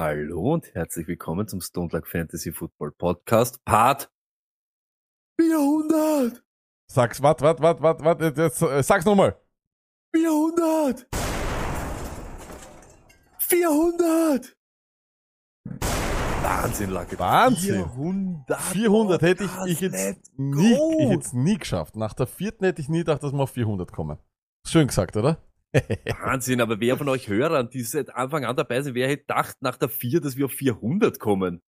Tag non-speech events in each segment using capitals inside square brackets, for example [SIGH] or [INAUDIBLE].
Hallo und herzlich willkommen zum Stone Luck Fantasy Football Podcast, Part 400. Sag's, wart, wart, wart, wart, wart, jetzt, äh, sag's nochmal. 400. 400. Wahnsinn, Lucky. Wahnsinn. 400. 400 hätte ich, ich jetzt nie, ich hätte nie geschafft. Nach der vierten hätte ich nie gedacht, dass wir auf 400 kommen. Schön gesagt, oder? Wahnsinn, aber wer von euch Hörern, die seit Anfang an dabei sind, wer hätte gedacht nach der 4, dass wir auf 400 kommen?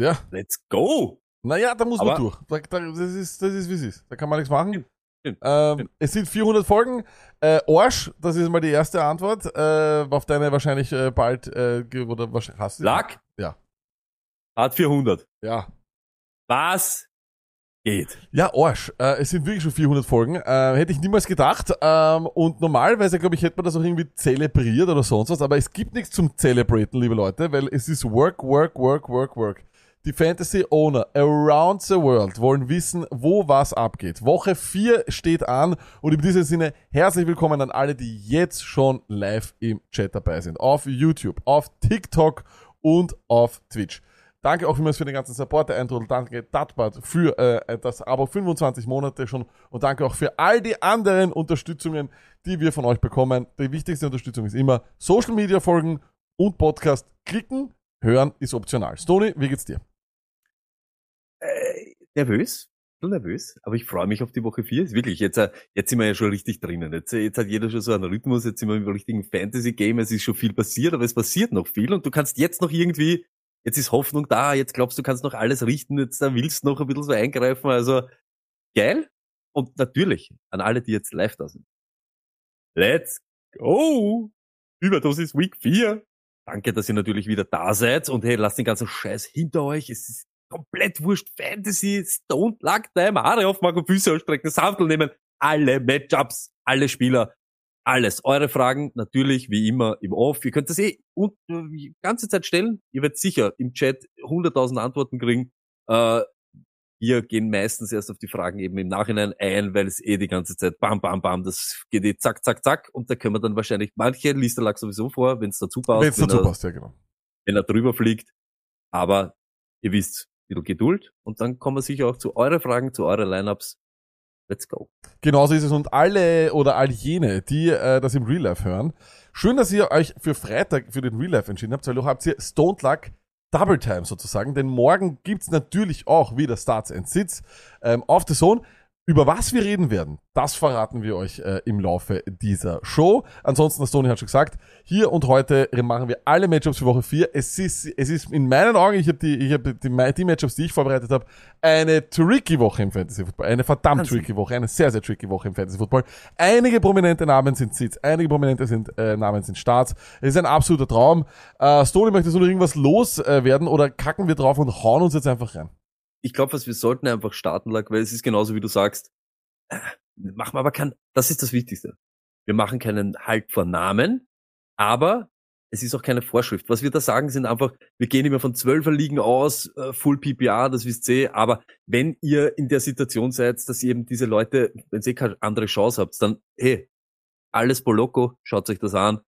Ja. Let's go. Naja, da muss man Aber- durch. Da, da, das ist, das ist, wie es ist. Da kann man nichts machen. Stimmt, Ähm, stimmt. es sind 400 Folgen. Äh, Arsch, das ist mal die erste Antwort, äh, auf deine wahrscheinlich äh, bald, äh, oder wahrscheinlich, hast du? Luck? Ja. Part 400. Ja. Was geht? Ja, Arsch. Äh, es sind wirklich schon 400 Folgen. Äh, hätte ich niemals gedacht. Ähm, und normalerweise, glaube ich, hätte man das auch irgendwie zelebriert oder sonst was. Aber es gibt nichts zum Celebraten, liebe Leute, weil es ist Work, Work, Work, Work, Work. Die Fantasy Owner around the world wollen wissen, wo was abgeht. Woche 4 steht an und in diesem Sinne herzlich willkommen an alle, die jetzt schon live im Chat dabei sind. Auf YouTube, auf TikTok und auf Twitch. Danke auch vielmals für den ganzen Support, der Eindruck. Danke Datbart für äh, das Abo 25 Monate schon. Und danke auch für all die anderen Unterstützungen, die wir von euch bekommen. Die wichtigste Unterstützung ist immer Social Media folgen und Podcast klicken. Hören ist optional. Stony, wie geht's dir? Äh, nervös. Nervös, aber ich freue mich auf die Woche 4. Ist wirklich, jetzt, äh, jetzt sind wir ja schon richtig drinnen. Jetzt, äh, jetzt hat jeder schon so einen Rhythmus, jetzt sind wir im richtigen Fantasy-Game, es ist schon viel passiert, aber es passiert noch viel und du kannst jetzt noch irgendwie, jetzt ist Hoffnung da, jetzt glaubst du, kannst noch alles richten, jetzt da willst du noch ein bisschen so eingreifen, also geil. Und natürlich, an alle, die jetzt live da sind. Let's go! Überdosis Week 4. Danke, dass ihr natürlich wieder da seid und hey, lasst den ganzen Scheiß hinter euch. Es ist komplett wurscht. Fantasy, Stone, Luck, Time, Haare aufmachen, Füße ausstrecken, Sandel nehmen. Alle Matchups, alle Spieler, alles. Eure Fragen natürlich wie immer im Off. Ihr könnt das eh und, äh, die ganze Zeit stellen. Ihr werdet sicher im Chat 100.000 Antworten kriegen. Äh, wir gehen meistens erst auf die Fragen eben im Nachhinein ein, weil es eh die ganze Zeit bam, bam, bam, das geht eh zack, zack, zack. Und da können wir dann wahrscheinlich, manche liest der Lack sowieso vor, wenn es dazu passt. Wenn es dazu passt, ja genau. wenn er drüber fliegt. Aber ihr wisst, ein bisschen Geduld und dann kommen wir sicher auch zu euren Fragen, zu euren Lineups. Let's go. Genauso ist es und alle oder all jene, die äh, das im Real Life hören, schön, dass ihr euch für Freitag für den Real Life entschieden habt, weil du habt ihr Stone Luck Double Time sozusagen, denn morgen gibt's natürlich auch wieder Starts and Sits ähm, auf The Zone. Über was wir reden werden, das verraten wir euch äh, im Laufe dieser Show. Ansonsten, das Tony hat schon gesagt, hier und heute machen wir alle Matchups für Woche 4. Es ist, es ist in meinen Augen, ich habe die, ich hab die, die Matchups, die ich vorbereitet habe, eine tricky Woche im Fantasy Football. Eine verdammt Wahnsinn. tricky Woche, eine sehr, sehr tricky Woche im Fantasy Football. Einige prominente Namen sind Sits, einige prominente sind, äh, Namen sind Starts. Es ist ein absoluter Traum. Äh, Stony, möchtest du noch irgendwas loswerden äh, werden oder kacken wir drauf und hauen uns jetzt einfach rein? Ich glaube, was wir sollten einfach starten, Lack, weil es ist genauso wie du sagst. Äh, Machen wir aber kein, das ist das Wichtigste. Wir machen keinen Halt vor Namen, aber es ist auch keine Vorschrift. Was wir da sagen, sind einfach, wir gehen immer von Zwölfer Ligen aus, äh, Full PPA, das wisst ihr, aber wenn ihr in der Situation seid, dass ihr eben diese Leute, wenn ihr keine andere Chance habt, dann, hey, alles Boloko, schaut euch das an,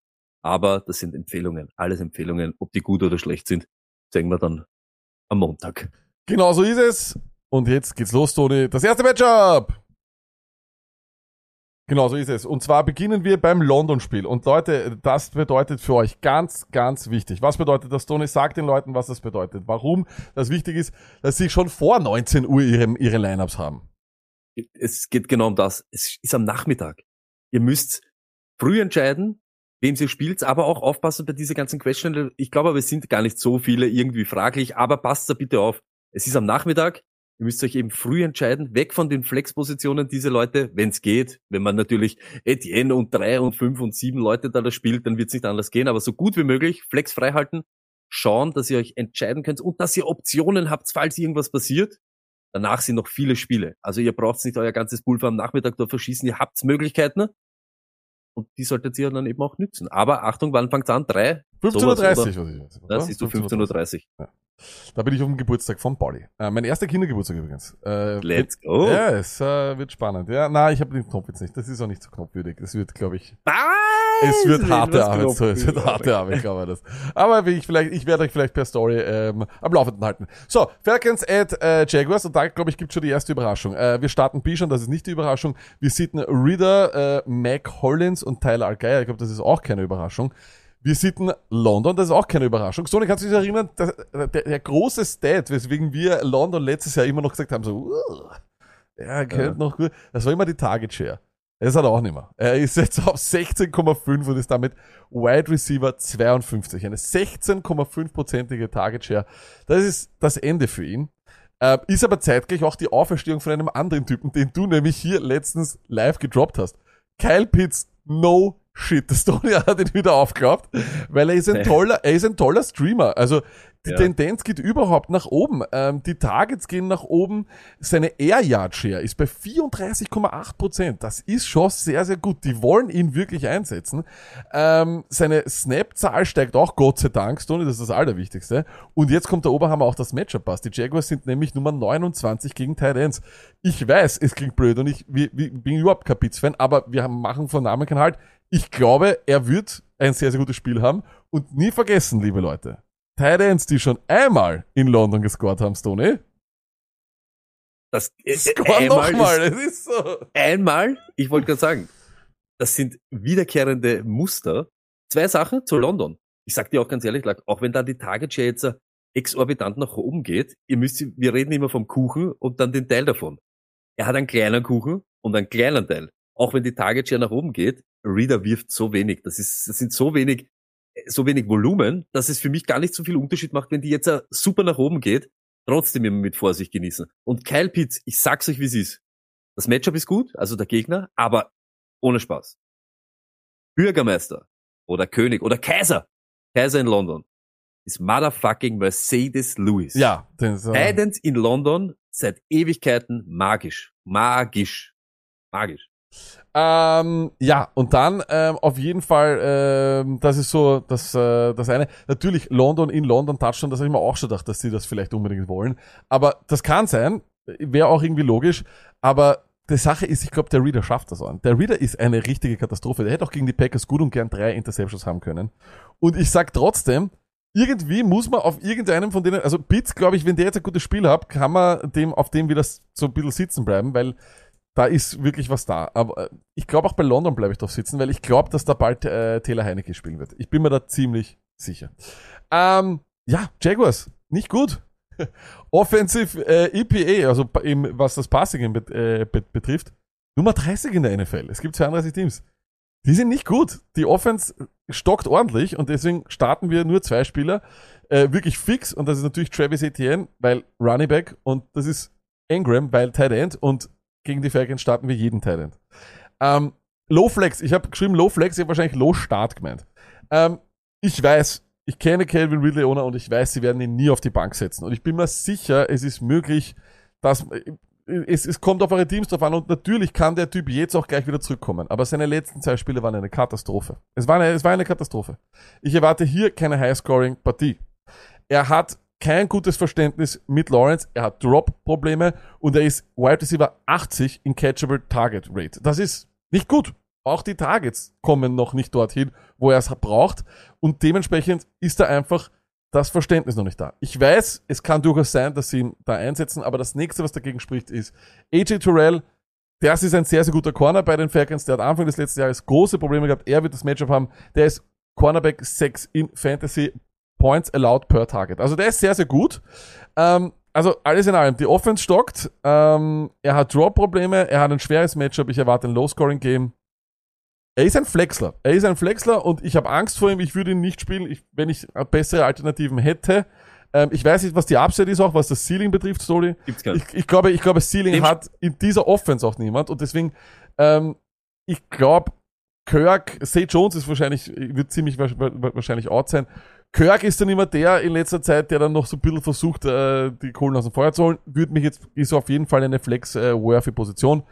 aber das sind Empfehlungen, alles Empfehlungen, ob die gut oder schlecht sind, zeigen wir dann am Montag. Genau so ist es. Und jetzt geht's los, Toni. Das erste Matchup! Genau so ist es. Und zwar beginnen wir beim London-Spiel. Und Leute, das bedeutet für euch ganz, ganz wichtig. Was bedeutet das, Toni? Sagt den Leuten, was das bedeutet. Warum das wichtig ist, dass sie schon vor 19 Uhr ihre, ihre Lineups haben. Es geht genau um das. Es ist am Nachmittag. Ihr müsst früh entscheiden, wem ihr spielt, aber auch aufpassen bei dieser ganzen Question. Ich glaube, aber es sind gar nicht so viele irgendwie fraglich, aber passt da bitte auf. Es ist am Nachmittag. Ihr müsst euch eben früh entscheiden, weg von den Flex-Positionen diese Leute, wenn es geht. Wenn man natürlich Etienne und drei und fünf und sieben Leute da das spielt, dann wird es nicht anders gehen, aber so gut wie möglich Flex frei halten. schauen, dass ihr euch entscheiden könnt und dass ihr Optionen habt, falls irgendwas passiert. Danach sind noch viele Spiele. Also ihr braucht nicht euer ganzes Pulver am Nachmittag dort verschießen. Ihr habt Möglichkeiten. Und die solltet ihr dann eben auch nützen. Aber Achtung, wann fängt's an? Drei? 15.30 Sowas, Uhr, was ich. Das siehst du 15.30 Uhr. Da bin ich auf dem Geburtstag von Pauli. Äh, mein erster Kindergeburtstag übrigens. Äh, Let's go. Ja, es äh, wird spannend. Ja, na, ich habe den Knopf jetzt nicht. Das ist auch nicht so knopfwürdig. Das wird, glaube ich, Was? es wird harte Arbeit. So, es wird harte Arbeit, glaube ich. Das. Aber ich vielleicht, ich werde euch vielleicht per Story ähm, am Laufenden halten. So, Falcons at äh, Jaguars und da glaube ich gibt schon die erste Überraschung. Äh, wir starten Bichon, das ist nicht die Überraschung. Wir sitten Reader, äh, Mac Hollins und Tyler Algeier. Ich glaube, das ist auch keine Überraschung. Wir sitten London, das ist auch keine Überraschung. Sony, kannst du dich erinnern, der, der, der große Stat, weswegen wir London letztes Jahr immer noch gesagt haben, so, uh, ja, könnte Ja. noch gut. Das war immer die Target Share. Das hat er auch nicht mehr. Er ist jetzt auf 16,5 und ist damit Wide Receiver 52. Eine 16,5-prozentige Target Share. Das ist das Ende für ihn. Äh, ist aber zeitgleich auch die Auferstehung von einem anderen Typen, den du nämlich hier letztens live gedroppt hast. Kyle Pitts, no shit. Das Tony hat ihn wieder aufgeklappt, weil er ist ein toller, er ist ein toller Streamer. Also die Ja. Tendenz geht überhaupt nach oben. Ähm, die Targets gehen nach oben. Seine Air Yard Share ist bei 34,8 Prozent. Das ist schon sehr, sehr gut. Die wollen ihn wirklich einsetzen. Ähm, seine Snap-Zahl steigt auch, Gott sei Dank, Stoney, das ist das Allerwichtigste. Und jetzt kommt der Oberhammer auch das Matchup-Pass. Die Jaguars sind nämlich Nummer 29 gegen Tight Ends. Ich weiß, es klingt blöd und ich wie, wie, bin überhaupt kein Pitts-Fan, aber wir haben- machen von Namen keinen Halt. Ich glaube, er wird ein sehr, sehr gutes Spiel haben. Und nie vergessen, liebe Leute, Tight Ends, die schon einmal in London gescored haben, Stoney. Das, äh, Score einmal nochmal, ist- das ist so. Einmal, ich wollte gerade sagen, das sind wiederkehrende Muster. Zwei Sachen zu London. Ich sag dir auch ganz ehrlich, auch wenn da die Target Share jetzt äh, exorbitant nach oben geht, ihr müsst, wir reden immer vom Kuchen und dann den Teil davon. Er hat einen kleinen Kuchen und einen kleinen Teil. Auch wenn die Target Share nach oben geht, Reader wirft so wenig. Das ist, das sind so wenig, so wenig Volumen, dass es für mich gar nicht so viel Unterschied macht, wenn die jetzt äh, super nach oben geht, trotzdem immer mit Vorsicht genießen. Und Kyle Pitts, ich sag's euch, wie es ist. Das Matchup ist gut, also der Gegner, aber ohne Spaß. Bürgermeister oder König oder Kaiser, Kaiser in London, ist motherfucking Mercedes Lewis. Ja, das, äh, Titans in London seit Ewigkeiten magisch. Magisch. Magisch. Ähm, ja, und dann ähm, auf jeden Fall, ähm, das ist so das, äh, das eine. Natürlich London in London Touchdown, das habe ich mir auch schon gedacht, dass sie das vielleicht unbedingt wollen. Aber das kann sein, wäre auch irgendwie logisch. Aber die Sache ist, ich glaube, der Reader schafft das an. Der Reader ist eine richtige Katastrophe. Der hätte auch gegen die Packers gut und gern drei Interceptions haben können. Und ich sag trotzdem, irgendwie muss man auf irgendeinem von denen, also Pitts, glaube ich, wenn der jetzt ein gutes Spiel hat, kann man dem auf dem wieder so ein bisschen sitzen bleiben, weil da ist wirklich was da. Aber äh, ich glaube auch bei London bleibe ich drauf sitzen, weil ich glaube, dass da bald äh, Taylor Heineke spielen wird. Ich bin mir da ziemlich sicher. Ähm, ja, Jaguars, nicht gut. [LAUGHS] Offensive äh, EPA, also im, was das Passing bet, äh, bet, betrifft, Nummer 30 in der NFL. Es gibt 32 Teams. Die sind nicht gut. Die Offense stockt ordentlich und deswegen starten wir nur zwei Spieler äh, wirklich fix und das ist natürlich Travis Etienne, weil Running Back und das ist Ingram, weil Tight End und gegen die Falcons starten wir jeden End. Ähm, Low Flex, ich habe geschrieben Low Flex, ich habe wahrscheinlich Low Start gemeint. Ähm, ich weiß, ich kenne Calvin Ridley Owner und ich weiß, sie werden ihn nie auf die Bank setzen. Und ich bin mir sicher, es ist möglich, dass es, es kommt auf eure Teams drauf an und natürlich kann der Typ jetzt auch gleich wieder zurückkommen. Aber seine letzten zwei Spiele waren eine Katastrophe. Es war eine, es war eine Katastrophe. Ich erwarte hier keine High-Scoring-Partie. Er hat kein gutes Verständnis mit Lawrence, er hat Drop-Probleme und er ist Wide Receiver 80 in Catchable Target Rate. Das ist nicht gut. Auch die Targets kommen noch nicht dorthin, wo er es braucht und dementsprechend ist da einfach das Verständnis noch nicht da. Ich weiß, es kann durchaus sein, dass sie ihn da einsetzen, aber das nächste, was dagegen spricht, ist AJ Terrell. Das ist ein sehr, sehr guter Corner bei den Falcons. Der hat Anfang des letzten Jahres große Probleme gehabt. Er wird das Matchup haben. Der ist Cornerback 6 in Fantasy Points allowed per Target. Also der ist sehr, sehr gut. Ähm, also alles in allem. Die Offense stockt. Ähm, er hat Drop-Probleme. Er hat ein schweres Matchup. Ich erwarte ein Low-Scoring-Game. Er ist ein Flexler. Er ist ein Flexler und ich habe Angst vor ihm. Ich würde ihn nicht spielen, ich, wenn ich bessere Alternativen hätte. Ähm, ich weiß nicht, was die Upside ist, auch was das Ceiling betrifft, Story. Gibt's gar nicht. Ich, ich glaube, ich glaube, Ceiling Dem- hat in dieser Offense auch niemand und deswegen, ähm, ich glaube, Kirk, Say Jones ist wahrscheinlich, wird ziemlich wa- wa- wahrscheinlich out sein. Kirk ist dann immer der in letzter Zeit, der dann noch so ein bisschen versucht, äh, die Kohlen aus dem Feuer zu holen. Würde mich jetzt, ist auf jeden Fall eine flex-worthy Position.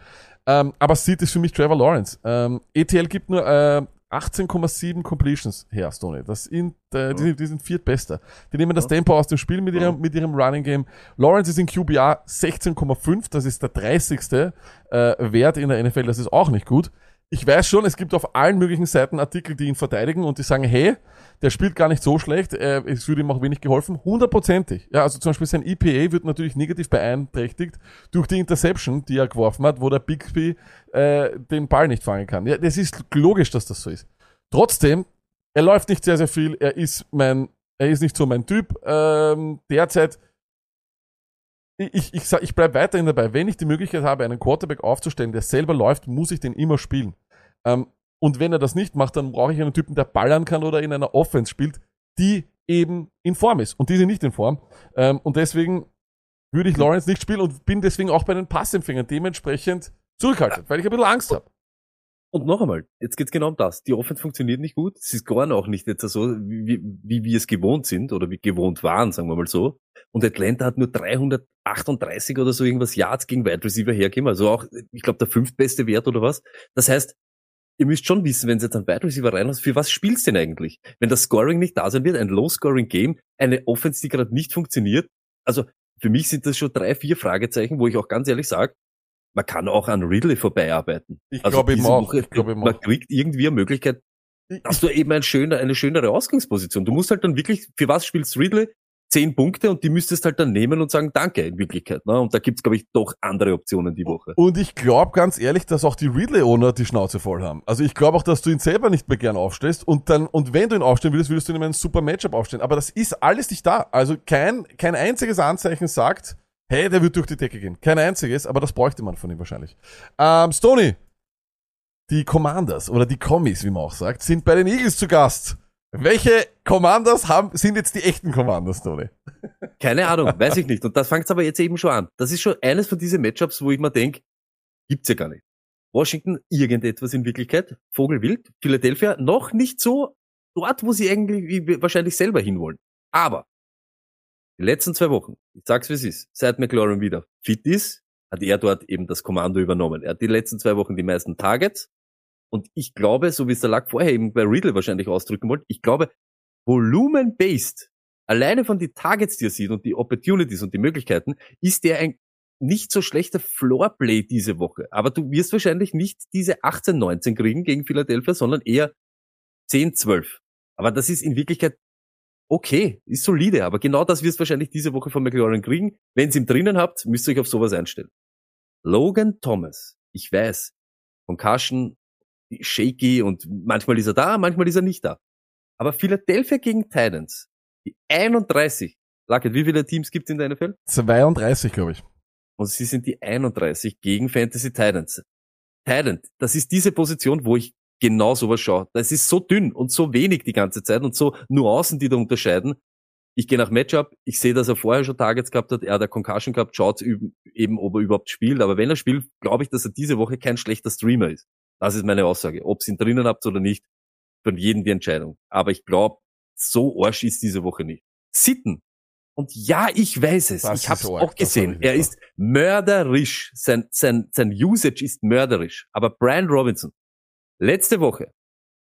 Ähm, aber Sid ist für mich Trevor Lawrence. Ähm, ETL gibt nur äh, 18,7 Completions her, Stoney. Das sind, äh, die, sind- die sind viertbester. Die nehmen das Tempo aus dem Spiel mit ihrem, mit ihrem Running Game. Lawrence ist in QBR 16,5. Das ist der 30. Äh, Wert in der NFL. Das ist auch nicht gut. Ich weiß schon, es gibt auf allen möglichen Seiten Artikel, die ihn verteidigen und die sagen, hey, der spielt gar nicht so schlecht, äh, es würde ihm auch wenig geholfen. Hundertprozentig. Ja, also zum Beispiel sein EPA wird natürlich negativ beeinträchtigt durch die Interception, die er geworfen hat, wo der Bixby äh, den Ball nicht fangen kann. Ja, das ist logisch, dass das so ist. Trotzdem, er läuft nicht sehr, sehr viel. Er ist mein, er ist nicht so mein Typ. Ähm, derzeit, ich, ich, ich, sag- ich bleibe weiterhin dabei. Wenn ich die Möglichkeit habe, einen Quarterback aufzustellen, der selber läuft, muss ich den immer spielen. Ähm, und wenn er das nicht macht, dann brauche ich einen Typen, der ballern kann oder in einer Offense spielt, die eben in Form ist. Und die sind nicht in Form. Ähm, und deswegen würde ich Lawrence nicht spielen und bin deswegen auch bei den Passempfängern dementsprechend zurückhaltend, weil ich ein bisschen Angst habe. Und noch einmal, jetzt geht's genau um das. Die Offense funktioniert nicht gut. Es ist gar auch nicht jetzt so, wie, wie, wir es gewohnt sind oder wie gewohnt waren, sagen wir mal so. Und Atlanta hat nur 338 oder so irgendwas Yards gegen Wide Receiver hergegeben. Also auch, ich glaube, der fünftbeste Wert oder was. Das heißt, ihr müsst schon wissen, wenn ihr jetzt einen Wide Receiver reinhaust, für was spielst du denn eigentlich? Wenn das Scoring nicht da sein wird, ein Low-Scoring-Game, eine Offense, die gerade nicht funktioniert. Also für mich sind das schon drei, vier Fragezeichen, wo ich auch ganz ehrlich sage, man kann auch an Ridley vorbeiarbeiten. Ich Also glaube eben auch. Woche, eben man kriegt irgendwie eine Möglichkeit, dass du eben ein schöner, eine schönere Ausgangsposition. Du musst halt dann wirklich, für was spielst Ridley? Zehn Punkte und die müsstest halt dann nehmen und sagen, danke in Wirklichkeit. Ne? Und da gibt's glaube ich, doch andere Optionen die Woche. Und ich glaube ganz ehrlich, dass auch die Ridley-Owner die Schnauze voll haben. Also ich glaube auch, dass du ihn selber nicht mehr gern aufstellst und dann, und wenn du ihn aufstellen würdest, würdest du ihn in einem super Matchup aufstellen. Aber das ist alles nicht da. Also kein, kein einziges Anzeichen sagt, hey, der wird durch die Decke gehen. Kein einziges, aber das bräuchte man von ihm wahrscheinlich. Ähm, Stoney, die Commanders oder die Commies, wie man auch sagt, sind bei den Eagles zu Gast. Welche Commanders haben, sind jetzt die echten Commanders, Stoney? [LAUGHS] Keine Ahnung, weiß ich nicht. Und das fängt's aber jetzt eben schon an. Das ist schon eines von diesen Matchups, wo ich mir denk, gibt's ja gar nicht. Washington irgendetwas in Wirklichkeit, Vogelwild, Philadelphia noch nicht so dort, wo sie eigentlich wahrscheinlich selber hinwollen. Aber die letzten zwei Wochen, ich sag's wie es ist, seit McLaurin wieder fit ist, hat er dort eben das Kommando übernommen. Er hat die letzten zwei Wochen die meisten Targets. Und ich glaube, so wie es der Lack vorher eben bei Riddle wahrscheinlich ausdrücken wollte, ich glaube, volumen-based, alleine von die Targets, die er sieht und die Opportunities und die Möglichkeiten, ist der ein nicht so schlechter Floorplay diese Woche. Aber du wirst wahrscheinlich nicht diese 18, 19 kriegen gegen Philadelphia, sondern eher 10, 12. Aber das ist in Wirklichkeit okay, ist solide. Aber genau das wirst du wahrscheinlich diese Woche von McLaurin kriegen. Wenn ihr ihn drinnen habt, müsst ihr euch auf sowas einstellen. Logan Thomas, ich weiß, Concussion, shaky und manchmal ist er da, manchmal ist er nicht da. Aber Philadelphia gegen Titans, die 31, Luckett, wie viele Teams gibt es in der NFL? 32, glaube ich. Und sie sind die 31 gegen Fantasy Titans. Titan, das ist diese Position, wo ich genau sowas schaue. Das ist so dünn und so wenig die ganze Zeit und so Nuancen, die da unterscheiden. Ich gehe nach Matchup, ich sehe, dass er vorher schon Targets gehabt hat, er hat eine Concussion gehabt, schaut eben, ob er überhaupt spielt. Aber wenn er spielt, glaube ich, dass er diese Woche kein schlechter Streamer ist. Das ist meine Aussage. Ob ihr ihn drinnen habt oder nicht, von jedem die Entscheidung. Aber ich glaube, so arsch ist diese Woche nicht. Sitten. Und ja, ich weiß es. Das ich habe es auch gesehen. Er ist mörderisch. Sein, sein, sein Usage ist mörderisch. Aber Brian Robinson, letzte Woche,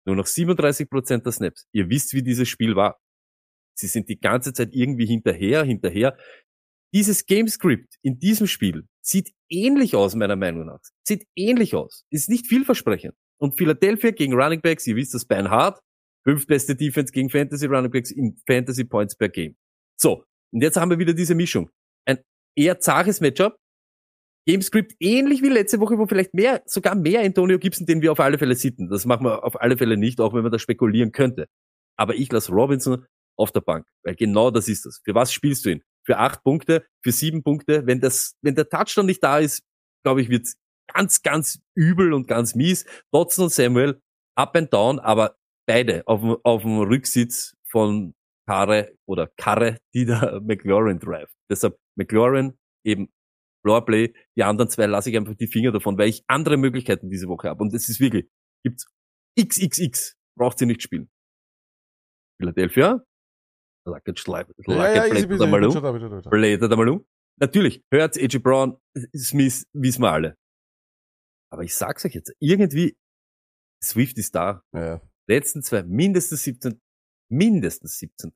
nur noch 37% der Snaps. Ihr wisst, wie dieses Spiel war. Sie sind die ganze Zeit irgendwie hinterher, hinterher. Dieses Gamescript in diesem Spiel sieht ähnlich aus, meiner Meinung nach. Sieht ähnlich aus. Ist nicht vielversprechend. Und Philadelphia gegen Running Backs, ihr wisst das, Ben Hart, fünftbeste Defense gegen Fantasy Running Backs in Fantasy Points per Game. So. Und jetzt haben wir wieder diese Mischung. Ein eher zaches Matchup. Gamescript ähnlich wie letzte Woche, wo vielleicht mehr, sogar mehr Antonio Gibson, den wir auf alle Fälle sitten. Das machen wir auf alle Fälle nicht, auch wenn man da spekulieren könnte. Aber ich lasse Robinson auf der Bank, weil genau das ist das. Für was spielst du ihn? Für acht Punkte, für sieben Punkte. Wenn das, wenn der Touchdown nicht da ist, glaube ich, wird's ganz, ganz übel und ganz mies. Dotson und Samuel up and down, aber beide auf, dem- auf dem Rücksitz von Karre oder Karre, die da [LAUGHS] McLaurin drive. Deshalb McLaurin eben Floorplay, die anderen zwei lasse ich einfach die Finger davon, weil ich andere Möglichkeiten diese Woche habe. Und es ist wirklich, gibt's XXX, braucht sie nicht spielen. Philadelphia, Lacket Schleib. Ja, ja, easy, Lacket easy, blättert einmal um. Blättert einmal um. Natürlich, hört AJ Brown, Smith, wissen wir alle. Aber ich sag's euch jetzt, irgendwie, Swift ist da. Ja. Letzten zwei, mindestens 17, mindestens 17.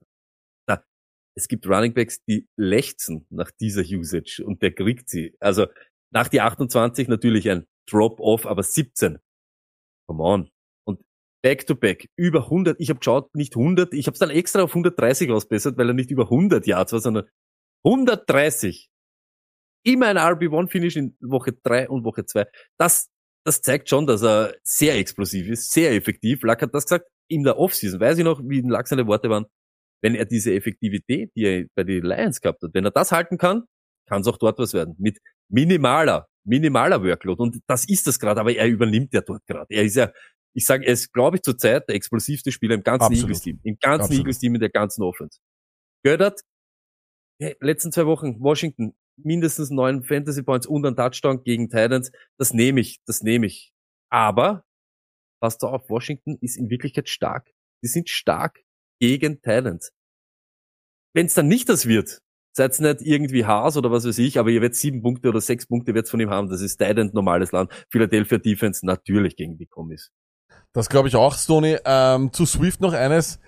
Es gibt Running Backs, die lechzen nach dieser Usage und der kriegt sie. Also, nach die 28 natürlich ein Drop-Off, aber 17. Come on. Und Back-to-Back, über 100, ich habe geschaut, nicht 100, ich habe es dann extra auf 130 ausbessert, weil er nicht über 100 Yards war, sondern 130. Immer ein RB1-Finish in Woche 3 und Woche 2. Das, das zeigt schon, dass er sehr explosiv ist, sehr effektiv. Lack hat das gesagt in der Offseason. Weiß ich noch, wie Lack seine Worte waren. Wenn er diese Effektivität, die er bei den Lions gehabt hat, wenn er das halten kann, kann es auch dort was werden. Mit minimaler, minimaler Workload. Und das ist das gerade, aber er übernimmt ja dort gerade. Er ist ja, ich sage, er ist, glaube ich, zurzeit der explosivste Spieler im ganzen. Eagles-Team. Im ganzen Absolut. Eagles-Team in der ganzen Offense. Göttert, hey, letzten zwei Wochen, Washington, mindestens neun Fantasy Points und ein Touchdown gegen Titans. Das nehme ich, das nehme ich. Aber, passt auf, Washington ist in Wirklichkeit stark. Die sind stark gegen Titans. Wenn es dann nicht das wird, seid nicht irgendwie Haas oder was weiß ich, aber ihr werdet sieben Punkte oder sechs Punkte wird's von ihm haben. Das ist Titan, normales Land. Philadelphia Defense natürlich gegen die Kommis. Das glaube ich auch, Stoney. Ähm, zu Swift noch eines.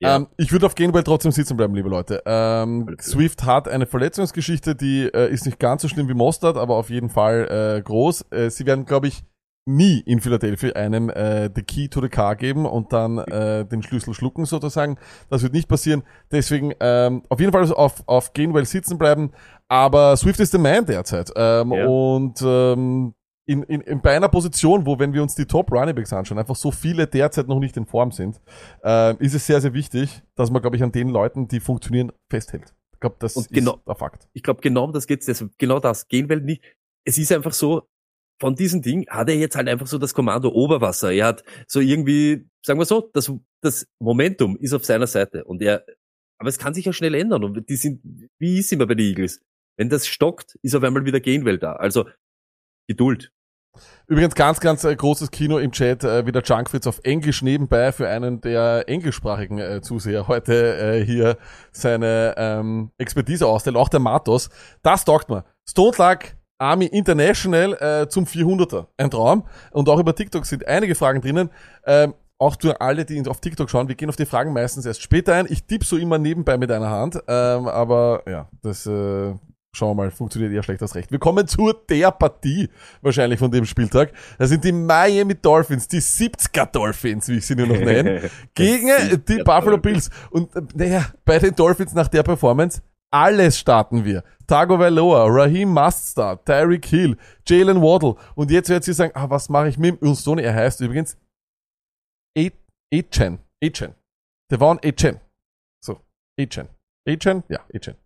Ja. Ähm, ich würde auf Gainwell trotzdem sitzen bleiben, liebe Leute. Ähm. Swift hat eine Verletzungsgeschichte, die äh, ist nicht ganz so schlimm wie Mostert, aber auf jeden Fall äh, groß. Äh, sie werden, glaube ich, nie in Philadelphia einem äh, the key to the car geben und dann äh, den Schlüssel schlucken sozusagen. Das wird nicht passieren. Deswegen ähm, auf jeden Fall auf, auf Gainwell sitzen bleiben. Aber Swift ist der Man derzeit. Ähm, Ja. Und ähm, in, in, in bei einer Position, wo, wenn wir uns die Top Running Backs anschauen, einfach so viele derzeit noch nicht in Form sind, äh, ist es sehr, sehr wichtig, dass man, glaube ich, an den Leuten, die funktionieren, festhält. Ich glaube, das Und ist genau- der Fakt. Ich glaube, genau das geht's. Deshalb, genau das. Gehen will nicht. Es ist einfach so, von diesem Ding hat er jetzt halt einfach so das Kommando Oberwasser. Er hat so irgendwie, sagen wir so, das, das Momentum ist auf seiner Seite. Und er, aber es kann sich ja schnell ändern. Und die sind, wie ist immer bei den Eagles? Wenn das stockt, ist auf einmal wieder Gainwell da. Also, Geduld. Übrigens ganz, ganz äh, großes Kino im Chat, äh, wieder Junkfritz auf Englisch nebenbei für einen der englischsprachigen äh, Zuseher heute äh, hier seine ähm, Expertise ausstellt, auch der Matos. Das taugt mir. Stone Luck Army International äh, zum 400er. Ein Traum. Und auch über TikTok sind einige Fragen drinnen. Ähm, auch für alle, die auf TikTok schauen, wir gehen auf die Fragen meistens erst später ein. Ich tippe so immer nebenbei mit einer Hand. Ähm, aber ja, das äh, schauen wir mal, funktioniert eher schlecht als recht. Wir kommen zu der Partie wahrscheinlich von dem Spieltag. Das sind die Miami Dolphins, die 70er Dolphins, wie ich sie nur noch [LAUGHS] nenne, gegen die 70er Buffalo. Bills. Und äh, naja, bei den Dolphins nach der Performance, alles starten wir. Tago Valoa, Raheem Mustard, Tyreek Hill, Jalen Waddle. Und jetzt wird sie sagen, ah, was mache ich mit dem Stoney? Er heißt übrigens Echen. Echen. Devon Echen. So, Echen. Echen? Ja, Echen.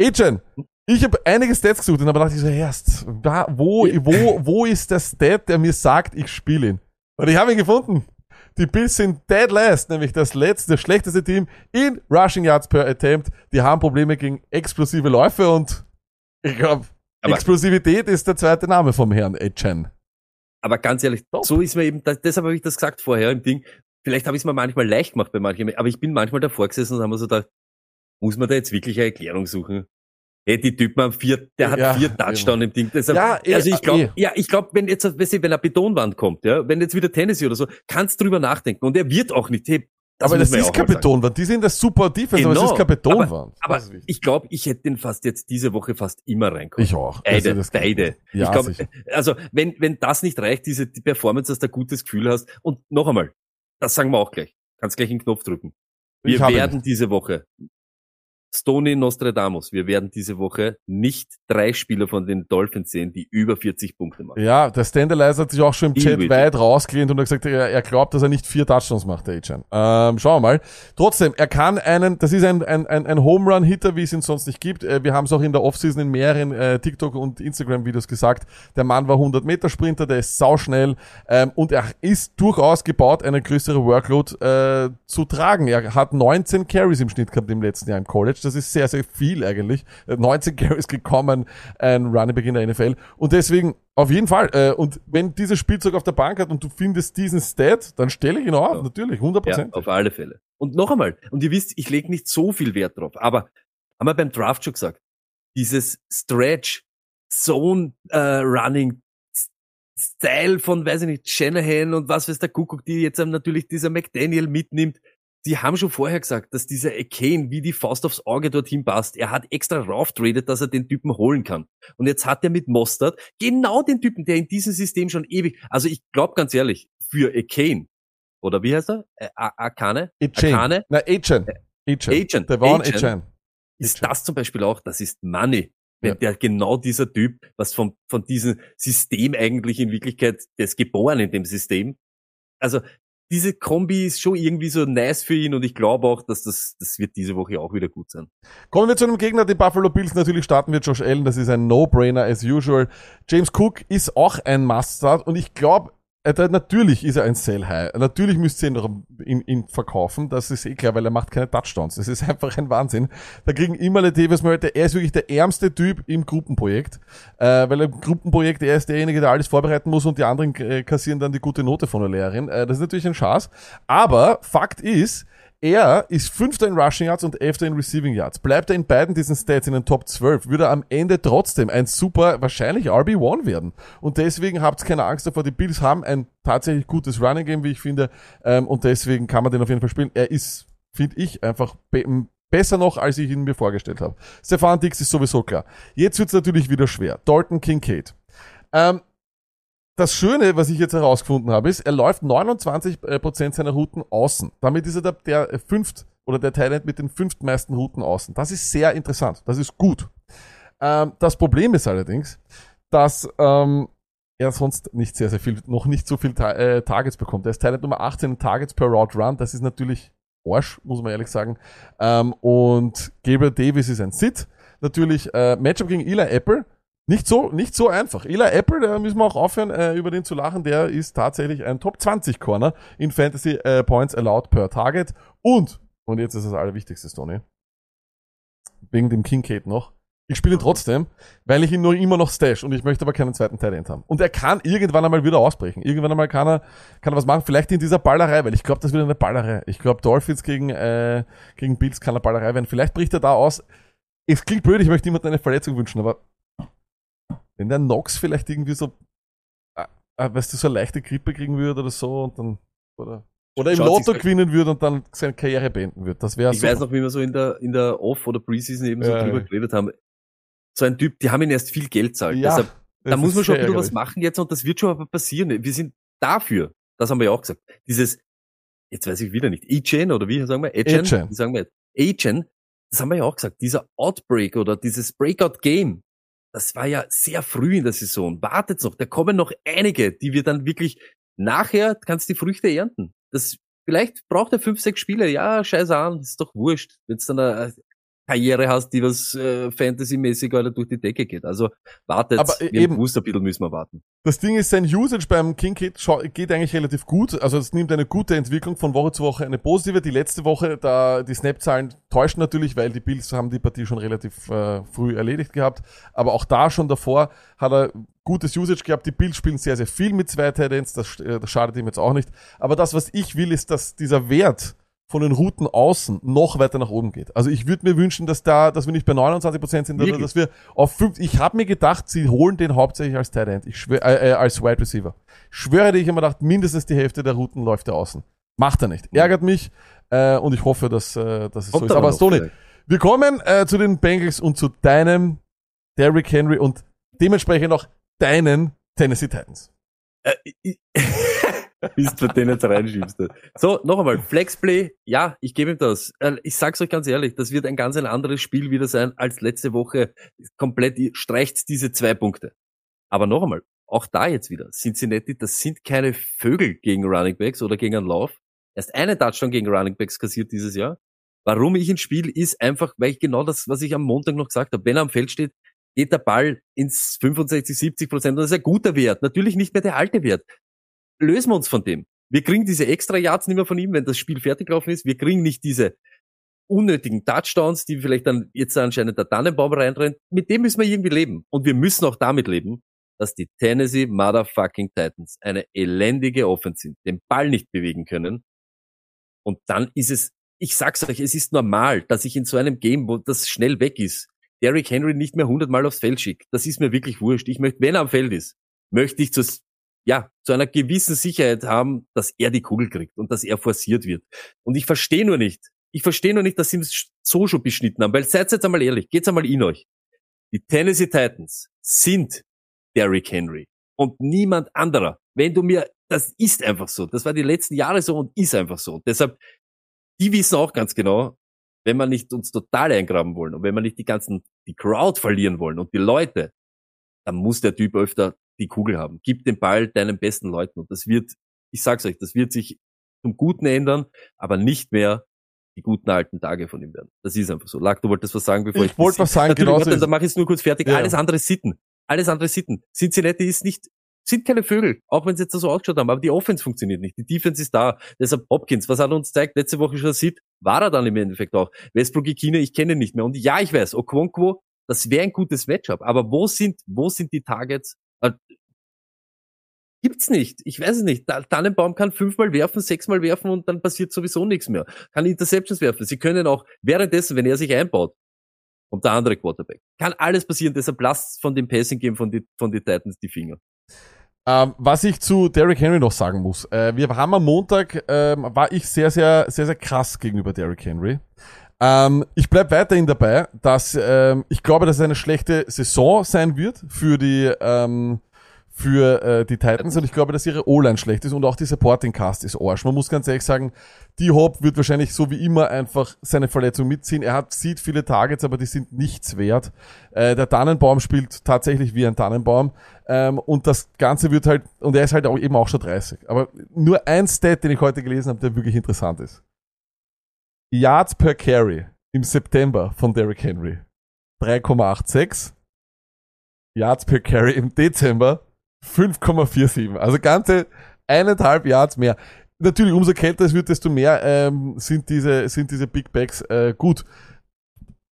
Echen. Ich habe einige Stats gesucht und aber dachte ich so, erst, wo, wo, wo ist der Stat, der mir sagt, ich spiele ihn? Und ich habe ihn gefunden. Die Bills sind dead last, nämlich das letzte, schlechteste Team in Rushing Yards per Attempt. Die haben Probleme gegen explosive Läufe und ich glaube, Explosivität ist der zweite Name vom Herrn Echen. Aber ganz ehrlich, Top. so ist mir eben, das, deshalb habe ich das gesagt vorher im Ding. Vielleicht habe ich es mir manchmal leicht gemacht bei manchen, aber ich bin manchmal davor gesessen und haben mir so gedacht, muss man da jetzt wirklich eine Erklärung suchen? Hey, die Typen haben vier, der hat Ja, vier Touchdown im Ding. Deshalb, Ja, eh, also ich glaube, eh. ja, ich glaube, wenn jetzt, weißt du, wenn eine Betonwand kommt, ja, wenn jetzt wieder Tennessee oder so, kannst drüber nachdenken und er wird auch nicht, hey, aber das man ja ist keine sagen. Betonwand. Die sind das super Defense, aber es Genau. ist keine Betonwand. Aber Das wichtig. ich glaube, ich hätte den fast jetzt diese Woche fast immer reinkommen. ich auch. Beide, Also das beide. nicht. Ja, ich glaube, also wenn, wenn das nicht reicht, diese die Performance, dass du ein gutes Gefühl hast. Und noch einmal, das sagen wir auch gleich. Kannst gleich einen Knopf drücken. Wir werden diese Woche, Stoney Nostradamus, wir werden diese Woche nicht drei Spieler von den Dolphins sehen, die über 40 Punkte machen. Ja, der Standalizer hat sich auch schon im Chat weit rausgelehnt und hat gesagt, er, er glaubt, dass er nicht vier Touchdowns macht, der Achan. Ähm, schauen wir mal. Trotzdem, er kann einen, das ist ein, ein, ein, ein Home Run Hitter, wie es ihn sonst nicht gibt. Äh, Wir haben es auch in der Offseason in mehreren äh, TikTok und Instagram Videos gesagt. Der Mann war 100 Meter Sprinter, der ist sauschnell ähm, und er ist durchaus gebaut, eine größere Workload äh, zu tragen. Er hat 19 Carries im Schnitt gehabt im letzten Jahr im College. Das ist sehr, sehr viel eigentlich. Äh, 19 Carries gekommen, ein Running Back in der NFL. Und deswegen auf jeden Fall. Äh, und wenn dieses Spielzeug auf der Bank hat und du findest diesen Stat, dann stelle ich ihn auf, Ja. natürlich, 100%. Ja, auf alle Fälle. Und noch einmal, und ihr wisst, ich lege nicht so viel Wert drauf, aber haben wir beim Draft schon gesagt, dieses Stretch, Zone äh, Running, Style von, weiß ich nicht, Shanahan und was weiß der Kuckuck, die jetzt natürlich dieser McDaniel mitnimmt, die haben schon vorher gesagt, dass dieser Akane wie die Faust aufs Auge dorthin passt. Er hat extra rauftradet, dass er den Typen holen kann. Und jetzt hat er mit Mostert genau den Typen, der in diesem System schon ewig, also ich glaube ganz ehrlich, für Akane, oder wie heißt er? Äh, Akane? Akane? Na, Achan. Achan. Agent. Der war Agent. Ist Agent. das zum Beispiel auch, das ist Money. Wenn Ja. der genau dieser Typ, was von, von diesem System eigentlich in Wirklichkeit, der ist geboren in dem System. Also, diese Kombi ist schon irgendwie so nice für ihn und ich glaube auch, dass das, das wird diese Woche auch wieder gut sein. Kommen wir zu einem Gegner, die Buffalo Bills. Natürlich starten wir Josh Allen, das ist ein No-Brainer as usual. James Cook ist auch ein Must-Start und ich glaube, natürlich ist er ein Sell-High. Natürlich müsst ihr ihn noch ihn, ihn verkaufen, das ist eh klar, weil er macht keine Touchdowns. Das ist [LAUGHS] einfach ein Wahnsinn. Da kriegen immer Latavius Murray, der- er ist wirklich der ärmste Typ im Gruppenprojekt, äh, weil im Gruppenprojekt er ist derjenige, der alles vorbereiten muss und die anderen äh, kassieren dann die gute Note von der Lehrerin. Äh, das ist natürlich ein Schatz. Aber Fakt ist, er ist Fünfter in Rushing Yards und Elfter in Receiving Yards. Bleibt er in beiden diesen Stats in den Top 12, würde er am Ende trotzdem ein super, wahrscheinlich RB1 werden. Und deswegen habt keine Angst davor, die Bills haben ein tatsächlich gutes Running Game, wie ich finde, ähm, und deswegen kann man den auf jeden Fall spielen. Er ist, finde ich, einfach be besser noch, als ich ihn mir vorgestellt habe. Stefan Dix ist sowieso klar. Jetzt wird's natürlich wieder schwer. Dalton Kincaid. Ähm, das Schöne, was ich jetzt herausgefunden habe, ist, er läuft 29% seiner Routen außen. Damit ist er der, der fünft oder der Talent mit den fünftmeisten Routen außen. Das ist sehr interessant. Das ist gut. Ähm, das Problem ist allerdings, dass ähm, er sonst nicht sehr, sehr viel, noch nicht so viel Ta äh, Targets bekommt. Er ist Talent Nummer 18 in Targets per Route Run. Das ist natürlich Arsch, muss man ehrlich sagen. Ähm, und Gabriel Davis ist ein Sit. Natürlich äh, Matchup gegen Eli Apple. Nicht so, nicht so einfach. Eli Apple, da müssen wir auch aufhören, äh, über den zu lachen. Der ist tatsächlich ein Top 20 Corner in Fantasy äh, Points allowed per Target. Und, und jetzt ist das Allerwichtigste, Stoney. Wegen dem Kincaid noch. Ich spiele ihn trotzdem, weil ich ihn nur immer noch stash und ich möchte aber keinen zweiten Talent haben. Und er kann irgendwann einmal wieder ausbrechen. Irgendwann einmal kann er, kann er was machen. Vielleicht in dieser Ballerei, weil ich glaube, das wird eine Ballerei. Ich glaube, Dolphins gegen, äh, gegen Bills kann eine Ballerei werden. Vielleicht bricht er da aus. Es klingt blöd, ich möchte niemandem eine Verletzung wünschen, aber wenn der Nox vielleicht irgendwie so, äh, äh, weißt du, so eine leichte Grippe kriegen würde oder so und dann, oder, oder im Lotto sich's- gewinnen würde und dann seine Karriere beenden würde. Das wäre Ich weiß noch, wie wir so in der, in der Off- oder Preseason eben so Ja, drüber ja. geredet haben. So ein Typ, die haben ihn erst viel Geld zahlt. Ja, Deshalb, da muss man schon ein bisschen was machen jetzt und das wird schon aber passieren. Wir sind dafür, das haben wir ja auch gesagt, dieses, jetzt weiß ich wieder nicht, E-Chain oder wie sagen wir? Wie sagen wir jetzt? A-Chain, das haben wir ja auch gesagt, dieser Outbreak oder dieses Breakout-Game, das war ja sehr früh in der Saison. Wartet noch, da kommen noch einige, die wir dann wirklich nachher kannst die Früchte ernten. Das vielleicht braucht er fünf, sechs Spiele. Ja, scheiß an, ist doch wurscht. Wenn du dann eine Karriere hast, die was äh, Fantasy-mäßig oder durch die Decke geht. Also wartet, Aber, äh, eben- Booster ein bisschen müssen wir warten. Das Ding ist, sein Usage beim King schau- geht eigentlich relativ gut. Also es nimmt eine gute Entwicklung von Woche zu Woche, eine positive. Die letzte Woche, da die Snap-Zahlen täuschen natürlich, weil die Bills haben die Partie schon relativ äh, früh erledigt gehabt. Aber auch da schon davor hat er gutes Usage gehabt. Die Bills spielen sehr, sehr viel mit zwei Titans. Das, äh, das schadet ihm jetzt auch nicht. Aber das, was ich will, ist, dass dieser Wert von den Routen außen noch weiter nach oben geht. Also ich würde mir wünschen, dass da, dass wir nicht bei 29% sind, sondern dass wir auf 5, ich habe mir gedacht, sie holen den hauptsächlich als Tight End, ich schwör, äh, äh, als Wide Receiver. Schwöre dir, ich habe mir gedacht, mindestens die Hälfte der Routen läuft er außen. Macht er nicht. Ärgert mich äh, und ich hoffe, dass, äh, dass es so Kommt ist. Aber Stoney, wir kommen äh, zu den Bengals und zu deinem Derrick Henry und dementsprechend auch deinen Tennessee Titans. [LAUGHS] [LAUGHS] Bist du den jetzt reinschiebst. So, noch einmal, Flexplay, ja, ich gebe ihm das. Äh, Ich sag's euch ganz ehrlich, das wird ein ganz ein anderes Spiel wieder sein als letzte Woche. Komplett streicht diese zwei Punkte. Aber noch einmal, auch da jetzt wieder, Cincinnati, das sind keine Vögel gegen Running Backs oder gegen einen Lauf. Erst einen Touchdown gegen Running Backs kassiert dieses Jahr. Warum ich ihn spiele, ist einfach, weil ich genau das, was ich am Montag noch gesagt habe, wenn er am Feld steht, geht der Ball ins 65, 70 Prozent. Und das ist ein guter Wert. Natürlich nicht mehr der alte Wert lösen wir uns von dem. Wir kriegen diese extra Yards nicht mehr von ihm, wenn das Spiel fertig gelaufen ist. Wir kriegen nicht diese unnötigen Touchdowns, die vielleicht dann jetzt anscheinend der Tannenbaum reinrennt. Mit dem müssen wir irgendwie leben. Und wir müssen auch damit leben, dass die Tennessee Motherfucking Titans eine elendige Offense sind, den Ball nicht bewegen können. Und dann ist es ich sag's euch, es ist normal, dass ich in so einem Game, wo das schnell weg ist, Derrick Henry nicht mehr hundertmal aufs Feld schickt. Das ist mir wirklich wurscht. Ich möchte, wenn er am Feld ist, möchte ich zu, ja, zu einer gewissen Sicherheit haben, dass er die Kugel kriegt und dass er forciert wird. Und ich verstehe nur nicht, ich verstehe nur nicht, dass sie ihn so schon beschnitten haben, weil seid jetzt einmal ehrlich, geht's einmal in euch. Die Tennessee Titans sind Derrick Henry und niemand anderer. Wenn du mir, das ist einfach so. Das war die letzten Jahre so und ist einfach so. Deshalb, die wissen auch ganz genau, wenn wir nicht uns total eingraben wollen und wenn wir nicht die ganzen, die Crowd verlieren wollen und die Leute, dann muss der Typ öfter die Kugel haben. Gib den Ball deinen besten Leuten und das wird, ich sag's euch, das wird sich zum Guten ändern, aber nicht mehr die guten alten Tage von ihm werden. Das ist einfach so. Lack, du wolltest was sagen, bevor ich... Ich wollte was sagen, genau. Warte, dann mache ich es nur kurz fertig. Ja. Alles andere Sitten. Alles andere Sitten. Cincinnati ist nicht, sind keine Vögel, auch wenn sie jetzt so ausgeschaut haben, aber die Offense funktioniert nicht. Die Defense ist da. Deshalb Hopkins, was hat er uns gezeigt? Letzte Woche schon sieht, war er dann im Endeffekt auch. Westbrook Ikine, ich kenne ihn nicht mehr. Und ja, ich weiß, Okonkwo, das wäre ein gutes Matchup. Aber wo sind, wo sind die Targets? Äh, Gibt's nicht. Ich weiß es nicht. Ta- Tannenbaum kann fünfmal werfen, sechsmal werfen und dann passiert sowieso nichts mehr. Kann Interceptions werfen. Sie können auch währenddessen, wenn er sich einbaut, kommt der andere Quarterback. Kann alles passieren. Deshalb lasst von dem Passing Game von die, von die Titans die Finger. Ähm, was ich zu Derrick Henry noch sagen muss. Äh, wir haben am Montag, ähm, war ich sehr, sehr, sehr, sehr krass gegenüber Derrick Henry. Ähm, ich bleib weiterhin dabei, dass ähm, ich glaube, dass es eine schlechte Saison sein wird für die, ähm, für äh, die Titans und ich glaube, dass ihre O-Line schlecht ist und auch die Supporting Cast ist Arsch. Man muss ganz ehrlich sagen, die Hop wird wahrscheinlich so wie immer einfach seine Verletzung mitziehen. Er hat, sieht viele Targets, aber die sind nichts wert. Äh, der Tannenbaum spielt tatsächlich wie ein Tannenbaum. Ähm, und das Ganze wird halt, und er ist halt auch eben auch schon 30. Aber nur ein Stat, den ich heute gelesen habe, der wirklich interessant ist. Yards per Carry im September von Derrick Henry 3,86. Yards per Carry im Dezember 5,47. Also ganze eineinhalb Yards mehr. Natürlich, umso kälter es wird, desto mehr ähm, sind diese sind diese Big Bags äh, gut.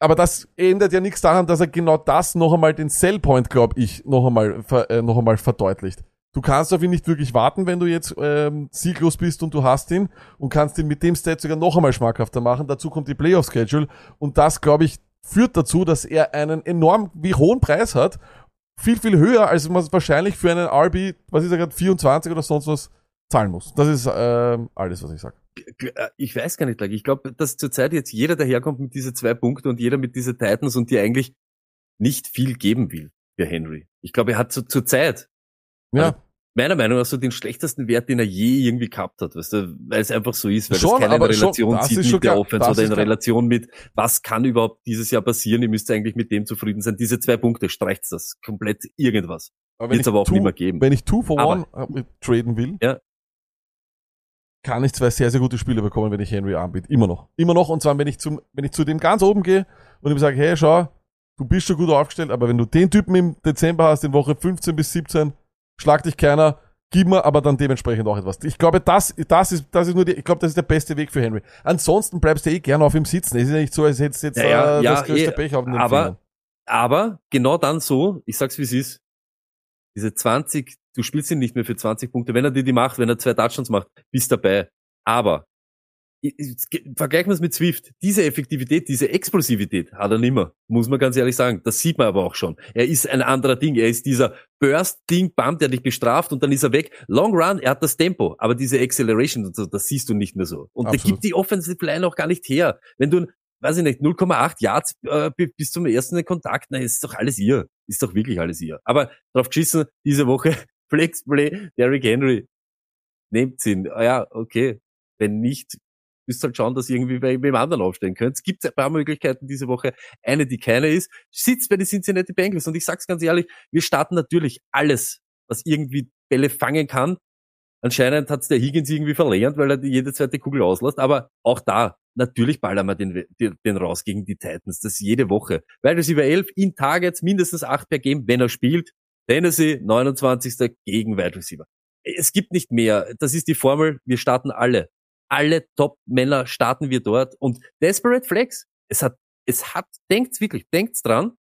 Aber das ändert ja nichts daran, dass er genau das noch einmal den Sellpoint, glaube ich, noch einmal äh, noch einmal verdeutlicht. Du kannst auf ihn nicht wirklich warten, wenn du jetzt ähm, sieglos bist und du hast ihn und kannst ihn mit dem Stat sogar noch einmal schmackhafter machen. Dazu kommt die Playoff-Schedule und das, glaube ich, führt dazu, dass er einen enorm wie hohen Preis hat. Viel, viel höher, als man wahrscheinlich für einen RB, was ist er gerade, 24 oder sonst was zahlen muss. Das ist ähm, alles, was ich sage. Äh, Ich weiß gar nicht, Lack. ich glaube, dass zurzeit jetzt jeder daherkommt mit diese zwei Punkte und jeder mit diese Titans und die eigentlich nicht viel geben will für Henry. Ich glaube, er hat zu, zur Zeit Ja, Also, meiner Meinung nach so den schlechtesten Wert, den er je irgendwie gehabt hat, weißt du, weil es einfach so ist, weil Schon, das keine aber schon, Relation das zieht mit schon der klar, Offense oder in. Relation mit, was kann überhaupt dieses Jahr passieren, ihr müsst eigentlich mit dem zufrieden sein. Diese zwei Punkte streicht das komplett irgendwas. aber Wird's aber auch two, nicht mehr geben. Wenn ich Two for Aber- One äh, traden will, Ja. kann ich zwei sehr, sehr gute Spiele bekommen, wenn ich Henry anbiete. Immer noch. Immer noch. Und zwar, wenn ich zum, wenn ich zu dem ganz oben gehe und ihm sage, hey, schau, du bist schon gut aufgestellt, aber wenn du den Typen im Dezember hast, in Woche 15 bis 17, schlag dich keiner, gib mir aber dann dementsprechend auch etwas. Ich glaube, das, das ist, das ist nur die, ich glaube, das ist der beste Weg für Henry. Ansonsten bleibst du eh gerne auf ihm sitzen. Es ist ja nicht so, als hättest du jetzt Ja, ja, äh, ja, das größte eh, Pech auf den aber- Fingern. Aber genau dann so, ich sag's wie es ist, diese 20, du spielst ihn nicht mehr für 20 Punkte. Wenn er dir die macht, wenn er zwei Touchdowns macht, bist dabei. Aber vergleichen wir es mit Swift. Diese Effektivität, diese Explosivität hat er nimmer, muss man ganz ehrlich sagen. Das sieht man aber auch schon. Er ist ein anderer Ding. Er ist dieser Burst-Ding-Bam, der dich bestraft und dann ist er weg. Long Run, er hat das Tempo, aber diese Acceleration, und so, das siehst du nicht mehr so. Und Absolut. gibt die Offensive Line auch gar nicht her. Wenn du, weiß ich nicht, 0,8 Yards äh, bi- bis zum ersten Kontakt, na, ist doch alles ihr. Ist doch wirklich alles ihr. Aber drauf geschissen, diese Woche, [LAUGHS] Flexplay, Derrick Henry, nehmt ihn. Ah ja, okay. Wenn nicht, müsst halt schauen, dass ihr irgendwie bei wem anderen aufstellen könnt. Es gibt ein paar Möglichkeiten diese Woche. Eine, die keine ist, sitzt bei den Cincinnati Bengals. Und ich sag's ganz ehrlich, wir starten natürlich alles, was irgendwie Bälle fangen kann. Anscheinend hat's der Higgins irgendwie verlängert, weil er die jede zweite Kugel auslässt. Aber auch da, natürlich ballern wir den, den, raus gegen die Titans. Das jede Woche. Weil das über 11 in Targets, mindestens 8 per Game, wenn er spielt. Tennessee, 29. gegen Wide Receiver. Es gibt nicht mehr. Das ist die Formel. Wir starten alle. Alle Top-Männer starten wir dort. Und Desperate Flex. Es hat, es hat, denkt's wirklich, denkt's dran.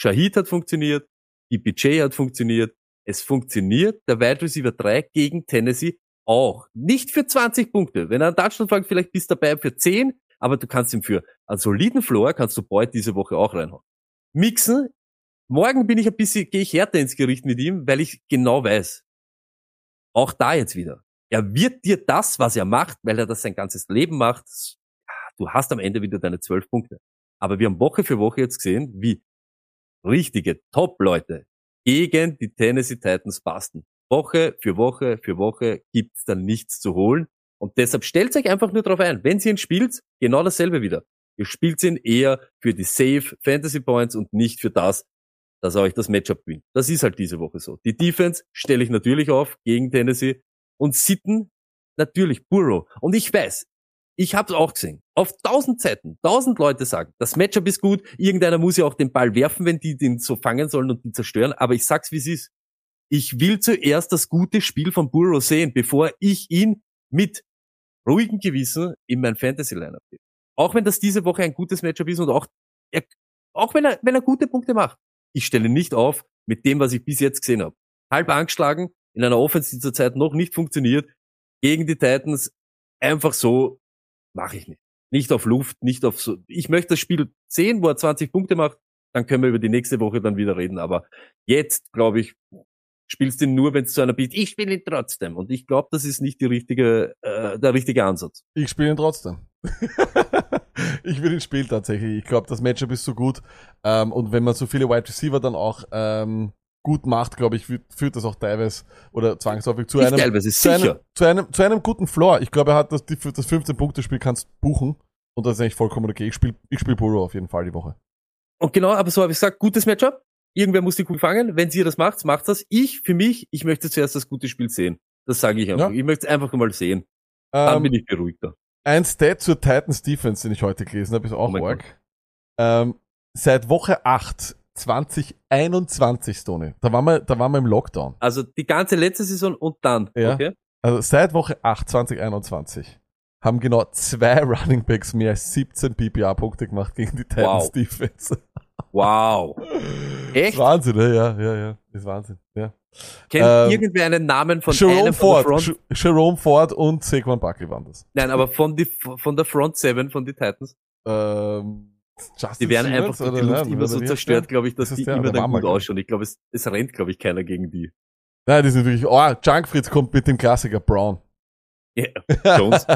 Shahid hat funktioniert. EPJ hat funktioniert. Es funktioniert. Der Wide Receiver 3 gegen Tennessee auch. Nicht für 20 Punkte. Wenn er einen Touchdown fängt, vielleicht bist du dabei für 10. aber du kannst ihm für einen soliden Floor, kannst du Boyd diese Woche auch reinhauen. Mixen, morgen bin ich ein bisschen, gehe ich härter ins Gericht mit ihm, weil ich genau weiß, auch da jetzt wieder, er wird dir das, was er macht, weil er das sein ganzes Leben macht, du hast am Ende wieder deine zwölf Punkte. Aber wir haben Woche für Woche jetzt gesehen, wie richtige Top-Leute gegen die Tennessee Titans basten. Woche für Woche für Woche gibt's dann nichts zu holen. Und deshalb stellt euch einfach nur darauf ein, wenn ihr ihn spielt, genau dasselbe wieder. Ihr spielt ihn eher für die Safe Fantasy Points und nicht für das, dass er euch das Matchup gewinnt. Das ist halt diese Woche so. Die Defense stelle ich natürlich auf gegen Tennessee und Sitten natürlich Burrow. Und ich weiß, ich habe es auch gesehen. Auf tausend Zeiten, tausend Leute sagen, das Matchup ist gut, irgendeiner muss ja auch den Ball werfen, wenn die den so fangen sollen und die zerstören. Aber ich sag's wie es ist. Ich will zuerst das gute Spiel von Burrow sehen, bevor ich ihn mit ruhigem Gewissen in mein Fantasy-Lineup gebe. Auch wenn das diese Woche ein gutes Matchup ist und auch, er, auch wenn er, wenn er gute Punkte macht. Ich stelle nicht auf mit dem, was ich bis jetzt gesehen habe. Halb angeschlagen, in einer Offense, die zurzeit noch nicht funktioniert, gegen die Titans einfach so mache ich nicht. Nicht auf Luft, nicht auf so. Ich möchte das Spiel sehen, wo er 20 Punkte macht, dann können wir über die nächste Woche dann wieder reden. Aber jetzt, glaube ich, spielst du ihn nur, wenn es zu einer bist. Ich spiele ihn trotzdem. Und ich glaube, das ist nicht die richtige, äh, der richtige Ansatz. Ich spiele ihn trotzdem. [LAUGHS] ich will ihn spielen tatsächlich. Ich glaube, das Matchup ist so gut. Ähm, und wenn man so viele Wide Receiver dann auch ähm, gut macht, glaube ich, führt, das auch teilweise oder zwangsläufig zu einem, teilweise, zu einem, sicher. zu einem, zu einem guten Floor. Ich glaube, er hat das, die, das 15-Punkte-Spiel kannst buchen. Und das ist eigentlich vollkommen okay. Ich spiele ich spiel Burrow auf jeden Fall die Woche. Und genau, aber so habe ich gesagt, gutes Matchup. Irgendwer muss die Kugel fangen. Wenn ihr das macht, macht das. Ich, für mich, ich möchte zuerst das gute Spiel sehen. Das sage ich einfach. Ja. Ich möchte es einfach mal sehen. Dann Ähm, bin ich beruhigter. Ein Stat zur Titans Defense, den ich heute gelesen habe, ist auch Oh arg. Ähm, seit Woche 8, 2021, Stone, da waren wir, da waren wir im Lockdown. Also die ganze letzte Saison und dann. Ja. Okay? Also seit Woche 8, 2021 haben genau zwei [LAUGHS] Running Backs mehr als 17 PPA-Punkte gemacht gegen die Titans Wow. Defense. Wow. [LAUGHS] Echt? Ist Wahnsinn, ne? ja, ja, ja, ist Wahnsinn, ja. Kennt Ähm, irgendwer einen Namen von Jerome einem von Ford, der Front? Jerome Ford und Saquon Buckley waren das. Nein, aber von, die, von der Front Seven von den Titans. Ähm, Justin Die werden Simmons einfach die Luft immer so zerstört, glaube ich, dass Das ist die der, immer der dann gut ausschauen. Ich glaube, es, es rennt, glaube ich, keiner gegen die. Nein, die sind wirklich, oh, Junk Fritz kommt mit dem Klassiker Brown. Ja, [LAUGHS] Jones.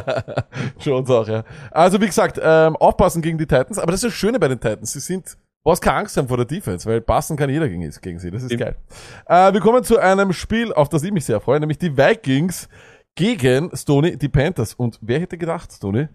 Jones auch, ja. Also wie gesagt, ähm, aufpassen gegen die Titans, aber das ist das Schöne bei den Titans. Sie sind, du brauchst keine Angst haben vor der Defense, weil passen kann jeder gegen, gegen sie. Das ist Stimmt. geil. Äh, wir kommen zu einem Spiel, auf das ich mich sehr freue, nämlich die Vikings gegen Stoney, die Panthers. Und wer hätte gedacht, Stoney?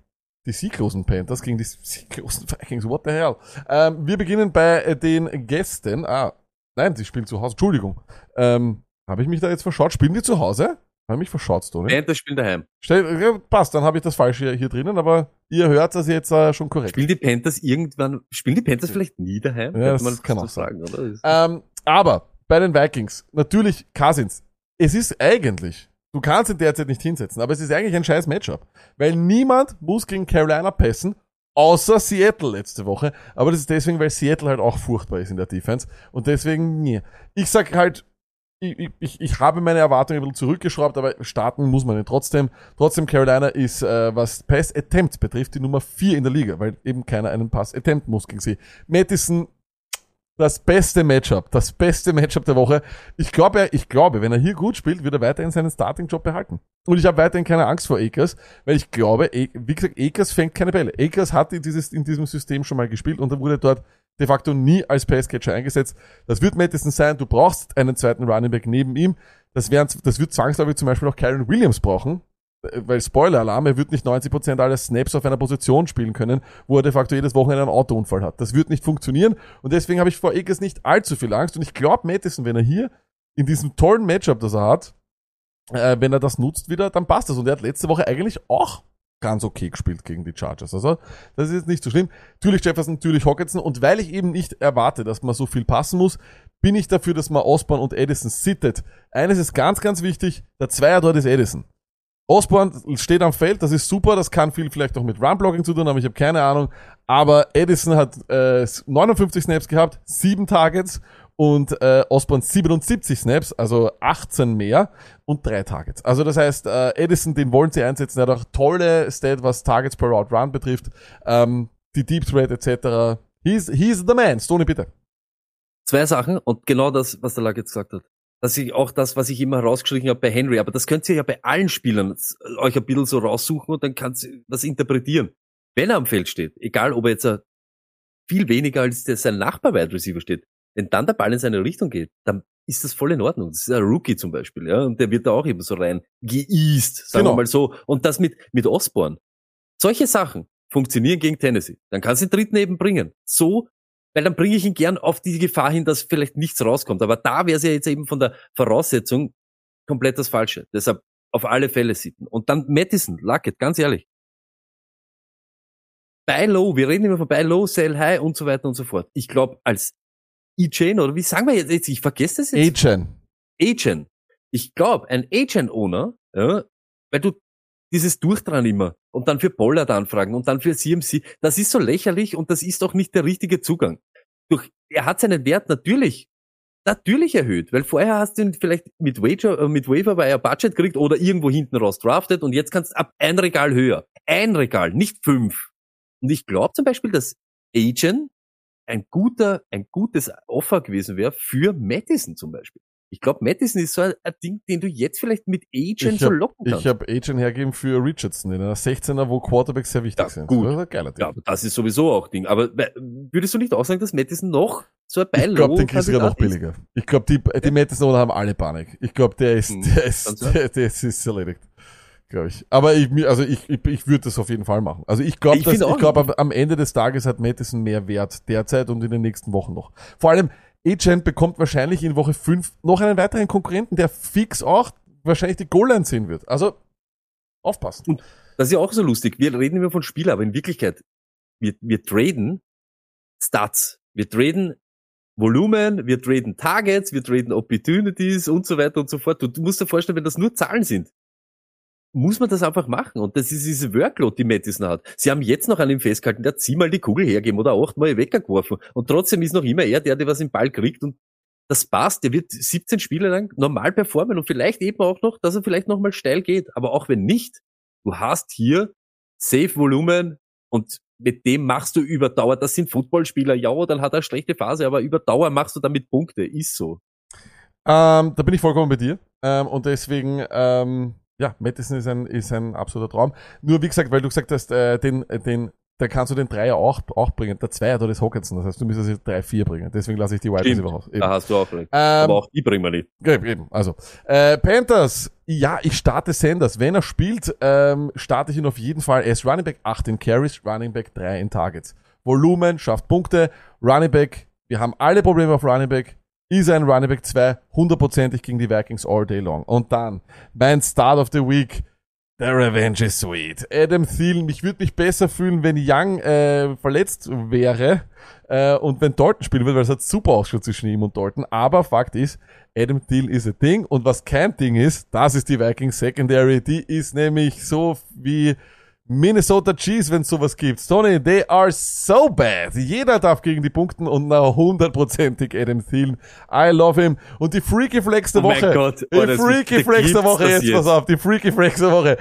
Die sieglosen Panthers gegen die sieglosen Vikings. What the hell? Ähm, wir beginnen bei äh, den Gästen. Ah, nein, sie spielen zu Hause. Entschuldigung. Ähm, Habe ich mich da jetzt verschaut? Spielen die zu Hause? Habe ich mich verschaut, Stoney? Panthers spielen daheim. Stell, ja, passt, dann habe ich das falsche hier, hier drinnen, aber ihr hört das jetzt äh, schon korrekt. Spielen die Panthers irgendwann, spielen die Panthers vielleicht nie daheim? Ja, das kann so auch sagen, oder? Ähm, aber bei den Vikings, natürlich Cousins. Es ist eigentlich, du kannst ihn derzeit nicht hinsetzen, aber es ist eigentlich ein scheiß Matchup. Weil niemand muss gegen Carolina passen, außer Seattle letzte Woche. Aber das ist deswegen, weil Seattle halt auch furchtbar ist in der Defense. Und deswegen, nee. Ich sag halt, ich, ich, ich habe meine Erwartungen ein bisschen zurückgeschraubt, aber starten muss man ihn trotzdem. Trotzdem, Carolina ist, äh, was Pass Attempt betrifft, die Nummer 4 in der Liga, weil eben keiner einen Pass Attempt muss gegen sie. Madison, das beste Matchup, das beste Matchup der Woche. Ich glaube, ich glaube, wenn er hier gut spielt, wird er weiterhin seinen Starting-Job behalten. Und ich habe weiterhin keine Angst vor Akers, weil ich glaube, A- wie gesagt, Akers fängt keine Bälle. Akers hat in, dieses, in diesem System schon mal gespielt und er wurde dort de facto nie als Passcatcher eingesetzt. Das wird Madison sein. Du brauchst einen zweiten Running Back neben ihm. Das, wären, das wird zwangsläufig zum Beispiel auch Kyron Williams brauchen. Weil Spoiler-Alarm, er wird nicht 90% aller Snaps auf einer Position spielen können, wo er de facto jedes Wochenende einen Autounfall hat. Das wird nicht funktionieren und deswegen habe ich vor Akers nicht allzu viel Angst und ich glaube Madison, wenn er hier in diesem tollen Matchup, das er hat, äh, wenn er das nutzt wieder, dann passt das. Und er hat letzte Woche eigentlich auch ganz okay gespielt gegen die Chargers. Also, das ist jetzt nicht so schlimm. Natürlich Jefferson, natürlich Hawkinson. Und weil ich eben nicht erwarte, dass man so viel passen muss, bin ich dafür, dass man Osborne und Edison sittet. Eines ist ganz, ganz wichtig. Der Zweier dort ist Edison. Osborne steht am Feld, das ist super, das kann viel vielleicht auch mit Run-Blocking zu tun haben, ich habe keine Ahnung. Aber Edison hat äh, 59 Snaps gehabt, 7 Targets und äh, Osborne 77 Snaps, also 18 mehr und 3 Targets. Also das heißt, äh, Edison, den wollen sie einsetzen, er hat auch tolle Stat, was Targets per Route Run betrifft, ähm, die Deep Threat etc. He's, he's the man. Stoney, bitte. Zwei Sachen und genau das, was der Lack jetzt gesagt hat. Das ist auch das, was ich immer rausgeschrieben habe bei Henry. Aber das könnt ihr ja bei allen Spielern euch ein bisschen so raussuchen und dann kannst du das interpretieren. Wenn er am Feld steht, egal ob er jetzt viel weniger als der, sein Nachbar Wide Receiver steht, wenn dann der Ball in seine Richtung geht, dann ist das voll in Ordnung. Das ist ein Rookie zum Beispiel, ja, und der wird da auch immer so rein geeast, sagen Genau. wir mal so. Und das mit, mit Osborne. Solche Sachen funktionieren gegen Tennessee. Dann kannst du den dritten eben bringen. So, weil dann bringe ich ihn gern auf die Gefahr hin, dass vielleicht nichts rauskommt. Aber da wäre es ja jetzt eben von der Voraussetzung komplett das Falsche. Deshalb auf alle Fälle sitten. Und dann Madison, Luckett, ganz ehrlich. Buy low, wir reden immer von Buy low, sell high und so weiter und so fort. Ich glaube, als E-Chain oder wie sagen wir jetzt, ich vergesse das jetzt. Achen. Agent. Ich glaube, ein Agent-Owner, ja, weil du dieses Durchdran immer und dann für Pollard anfragen und dann für CMC, das ist so lächerlich und das ist auch nicht der richtige Zugang. Durch, er hat seinen Wert natürlich, natürlich erhöht, weil vorher hast du ihn vielleicht mit Wager, äh, mit Waiver, er Budget kriegt oder irgendwo hinten raus draftet und jetzt kannst du ab ein Regal höher. Ein Regal, nicht fünf. Und ich glaube zum Beispiel, dass Agent ein guter, ein gutes Offer gewesen wäre für Madison zum Beispiel. Ich glaube, Madison ist so ein, ein Ding, den du jetzt vielleicht mit Agent Ich so locken kannst. Ich habe Achen hergegeben für Richardson, in einer 16er, wo Quarterbacks sehr wichtig Ja, sind. gut. Das ist ein geiler Ding. ja, das ist sowieso auch Ding. Aber würdest du nicht auch sagen, dass Madison noch so ein Ich Beil glaube, den kriegst du sogar noch billiger. Ich glaube, die, die Madison haben alle Panik. Ich glaube, der ist, Hm, der ist, der, der ist, erledigt. Glaube ich. Aber ich, also ich, ich, ich würde das auf jeden Fall machen. Also ich glaube, Ich ich glaube, am Ende des Tages hat Madison mehr Wert derzeit und in den nächsten Wochen noch. Vor allem, Agent bekommt wahrscheinlich in Woche 5 noch einen weiteren Konkurrenten, der fix auch wahrscheinlich die Goal-Line sehen wird. Also, aufpassen. Das ist ja auch so lustig. Wir reden immer von Spieler, aber in Wirklichkeit, wir, wir traden Stats. Wir traden Volumen, wir traden Targets, wir traden Opportunities und so weiter und so fort. Du musst dir vorstellen, wenn das nur Zahlen sind, muss man das einfach machen. Und das ist diese Workload, die Madison hat. Sie haben jetzt noch an ihm festgehalten, der hat siebenmal die Kugel hergeben oder achtmal weggeworfen. Und trotzdem ist noch immer er der, der was im Ball kriegt. Und das passt. Der wird 17 Spiele lang normal performen und vielleicht eben auch noch, dass er vielleicht noch mal steil geht. Aber auch wenn nicht, du hast hier Safe Volumen und mit dem machst du über Dauer. Das sind Footballspieler. Ja, dann hat er eine schlechte Phase, aber über Dauer machst du damit Punkte. Ist so. Ähm, da bin ich vollkommen bei dir. Ähm, und deswegen, ähm, ja, Madison ist ein, ist ein absoluter Traum. Nur wie gesagt, weil du gesagt hast, äh, den, den, da kannst du den Dreier auch, auch bringen. Der Zweier, da ist Hawkinson. Das heißt, du müsstest jetzt drei, vier bringen. Deswegen lasse ich die. Receiver raus. Eben. Da hast du auch recht. Ähm, aber auch die bringen wir nicht. Eben, also. Äh, Panthers, ja, ich starte Sanders. Wenn er spielt, ähm, starte ich ihn auf jeden Fall. Er ist Running Back 8 in Carries, Running Back 3 in Targets. Volumen, schafft Punkte. Running Back, wir haben alle Probleme auf Running Back. Ist ein Running Back 2, hundertprozentig gegen die Vikings all day long. Und dann, mein Start of the Week, der Revenge is sweet. Adam Thielen, ich würde mich besser fühlen, wenn Young äh, verletzt wäre äh, und wenn Dalton spielen würde, weil es hat super ausgeschaut zwischen ihm und Dalton. Aber Fakt ist, Adam Thielen ist ein Ding und was kein Ding ist, das ist die Vikings Secondary. Die ist nämlich so wie Minnesota Cheese, wenn es sowas gibt. Stoney, they are so bad. Jeder darf gegen die Punkten und na hundertprozentig Adam Thielen. I love him. Und die Freaky Flex der Oh mein Woche. Gott, die oh, das Freaky Flex der Woche, jetzt, jetzt? pass auf, die Freaky Flex der Woche.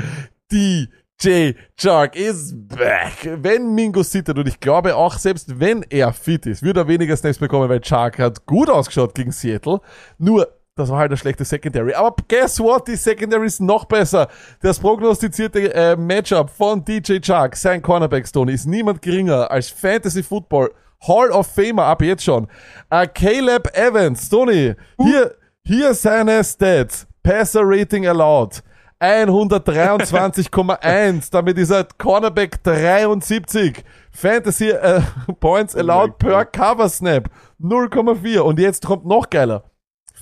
DJ Chark is back. Wenn Mingo sittert und ich glaube auch selbst wenn er fit ist, wird er weniger Snaps bekommen, weil Chark hat gut ausgeschaut gegen Seattle. Nur, das war halt eine schlechte Secondary. Aber guess what? Die Secondary ist noch besser. Das prognostizierte äh, Matchup von DJ Chark, sein Cornerback Stone, ist niemand geringer als Fantasy Football Hall of Famer ab jetzt schon. Äh, Caleb Evans, Tony, hier, hier seine Stats. Passer Rating allowed. 123,1. [LAUGHS] Damit ist er Cornerback 73. Fantasy äh, [LAUGHS] Points allowed per Cover Snap 0,4. Und jetzt kommt noch geiler.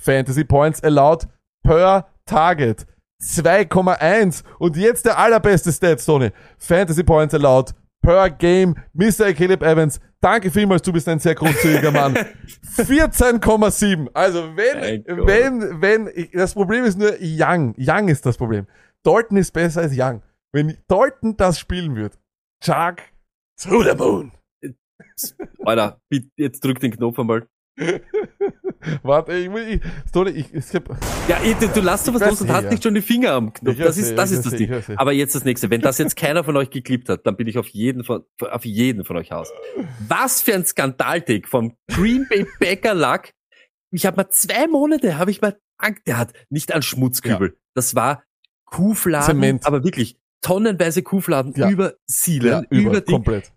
Fantasy Points allowed per Target 2,1. Und jetzt der allerbeste Stat, Tony. Fantasy Points allowed per Game. Mr. Caleb Evans, danke vielmals, du bist ein sehr großzügiger Mann. [LAUGHS] 14,7. Also wenn, wenn, wenn, das Problem ist nur Young. Young ist das Problem. Dalton ist besser als Young. Wenn Dalton das spielen wird, Chuck to the moon. Alter, jetzt drück den Knopf einmal. [LAUGHS] [LAUGHS] Warte, ich, muss- ich, Stoney, ich, ich hab, Ja, eh, du, du lass sowas Ich weiß los und hast ja. nicht schon die Finger am Knopf. Ich Das ist, das ich ist das Ding. ich. Aber jetzt das nächste. Wenn das jetzt [LAUGHS] keiner von euch geklippt hat, dann bin ich auf jeden von, auf jeden von euch aus. Was für ein Skandaltick vom Green Bay [LAUGHS] Packer Luck. Ich habe mal zwei Monate, habe ich mal, Angst- der hat nicht an Schmutzkübel. Das war Kuhfladen, Zement. aber wirklich tonnenweise Kuhfladen Ja. über Sielen, ja, über, Ding. komplett.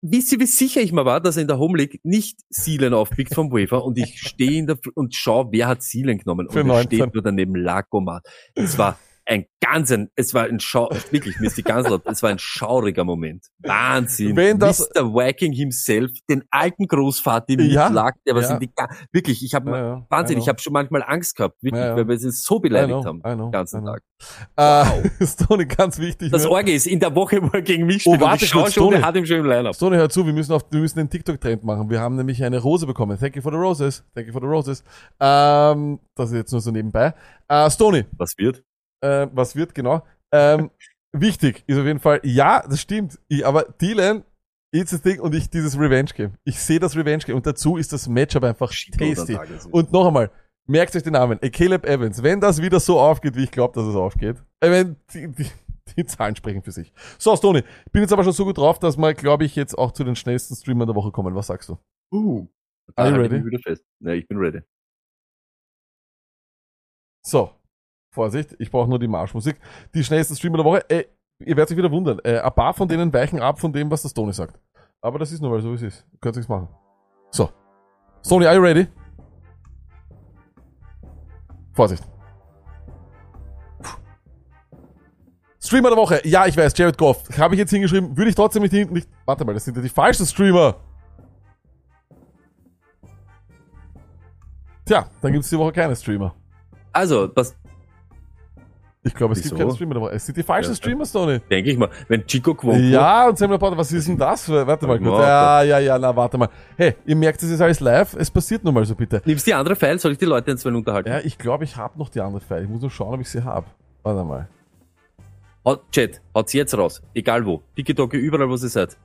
Wisst ihr, wie sicher ich mal war, dass er in der Home League nicht Seelen aufpickt vom Wafer und ich stehe in der und schau, wer hat Seelen genommen Für und 19. steht nur daneben Lagomat. Es war ein ganz, ein, es war ein Schau, wirklich, ganze Zeit, es war ein schauriger Moment. Wahnsinn. Wenn das- Mr. Wacking himself, den alten Großvater mit Ja, lag, der was ja. in die, wirklich, ich habe Ja, ja, Wahnsinn, ich habe schon manchmal Angst gehabt, wirklich, weil wir sie so beleidigt know, haben, den ganzen. Tag. Äh, [LAUGHS] Stoney, ganz wichtig. Das ne? Orge ist in der Woche, [LAUGHS] wo er gegen mich Oh, spielt, und warte ich schau schon, der hat ihn schon im Line-Up. Stoney, hör zu, wir müssen, auf, wir müssen den TikTok-Trend machen. Wir haben nämlich eine Rose bekommen. Thank you for the roses. Thank you for the roses. Ähm, das ist jetzt nur so nebenbei. Äh, Stoney, Was wird? Äh, was wird genau? Ähm, [LAUGHS] wichtig ist auf jeden Fall, ja, das stimmt. Ich, aber Dylan, ist das Ding und ich dieses Revenge-Game. Ich sehe das Revenge-Game und dazu ist das Matchup einfach tasty. Und noch einmal, merkt euch den Namen, Caleb Evans. Wenn das wieder so aufgeht, wie ich glaube, dass es aufgeht, äh, wenn die, die, die Zahlen sprechen für sich. So, Stoney, ich bin jetzt aber schon so gut drauf, dass wir, glaube ich, jetzt auch zu den schnellsten Streamern der Woche kommen. Was sagst du? Uh, Are you ready? ich wieder fest. Ja, ich bin ready. So, Vorsicht, ich brauche nur die Marschmusik. Die schnellsten Streamer der Woche. Äh, ihr werdet euch wieder wundern. Äh, ein paar von denen weichen ab von dem, was der Stoney sagt. Aber das ist nur, weil so wie es ist. Ihr könnt nichts machen. So. Stoney, are you ready? Vorsicht. Streamer der Woche. Ja, ich weiß, Jared Goff. Habe ich jetzt hingeschrieben. Würde ich trotzdem nicht hinten nicht. Warte mal, das sind ja die falschen Streamer. Tja, dann gibt es die Woche keine Streamer. Also, das Ich glaube, es gibt Wieso? keine Streamer dabei. Es sind die falschen Ja. Streamer, Stoney. denke ich mal. Wenn Chico Quonko, Ja, und Samuel Potter, was ist denn das? für- Warte mal kurz. Ja, ja, ja, na, warte mal. Hey, ihr merkt, es ist alles live. Es passiert nun mal so, bitte. nimmst die andere File, soll ich die Leute jetzt mal unterhalten? Ja, ich glaube, ich habe noch die andere File. Ich muss nur schauen, ob ich sie habe. Warte mal. Haut, Chat, haut's jetzt raus. Egal wo. TikTok, überall, wo ihr seid.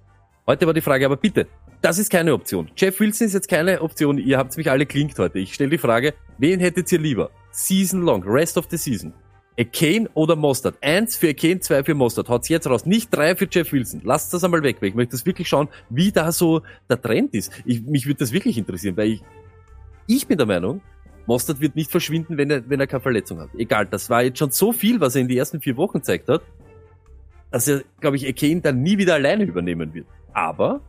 Heute war die Frage, aber bitte, das ist keine Option. Jeff Wilson ist jetzt keine Option. Ihr habt mich alle klingt heute. Ich stelle die Frage, wen hättet ihr lieber? Season long, rest of the season. A Kane oder Mostert? Eins für A Kane, zwei für Mostert. Haut's jetzt raus. Nicht drei für Jeff Wilson. Lasst das einmal weg, weil ich möchte das wirklich schauen, wie da so der Trend ist. Ich, mich würde das wirklich interessieren, weil ich, ich bin der Meinung, Mostert wird nicht verschwinden, wenn er, wenn er keine Verletzung hat. Egal, das war jetzt schon so viel, was er in die ersten vier Wochen gezeigt hat, dass er, glaube ich, Kane dann nie wieder alleine übernehmen wird. Aber,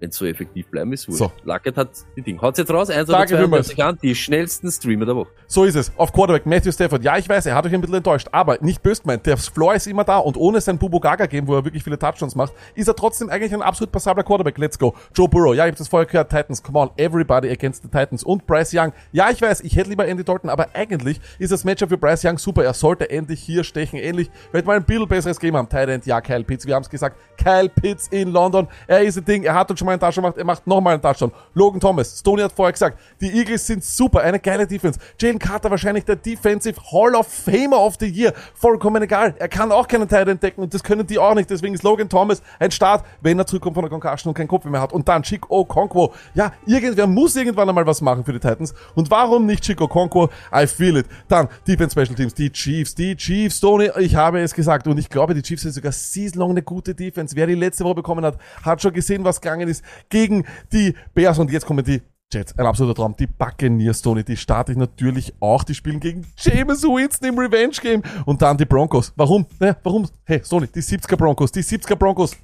wenn es so effektiv bleiben, ist. So. Luckett hat die Ding. Haut's jetzt raus, eins Danke oder vielmals. 32 an, die schnellsten Streamer der Woche. So ist es. Auf Quarterback Matthew Stafford. Ja, ich weiß, er hat euch ein bisschen enttäuscht, aber nicht böse gemeint. Der Floor ist immer da und ohne sein Bubo Gaga Game, wo er wirklich viele Touchdowns macht, ist er trotzdem eigentlich ein absolut passabler Quarterback. Let's go. Joe Burrow. Ja, ich habe das vorher gehört. Titans. Come on. Everybody against the Titans. Und Bryce Young. Ja, ich weiß, ich hätte lieber Andy Dalton, aber eigentlich ist das Matchup für Bryce Young super. Er sollte endlich hier stechen. Ähnlich, vielleicht mal ein bisschen besseres Game haben. Tight End. Ja, Kyle Pitts. Wir haben es gesagt. Kyle Pitts in London. Er ist ein Ding. Er hat uns schon mal einen Touchdown gemacht. Er macht nochmal einen Touchdown. Logan Thomas. Stoney hat vorher gesagt, die Eagles sind super. Eine geile Defense. Jalen Carter wahrscheinlich der Defensive Hall of Famer of the Year. Vollkommen egal. Er kann auch keinen Teil entdecken und das können die auch nicht. Deswegen ist Logan Thomas ein Start, wenn er zurückkommt von der Concussion und keinen Kopf mehr hat. Und dann Chick Okonkwo. Ja, irgendwer muss irgendwann einmal was machen für die Titans. Und warum nicht Chick Okonkwo? I feel it. Dann Defense Special Teams. Die Chiefs. Die Chiefs. Stoney, ich habe es gesagt. Und ich glaube, die Chiefs sind sogar season-long eine gute Defense. Wer die letzte Woche bekommen hat, hat schon gesehen, was gegangen ist gegen die Bears. Und jetzt kommen die Jets, ein absoluter Traum. Die Buccaneers, Tony, die starte ich natürlich auch. Die spielen gegen James Winston im Revenge Game. Und dann die Broncos. Warum? Naja, warum? Hey, Tony, die 70er Broncos, die 70er Broncos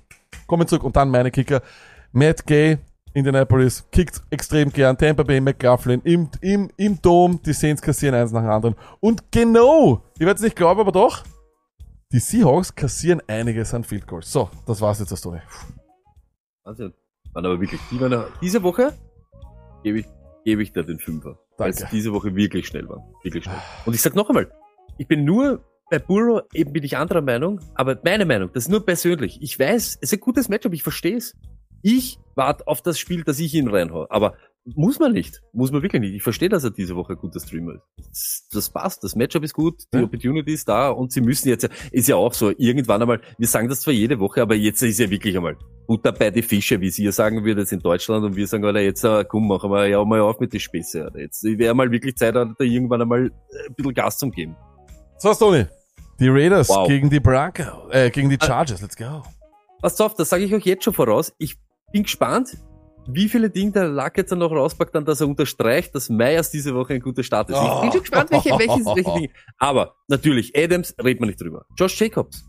kommen zurück. Und dann meine Kicker. Matt Gay, Indianapolis, kickt extrem gern. Tampa Bay, McLaughlin im, im, im Dom. Die Saints kassieren eins nach dem anderen. Und genau, ihr werdet es nicht glauben, aber doch, die Seahawks kassieren einiges an Field Goals. So, das war's jetzt, das. Wahnsinn. Waren aber wirklich, die waren, diese Woche gebe ich, gebe ich da den Fünfer. Weil sie diese Woche wirklich schnell waren. Wirklich schnell. Und ich sag noch einmal, ich bin nur bei Burrow, eben bin ich anderer Meinung, aber meine Meinung, das ist nur persönlich. Ich weiß, es ist ein gutes Matchup, ich verstehe es. Ich warte auf das Spiel, dass ich ihn reinhau. Aber muss man nicht. Muss man wirklich nicht. Ich verstehe, dass er diese Woche ein guter Streamer ist. Das, passt. Das Matchup ist gut. Die Ja. Opportunity ist da und sie müssen jetzt, ist ja auch so, irgendwann einmal, wir sagen das zwar jede Woche, aber jetzt ist ja wirklich einmal Butter bei die Fische, wie sie ja sagen würde, jetzt in Deutschland und wir sagen, Alter, jetzt, äh, komm, machen wir ja mal auf mit den Späße, Alter. Jetzt wäre mal wirklich Zeit, da irgendwann einmal äh, ein bisschen Gas zum geben. So, Tony. Die Raiders Wow. gegen die Broncos, äh, gegen die Chargers. Let's go. Passt auf, das sage ich euch jetzt schon voraus. Ich bin gespannt, wie viele Dinge der Lack jetzt noch rauspackt, dann, dass er unterstreicht, dass Meyers diese Woche ein guter Start ist. Ich bin schon gespannt, welche, welche, [LAUGHS] welche Dinge. Aber natürlich, Adams, redet man nicht drüber. Josh Jacobs.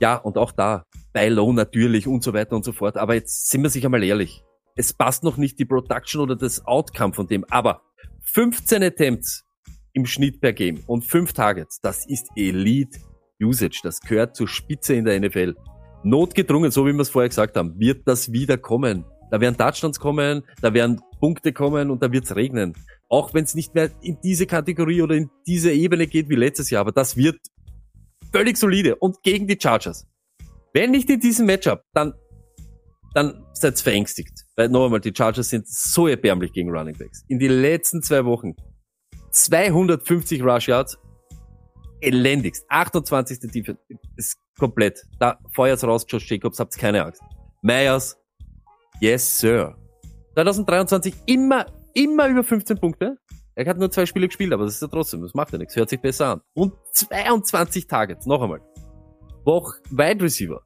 Ja, und auch da, bei Low natürlich und so weiter und so fort. Aber jetzt sind wir sich einmal ehrlich. Es passt noch nicht die Production oder das Outcome von dem. Aber 15 Attempts im Schnitt per Game und 5 Targets, das ist Elite Usage. Das gehört zur Spitze in der NFL notgedrungen, so wie wir es vorher gesagt haben, wird das wieder kommen. Da werden Touchdowns kommen, da werden Punkte kommen und da wird es regnen. Auch wenn es nicht mehr in diese Kategorie oder in diese Ebene geht wie letztes Jahr, aber das wird völlig solide und gegen die Chargers. Wenn nicht in diesem Matchup, dann dann seid verängstigt. Weil noch einmal, die Chargers sind so erbärmlich gegen Running Backs. In den letzten zwei Wochen 250 Rush Yards, elendigst. 28. Defense ist komplett. Da feuert's raus, Josh Jacobs, habt's keine Angst. Myers, yes sir. 2023 immer, immer über 15 Punkte. Er hat nur zwei Spiele gespielt, aber das ist ja trotzdem, das macht ja nichts, hört sich besser an. Und 22 Targets, noch einmal. Woch Wide Receiver.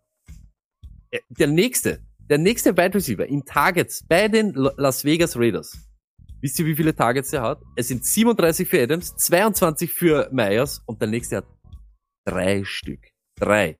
Äh, Der nächste, der nächste Wide Receiver in Targets bei den Las Vegas Raiders. Wisst ihr, wie viele Targets er hat? Es sind 37 für Adams, 22 für Myers und der nächste hat drei Stück. Drei.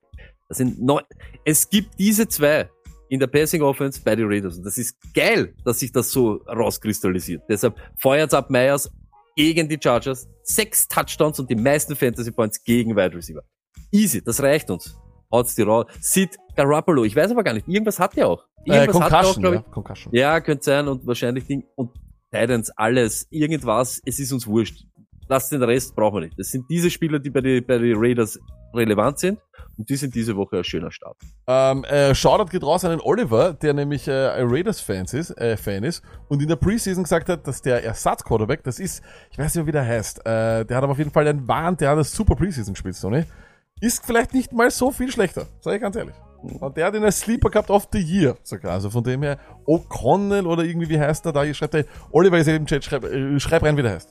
Das sind neun. Es gibt diese zwei in der Passing Offense bei den Raiders. Und das ist geil, dass sich das so rauskristallisiert. Deshalb feuert's ab Myers gegen die Chargers. Sechs Touchdowns und die meisten Fantasy Points gegen Wide Receiver. Easy, das reicht uns. Haut's die raus. Sid Garoppolo, ich weiß aber gar nicht. Irgendwas hat er auch. Äh, Irgendwas hat er auch, glaube ja. ich. Concussion. Ja, könnte sein und wahrscheinlich Ding. Und Titans, alles, irgendwas, es ist uns wurscht. Lasst den Rest brauchen wir nicht. Das sind diese Spieler, die bei den bei die Raiders relevant sind. Und die sind diese Woche ein schöner Start. Ähm, äh, Shoutout geht raus an den Oliver, der nämlich äh, ein Raiders-Fan ist, äh, Fan ist und in der Preseason gesagt hat, dass der Ersatz-Quarterback, das ist, ich weiß nicht, wie der heißt, äh, der hat aber auf jeden Fall einen Wahn, der hat das super Preseason gespielt, Sony. Ist vielleicht nicht mal so viel schlechter, sag ich ganz ehrlich. Und der hat ihn als Sleeper gehabt of the Year sogar. Also von dem her, O'Connell oder irgendwie, wie heißt er da? Hier schreibt er, Oliver ist ja im Chat, schreib, äh, schreib rein, wie der heißt.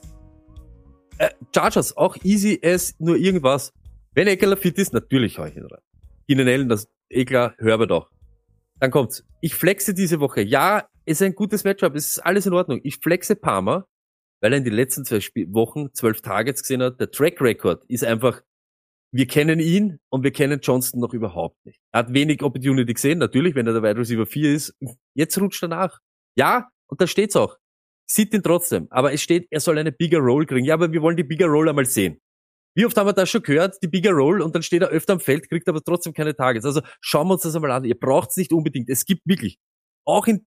Äh, Chargers, auch easy as nur irgendwas. Wenn Eckler fit ist, natürlich hau ich ihn rein. Keenan Allen, das Eckler, Herbert auch. Dann kommt's. Ich flexe diese Woche. Ja, ist ein gutes Matchup, es ist alles in Ordnung. Ich flexe Palmer, weil er in den letzten zwei Spiel Wochen zwölf Targets gesehen hat. Der Track Record ist einfach, wir kennen ihn und wir kennen Johnston noch überhaupt nicht. Er hat wenig Opportunity gesehen, natürlich, wenn er der Wide Receiver 4 ist. Jetzt rutscht er nach. Ja, und da steht's auch. Sieht ihn trotzdem. Aber es steht, er soll eine bigger Roll kriegen. Ja, aber wir wollen die bigger Roll einmal sehen. Wie oft haben wir das schon gehört, die bigger Roll, und dann steht er öfter am Feld, kriegt aber trotzdem keine Targets. Also schauen wir uns das einmal an. Ihr braucht's nicht unbedingt. Es gibt wirklich, auch in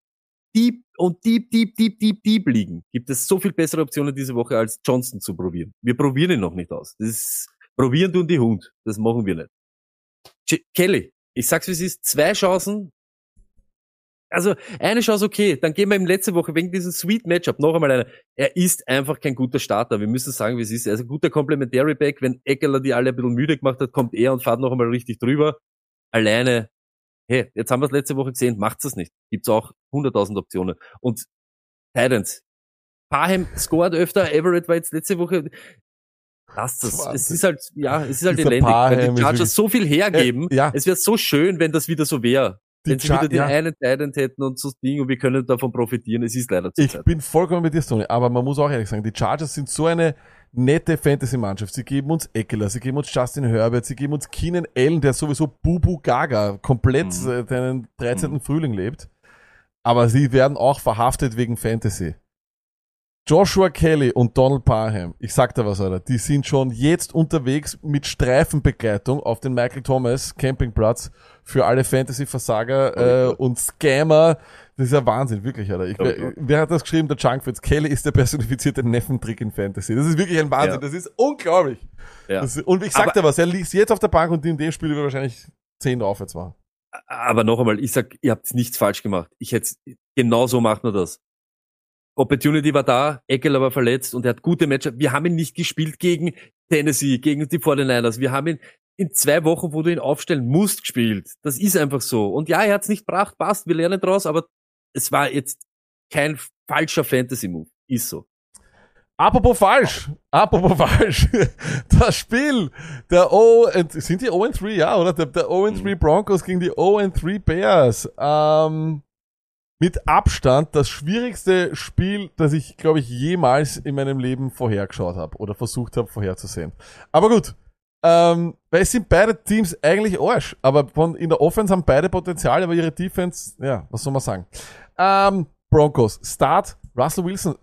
Deep und Deep, Deep, Deep, Deep, Deep liegen, gibt es so viel bessere Optionen diese Woche, als Johnson zu probieren. Wir probieren ihn noch nicht aus. Das ist, probieren tun die Hund. Das machen wir nicht. J Kelly, ich sag's wie es ist, zwei Chancen, also eine Chance okay, dann gehen wir ihm letzte Woche wegen diesem Sweet Matchup noch einmal eine. Er ist einfach kein guter Starter. Wir müssen sagen, wie es ist. Er ist ein guter Complementary Back. Wenn Eckler die alle ein bisschen müde gemacht hat, kommt er und fährt noch einmal richtig drüber. Alleine, hey, jetzt haben wir es letzte Woche gesehen, macht's es nicht. Gibt's auch 100.000 Optionen. Und Titans. Parham scored öfter, Everett war jetzt letzte Woche. Lasst das. Wahnsinn. Es ist halt, ja, es ist halt elendig. Ist die Chargers so viel hergeben. Äh, ja. Es wäre so schön, wenn das wieder so wäre. Die Wenn sie wieder den ja. einen Titan hätten und so Ding und wir können davon profitieren. Es ist leider zu Ich bin vollkommen mit dir, Tony, aber man muss auch ehrlich sagen, die Chargers sind so eine nette Fantasy-Mannschaft. Sie geben uns Eckler, sie geben uns Justin Herbert, sie geben uns Keenan Allen, der sowieso Bubu Gaga komplett Mhm. äh, deinen 13. Frühling lebt. Aber sie werden auch verhaftet wegen Fantasy. Joshua Kelly und Donald Parham, ich sag dir was, Alter, die sind schon jetzt unterwegs mit Streifenbegleitung auf den Michael Thomas Campingplatz für alle Fantasy-Versager äh, und Scammer. Das ist ja Wahnsinn, wirklich, Alter. Ich, wer, Gott. wer hat das geschrieben? Der Junkfits. Kelly ist der personifizierte Neffentrick in Fantasy. Das ist wirklich ein Wahnsinn. Ja. Das ist unglaublich. Ja. Das und ich sag Aber- dir was, er liegt jetzt auf der Bank und in dem Spiel wird wahrscheinlich 10 aufwärts machen. Aber noch einmal, ich sag, ihr habt nichts falsch gemacht. Ich hätte, genau so macht man das. Opportunity war da, Eckler war verletzt und er hat gute Matchups. Wir haben ihn nicht gespielt gegen Tennessee, gegen die 49ers. Wir haben ihn in zwei Wochen, wo du ihn aufstellen musst, gespielt. Das ist einfach so. Und ja, er hat es nicht gebracht, passt, wir lernen draus, aber es war jetzt kein falscher Fantasy-Move. Ist so. Apropos falsch, apropos [LAUGHS] falsch, das Spiel der O, sind die 0 3, ja, oder? Der, der 0 3 Broncos gegen die 0 3 Bears. Ähm, mit Abstand das schwierigste Spiel, das ich, glaube ich, jemals in meinem Leben vorhergeschaut habe oder versucht habe vorherzusehen. Aber gut, ähm, weil es sind beide Teams eigentlich Arsch, aber von, in der Offense haben beide Potenzial, aber ihre Defense, ja, was soll man sagen? Ähm, Broncos, Start, Russell Wilson,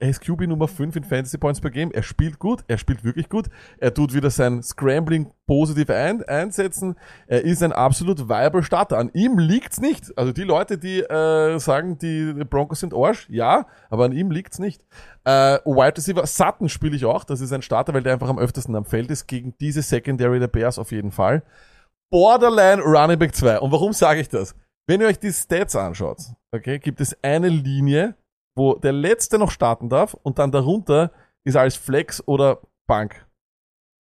ist QB Nummer 5 in Fantasy Points per Game. Er spielt gut, er spielt wirklich gut. Er tut wieder sein Scrambling positiv ein, einsetzen. Er ist ein absolut viable Starter. An ihm liegt's nicht. Also die Leute, die äh, sagen, die Broncos sind Arsch, ja, aber an ihm liegt's nicht. Äh, Wide Receiver Sutton spiele ich auch. Das ist ein Starter, weil der einfach am öftesten am Feld ist. Gegen diese Secondary der Bears auf jeden Fall. Borderline Running Back 2. Und warum sage ich das? Wenn ihr euch die Stats anschaut, okay, gibt es eine Linie, wo der letzte noch starten darf und dann darunter ist als Flex oder Bank.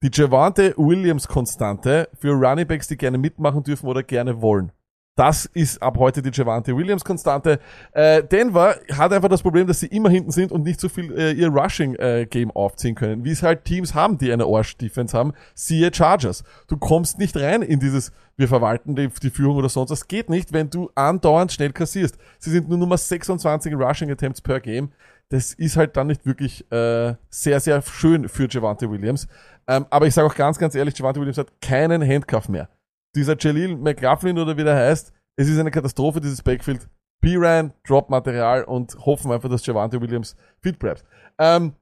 Die Javante Williams Konstante für Runningbacks, die gerne mitmachen dürfen oder gerne wollen. Das ist ab heute die Javante Williams Konstante. Äh, Denver hat einfach das Problem, dass sie immer hinten sind und nicht so viel äh, ihr Rushing äh, Game aufziehen können, wie es halt Teams haben, die eine Arsch Defense haben. Siehe Chargers. Du kommst nicht rein in dieses wir verwalten die, die Führung oder sonst was. Geht nicht, wenn du andauernd schnell kassierst. Sie sind nur Nummer 26 in Rushing Attempts per Game. Das ist halt dann nicht wirklich äh, sehr, sehr schön für Javante Williams. Ähm, aber ich sage auch ganz, ganz ehrlich, Javante Williams hat keinen Handcuff mehr dieser Jalil McLaughlin oder wie der heißt, es ist eine Katastrophe, dieses Backfield. B-Ran, Drop-Material und hoffen einfach, dass Javante Williams fit bleibt. Ähm,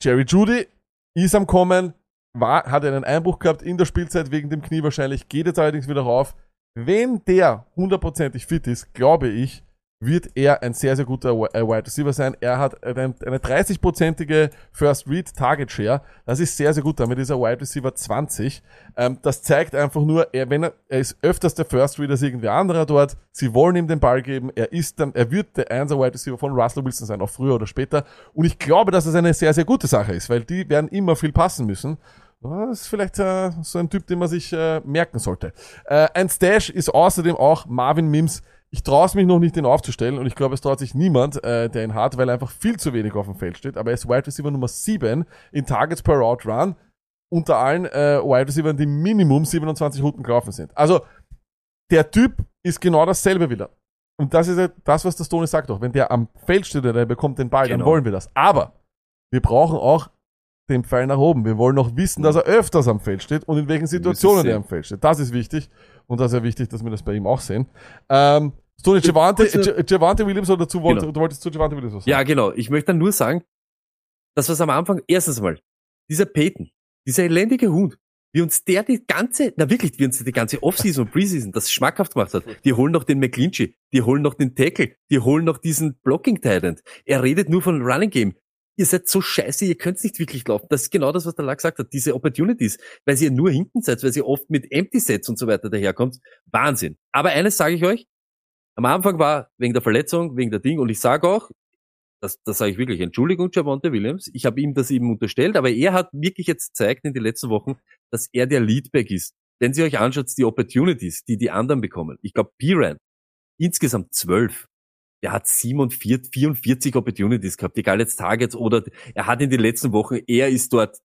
Jerry Judy ist am Kommen, war, hat einen Einbruch gehabt in der Spielzeit wegen dem Knie wahrscheinlich, geht jetzt allerdings wieder rauf. Wenn der hundertprozentig fit ist, glaube ich, wird er ein sehr, sehr guter äh, Wide Receiver sein. Er hat eine 30-prozentige First Read Target Share. Das ist sehr, sehr gut. Damit ist er Wide Receiver 20. Ähm, das zeigt einfach nur, er, wenn er, er ist öfters der First Read als irgendwer anderer dort. Sie wollen ihm den Ball geben. Er ist dann, er wird der 1 Wide Receiver von Russell Wilson sein, auch früher oder später. Und ich glaube, dass das eine sehr, sehr gute Sache ist, weil die werden immer viel passen müssen. Das ist vielleicht äh, so ein Typ, den man sich äh, merken sollte. Äh, ein Stash ist außerdem auch Marvin Mims ich traue es mich noch nicht, den aufzustellen und ich glaube, es traut sich niemand, äh, der ihn hat, weil er einfach viel zu wenig auf dem Feld steht. Aber er ist Wide Receiver Nummer 7 in Targets per Route Run unter allen äh, Wide Receivers, die Minimum 27 Routen gelaufen sind. Also der Typ ist genau dasselbe wieder. Und das ist ja das, was der Stone sagt auch. Wenn der am Feld steht oder der bekommt den Ball, genau. dann wollen wir das. Aber wir brauchen auch den Pfeil nach oben. Wir wollen auch wissen, dass er öfters am Feld steht und in welchen Situationen er am Feld steht. Das ist wichtig. Und das ist ja wichtig, dass wir das bei ihm auch sehen. Ähm, Tony Javante, Javante Williams oder dazu wollt, genau. du wolltest zu Javante Williams was sagen? Ja, genau. Ich möchte dann nur sagen, dass was am Anfang, erstens mal, dieser Peyton, dieser elendige Hund, wie uns der die ganze, na wirklich, wie uns die ganze Offseason und Preseason das schmackhaft gemacht hat. Die holen noch den McClinchy, die holen noch den Tackle, die holen noch diesen Blocking Titan. Er redet nur von Running Game. Ihr seid so scheiße, ihr könnt nicht wirklich laufen. Das ist genau das, was der Lack gesagt hat. Diese Opportunities, weil ihr nur hinten seid, weil ihr oft mit Empty Sets und so weiter daherkommt. Wahnsinn. Aber eines sage ich euch, am Anfang war wegen der Verletzung, wegen der Ding, und ich sage auch, das, das sage ich wirklich, Entschuldigung, Javonte Williams, ich habe ihm das eben unterstellt, aber er hat wirklich jetzt gezeigt in den letzten Wochen, dass er der Leadback ist. Wenn ihr euch anschaut, die Opportunities, die die anderen bekommen, ich glaube, Piran, insgesamt zwölf, der hat 47, 44 Opportunities gehabt, egal jetzt Targets oder er hat in den letzten Wochen, er ist dort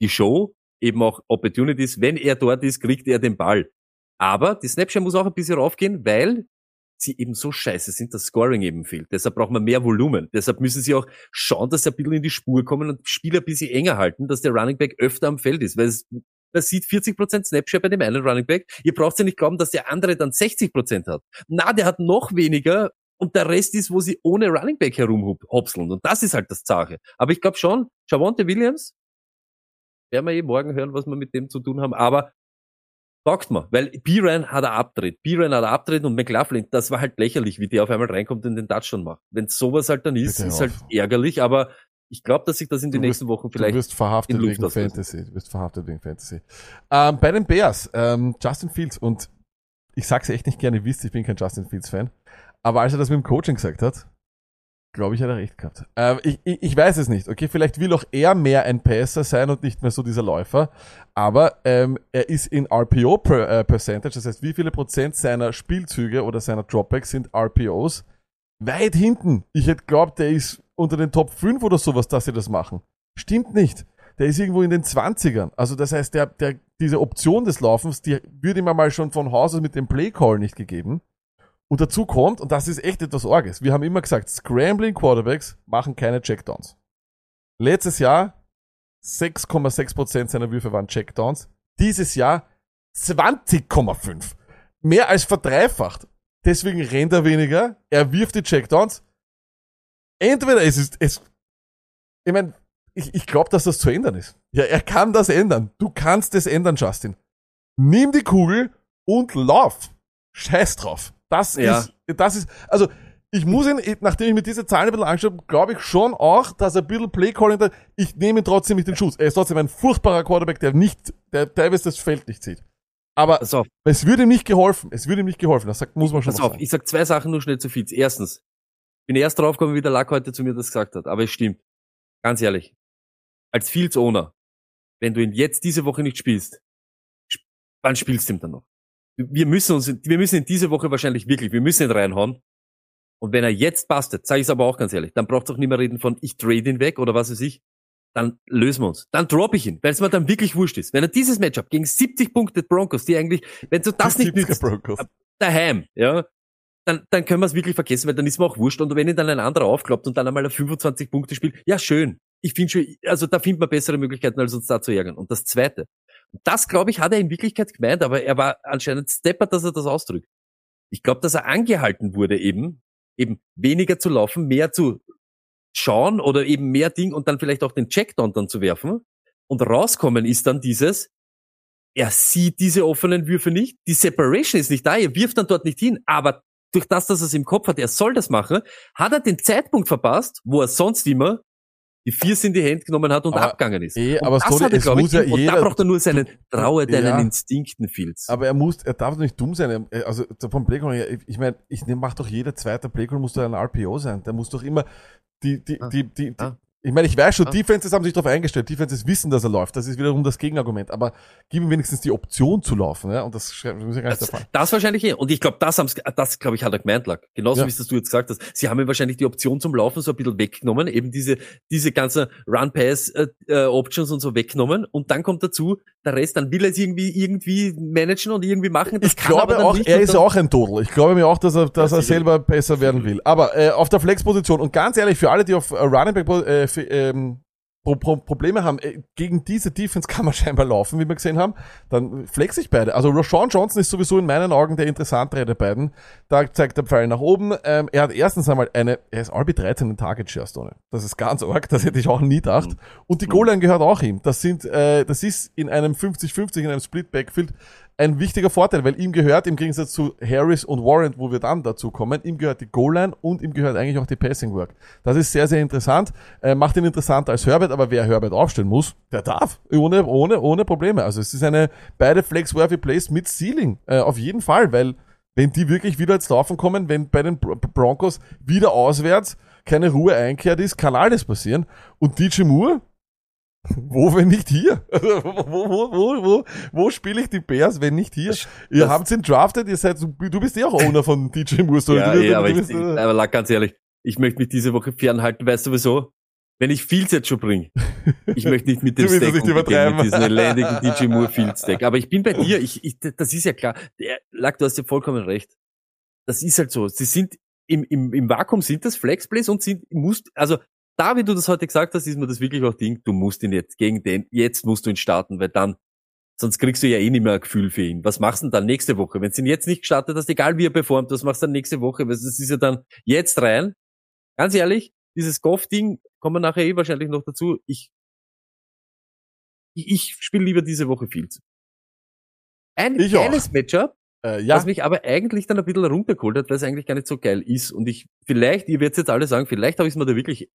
die Show, eben auch Opportunities, wenn er dort ist, kriegt er den Ball. Aber die Snapshot muss auch ein bisschen raufgehen, weil sie eben so scheiße sind, dass Scoring eben fehlt. Deshalb braucht man mehr Volumen. Deshalb müssen sie auch schauen, dass sie ein bisschen in die Spur kommen und Spieler ein bisschen enger halten, dass der Running Back öfter am Feld ist, weil es man sieht 40% Snapshare bei dem einen Running Back. Ihr braucht ja nicht glauben, dass der andere dann 60% hat. Na, der hat noch weniger und der Rest ist, wo sie ohne Running Back herumhopseln. Und das ist halt das Sache. Aber ich glaube schon, Javonte Williams, werden wir eh morgen hören, was wir mit dem zu tun haben. Aber Taugt mir, weil Piran hat er abdreht. Piran hat er abdreht und McLaughlin, das war halt lächerlich, wie der auf einmal reinkommt und den Touchdown macht. Wenn sowas halt dann ist, Bitte ist halt ärgerlich, aber ich glaube, dass sich das in den wirst, nächsten Wochen vielleicht. Du wirst verhaftet wegen Fantasy. Du wirst verhaftet wegen Fantasy. Ähm, bei den Bears, ähm, Justin Fields und ich sag's echt nicht gerne, wisst, ich bin kein Justin Fields Fan. Aber als er das mit dem Coaching gesagt hat, glaube ich, hat er recht gehabt. Ähm, ich, ich, ich weiß es nicht. Okay, vielleicht will auch er mehr ein Passer sein und nicht mehr so dieser Läufer. Aber ähm, er ist in RPO per, äh, Percentage, das heißt, wie viele Prozent seiner Spielzüge oder seiner Dropbacks sind RPOs? Weit hinten. Ich hätte glaubt, der ist unter den Top 5 oder sowas, dass sie das machen. Stimmt nicht. Der ist irgendwo in den 20ern. Also das heißt, der, der, diese Option des Laufens, die würde ihm mal schon von Haus aus mit dem Playcall nicht gegeben. Und dazu kommt, und das ist echt etwas Orges, wir haben immer gesagt, Scrambling Quarterbacks machen keine Checkdowns. Letztes Jahr 6,6% seiner Würfe waren Checkdowns. Dieses Jahr 20,5. Mehr als verdreifacht. Deswegen rennt er weniger, er wirft die Checkdowns. Entweder es ist, es, ich meine, ich, ich glaube, dass das zu ändern ist. Ja, er kann das ändern. Du kannst es ändern, Justin. Nimm die Kugel und lauf. Scheiß drauf. Das Ja. ist, das ist, also, ich muss ihn, nachdem ich mir diese Zahlen ein bisschen angeschaut habe, glaube ich schon auch, dass er ein bisschen Playcalling da, ich nehme ihn trotzdem nicht den Schuss. Er ist trotzdem ein furchtbarer Quarterback, der nicht, der teilweise das Feld nicht sieht. Aber Pass auf, es würde ihm nicht geholfen. Es würde ihm nicht geholfen. Das muss man schon pass auf. sagen. Ich sag zwei Sachen nur schnell zu viel. Erstens, bin erst draufgekommen, wie der Lack heute zu mir das gesagt hat. Aber es stimmt. Ganz ehrlich. Als Fields Owner, wenn du ihn jetzt diese Woche nicht spielst, sp- wann spielst du ihn dann noch? Wir müssen uns, wir müssen ihn diese Woche wahrscheinlich wirklich, wir müssen ihn reinhauen. Und wenn er jetzt bastet, sage ich es aber auch ganz ehrlich, dann braucht es auch nicht mehr reden von, ich trade ihn weg oder was weiß ich. Dann lösen wir uns. Dann drop ich ihn, weil es mir dann wirklich wurscht ist. Wenn er dieses Matchup gegen 70 Punkte Broncos, die eigentlich, wenn du das nicht 70er nützt, Broncos. daheim, ja, dann, dann können wir es wirklich vergessen, weil dann ist mir auch wurscht. Und wenn ihn dann ein anderer aufklappt und dann einmal ein 25 Punkte spielt, ja schön. Ich finde schon, also da findet man bessere Möglichkeiten, als uns da zu ärgern. Und das Zweite, das glaube ich, hat er in Wirklichkeit gemeint, aber er war anscheinend steppert, dass er das ausdrückt. Ich glaube, dass er angehalten wurde eben, eben weniger zu laufen, mehr zu schauen oder eben mehr Ding und dann vielleicht auch den Checkdown dann zu werfen. Und rauskommen ist dann dieses, er sieht diese offenen Würfe nicht, die Separation ist nicht da, er wirft dann dort nicht hin, aber durch das, dass er es im Kopf hat, er soll das machen, hat er den Zeitpunkt verpasst, wo er sonst immer die Viers in die Hände genommen hat und Aber- abgegangen ist. eh, aber das Stoney, hat er, es glaub ich, ja und da braucht er nur seinen, traue deinen Ja. Instinkten, Fields. Aber er muss, er darf doch nicht dumm sein. Er- Also vom Playcall, her, ich- ich meine, ich nehm- mach doch jeder zweite Playcall muss doch ein RPO sein. Der muss doch immer die, die, Ah. die, die, die Ah. Ich meine, ich weiß schon, Ah. Defenses haben sich darauf eingestellt. Defenses wissen, dass er läuft. Das ist wiederum das Gegenargument. Aber gib ihm wenigstens die Option zu laufen. Ja? Und das das ist ja gar nicht der Das, Fall. das wahrscheinlich eh. Und ich glaube, das, haben's- das glaube ich, hat er gemeint, Lack. Genauso Ja. wie es das du jetzt gesagt hast. Sie haben ihm wahrscheinlich die Option zum Laufen so ein bisschen weggenommen, eben diese, diese ganzen Run-Pass-Options und so weggenommen. Und dann kommt dazu, der Rest, dann will er es irgendwie, irgendwie managen und irgendwie machen. Das Ich glaube auch, er ist auch ein Dodel. Ich glaube mir auch, dass er, dass Ja, er selber besser werden will. Aber äh, auf der Flex-Position und ganz ehrlich, für alle, die auf äh, Running Back äh, ähm, Pro Pro Probleme haben, äh, gegen diese Defense kann man [LAUGHS] scheinbar laufen, wie wir gesehen haben, dann flex ich beide. Also Rashawn Johnson ist sowieso in meinen Augen der interessantere der beiden. Da zeigt der Pfeil nach oben. Ähm, er hat erstens einmal eine, er ist RB13 in Target Share Stone. Das ist ganz arg, das hätte ich auch nie gedacht. Mhm. Und die Goal Line gehört auch ihm. Das sind, äh, das ist in einem 50-50, in einem Split Backfield ein wichtiger Vorteil, weil ihm gehört im Gegensatz zu Harris und Warren, wo wir dann dazu kommen, ihm gehört die Goal-Line und ihm gehört eigentlich auch die Passing Work. Das ist sehr, sehr interessant. Äh, macht ihn interessanter als Herbert, aber wer Herbert aufstellen muss, der darf. Ohne, ohne, ohne Probleme. Also es ist eine beide Flex-Worthy Plays mit Ceiling. Äh, auf jeden Fall, weil wenn die wirklich wieder ins Laufen kommen, wenn bei den Bro- Broncos wieder auswärts keine Ruhe einkehrt ist, kann alles passieren. Und DJ Moore, wo, wenn nicht hier? [LAUGHS] Also, wo, wo, wo, wo, wo, spiele ich die Bears, wenn nicht hier? ihr das- habt ihn drafted, ihr seid, [LAUGHS] du bist ja auch Owner von DJ Moore. Ja, du, eh, aber, du ich, bist, äh, aber Lack, ganz ehrlich, ich möchte mich diese Woche fernhalten, weißt du wieso? Wenn ich Fields jetzt schon bringe, ich [LAUGHS] möchte nicht mit dem Stack nicht umgehen, übertreiben. mit diesem elendigen DJ Moore Fields Stack. Aber ich bin bei dir, ich, ich, das ist ja klar. Der, Lack, du hast ja vollkommen recht. Das ist halt so. Sie sind im, im, im Vakuum sind das Flexplays und sind, musst, also da, wie du das heute gesagt hast, ist mir das wirklich auch Ding, du musst ihn jetzt gegen den, jetzt musst du ihn starten, weil dann, sonst kriegst du ja eh nicht mehr ein Gefühl für ihn. Was machst du denn dann nächste Woche? Wenn du ihn jetzt nicht gestartet hast, egal wie er performt, was machst du dann nächste Woche? Weil Das ist ja dann jetzt rein. Ganz ehrlich, dieses Goff-Ding, kommen wir nachher eh wahrscheinlich noch dazu. Ich, ich, ich spiele lieber diese Woche Fields. Ein Ich auch. geiles Matchup, äh, ja, was mich aber eigentlich dann ein bisschen runtergeholt hat, weil es eigentlich gar nicht so geil ist. Und ich, vielleicht, ihr werdet jetzt alle sagen, vielleicht habe ich es mir da wirklich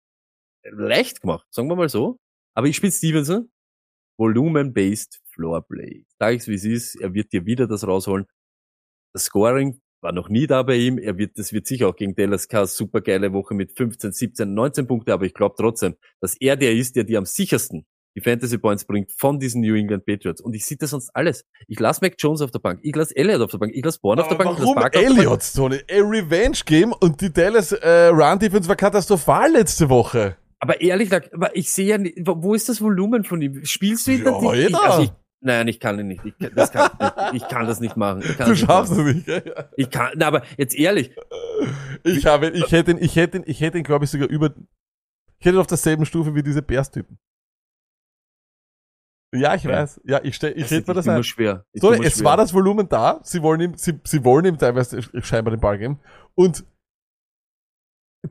leicht gemacht, sagen wir mal so. Aber ich spiele Stevenson, Volume-Based Floorplay. Sag ich's, wie es ist, er wird dir wieder das rausholen. Das Scoring war noch nie da bei ihm. Er wird, das wird sicher auch gegen Dallas Cars super geile Woche mit 15, 17, 19 Punkte, aber ich glaube trotzdem, dass er der ist, der dir am sichersten die Fantasy Points bringt von diesen New England Patriots. Und ich sehe das sonst alles. Ich lasse Mac Jones auf der Bank, ich lasse Elliott auf der Bank, ich lasse Bourne auf der Bank, Warum Bank. Elliott, Tony? A Revenge Game und die Dallas äh, Run Defense war katastrophal letzte Woche. Aber ehrlich gesagt, ich sehe ja nicht, wo ist das Volumen von ihm? Spielst du ihn Ja, dann nicht? Ich, also ich, nein, ich kann ihn nicht. Ich, kann- das kann, ich, ich kann das nicht machen. Du nicht schaffst machen. es nicht. gell? Ich kann, na, aber jetzt ehrlich, Ich habe, ich hätte ihn, ich hätte ihn, ich hätte ihn, glaube ich, sogar über, ich hätte ihn auf derselben Stufe wie diese Bears-Typen. Ja, ich Ja. weiß. Ja, ich stell, ich das rede mir das ein. schwer. Ich So, es schwer. war das Volumen da. Sie wollen ihm, sie, sie wollen ihm teilweise scheinbar den Ball geben. Und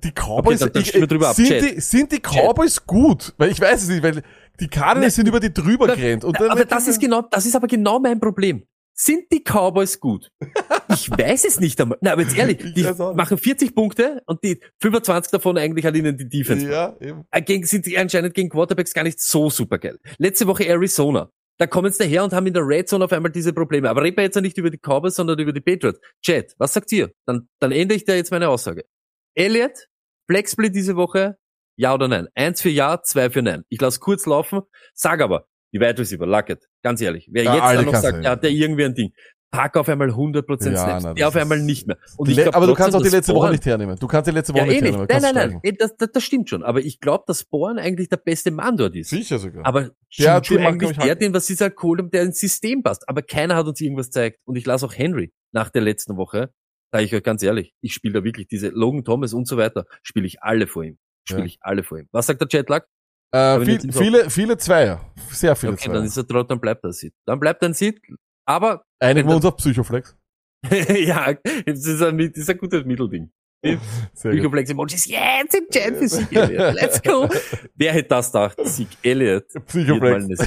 die Cowboys, dann- dann ich- drüber ab. sind, Chat. die, sind die Cowboys gut? Weil ich weiß es nicht, weil die Cardinals Ne, sind über die drüber gerannt. Und dann aber das ist genau, das ist aber genau mein Problem. Sind die Cowboys gut? [LAUGHS] Ich weiß es nicht einmal. Na, aber jetzt ehrlich, Ich die machen 40 Punkte und die 25 davon eigentlich hat ihnen die Defense. Ja, eben. Äh, Gegen, sind die anscheinend gegen Quarterbacks gar nicht so super geil. Letzte Woche Arizona. Da kommen sie daher und haben in der Red Zone auf einmal diese Probleme. Aber reden wir jetzt nicht über die Cowboys, sondern über die Patriots. Chat, was sagt ihr? Dann, dann ändere ich da jetzt meine Aussage. Elliot, Flexplay diese Woche, ja oder nein? Eins für ja, zwei für nein. Ich lasse kurz laufen, sag aber, die Wide Receiver, Luckett, ganz ehrlich. Wer Ja, jetzt noch sagt, ja, hat der irgendwie ein Ding. Pack auf einmal 100% Ja, Snaps, na, der auf einmal ist- nicht mehr. Und ich glaub aber du kannst auch die letzte Woche Bourne- nicht hernehmen. Du kannst die letzte Woche ja, nicht eh nicht. hernehmen. Nein, nein, nein. Das, das, das stimmt schon. Aber ich glaube, dass Born eigentlich der beste Mann dort ist. Sicher sogar. Aber Der- Juju eigentlich ich, der, halt- den was sie sagt, Kohlem, der ins System passt. Aber keiner hat uns irgendwas gezeigt. Und ich lasse auch Henry nach der letzten Woche, sage ich euch ganz ehrlich, ich spiele da wirklich diese Logan Thomas und so weiter, spiele ich alle vor ihm. Spiele Ja. ich alle vor ihm. Was sagt der Jetlag? Äh, viel, viele, viele Zweier. Sehr viele Okay, dann Zweier. ist er trotzdem, dann bleibt er Sid. Dann bleibt er ein Sid. Aber, Einigen wir uns auf Psychoflex. [LAUGHS] ja, das ist ein, das ist ein gutes Mittelding. Gut. Psychoflex Emojis, yeah, it's a Jet für Sieg Elliott. Let's go. [LAUGHS] Wer hätte das gedacht? Sieg Elliott. mal Psychoflex.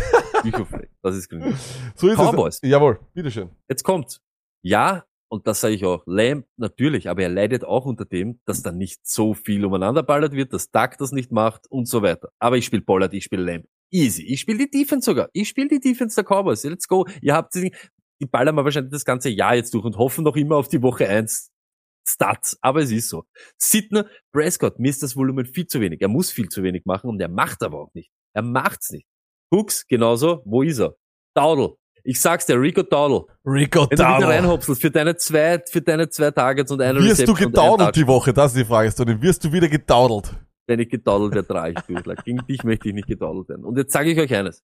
Psychoflex. Das ist grün. So ist Cowboys. es. Jawohl, bitteschön. Jetzt kommt's. Ja, und das sage ich auch, Lamb natürlich, aber er leidet auch unter dem, dass da nicht so viel umeinander ballert wird, dass Duck das nicht macht und so weiter. Aber ich spiele Pollard, ich spiele Lamb. Easy. Ich spiele die Defense sogar. Ich spiele die Defense der Cowboys. Let's go. Ihr habt die, die ballern wir wahrscheinlich das ganze Jahr jetzt durch und hoffen noch immer auf die Woche eins Stats. Aber es ist so. Sidner, Prescott, mir ist das Volumen viel zu wenig. Er muss viel zu wenig machen und er macht aber auch nicht. Er macht's nicht. Hooks, genauso. Wo ist er? Dowdle. Ich sag's dir, Rico Dowdle. Rico Wenn du wieder Dowdle. reinhopselst für deine zwei, für deine zwei Targets und eine Wirst du Reception gedaudelt die. Woche? Das ist die Frage, Tony. Wirst du wieder gedaudelt? Wenn ich gedaudelt werde, trage ich durch. Gegen dich möchte ich nicht gedaudelt werden. Und jetzt sage ich euch eines.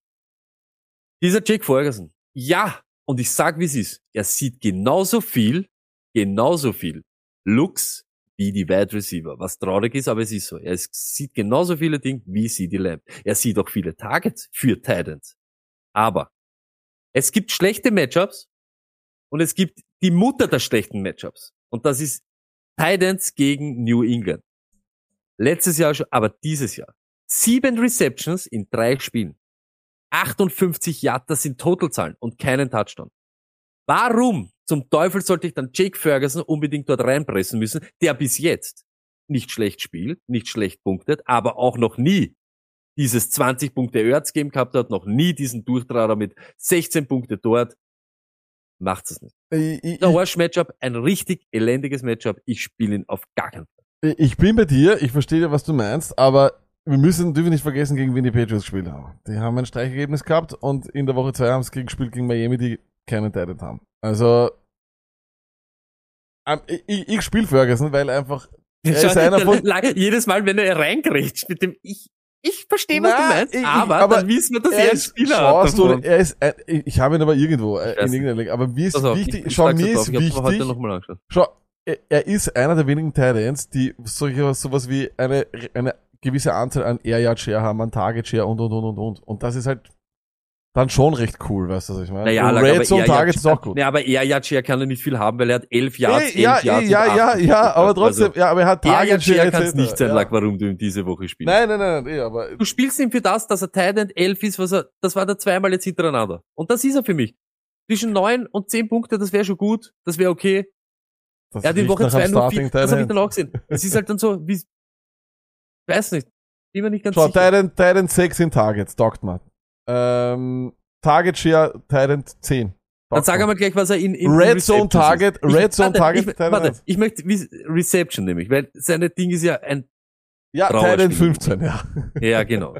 Dieser Jake Ferguson, ja, und ich sag, wie es ist. Er sieht genauso viel, genauso viel Looks wie die Wide Receiver. Was traurig ist, aber es ist so. Er sieht genauso viele Dinge wie CD Lamb. Er sieht auch viele Targets für Titans. Aber es gibt schlechte Matchups und es gibt die Mutter der schlechten Matchups. Und das ist Titans gegen New England. Letztes Jahr schon, aber dieses Jahr. Sieben Receptions in drei Spielen. 58 Yards, das sind Totalzahlen und keinen Touchdown. Warum zum Teufel sollte ich dann Jake Ferguson unbedingt dort reinpressen müssen, der bis jetzt nicht schlecht spielt, nicht schlecht punktet, aber auch noch nie dieses 20 Punkte Erz Game gehabt hat, noch nie diesen Durchtrager mit 16 Punkte dort. Macht's es nicht. Ich, ich, Der Arsch-Matchup, ein richtig elendiges Matchup. Ich spiele ihn auf gar keinen Fall. ich bin bei dir, ich verstehe, was du meinst, aber wir müssen, dürfen nicht vergessen, gegen wen die Patriots gespielt haben. Die haben ein Streichergebnis gehabt und in der Woche zwei haben sie gegen gespielt gegen Miami, die keinen Titan haben. Also, ähm, ich, ich, ich spiele Ferguson, weil einfach, er ist einer von, Jedes Mal, wenn er reingrätscht mit dem Ich, ich verstehe, was Na, du meinst, ich- aber, aber dann wissen wir, dass er, er ein ist, Spieler du, er ist, äh, ich habe ihn aber irgendwo, äh, in irgendeiner Liga, aber mir ist auf, wichtig, ich, ich schau, mir ist wichtig. Schau, er, er ist einer der wenigen Titans, die solche, sowas wie eine, eine gewisse Anzahl an Air Yard Share haben, an Target Share und und und und und. Und das ist halt dann schon recht cool, weißt du, was ich meine? Naja, und Red aber Zone er Targets ja- ist auch gut. Ja, aber er ja kann er nicht viel haben, weil er hat elf Yards, Eh, ja, elf eh, Yards ja, und ja, ja, aber Also, trotzdem, ja, aber er hat er ja Target Share kann es nicht sein, ja. Lack, warum du ihn diese Woche spielst. Nein, nein, nein, nein, aber Du spielst ihn für das, dass er Titan 11 ist, was er, das war der zweimal jetzt hintereinander. Und das ist er für mich. Zwischen neun und zehn Punkte, das wäre schon gut, das wäre okay. das Er hat in Woche nach einem 2 nur Starting vier, das habe ich dann auch gesehen. Es ist halt dann so, wie, weiß nicht, bin mir nicht ganz Schau, sicher. Titan, Titan 6 in Targets, taugt man. Ähm, Target Share Titan 10, Dann sag einmal gleich, was er in, in Red Zone Target, ist. Red Zone Target, Ich, warte, ich möchte wie Reception nämlich, weil seine Ding ist ja ein, Ja. Titan 15, ja. ja genau.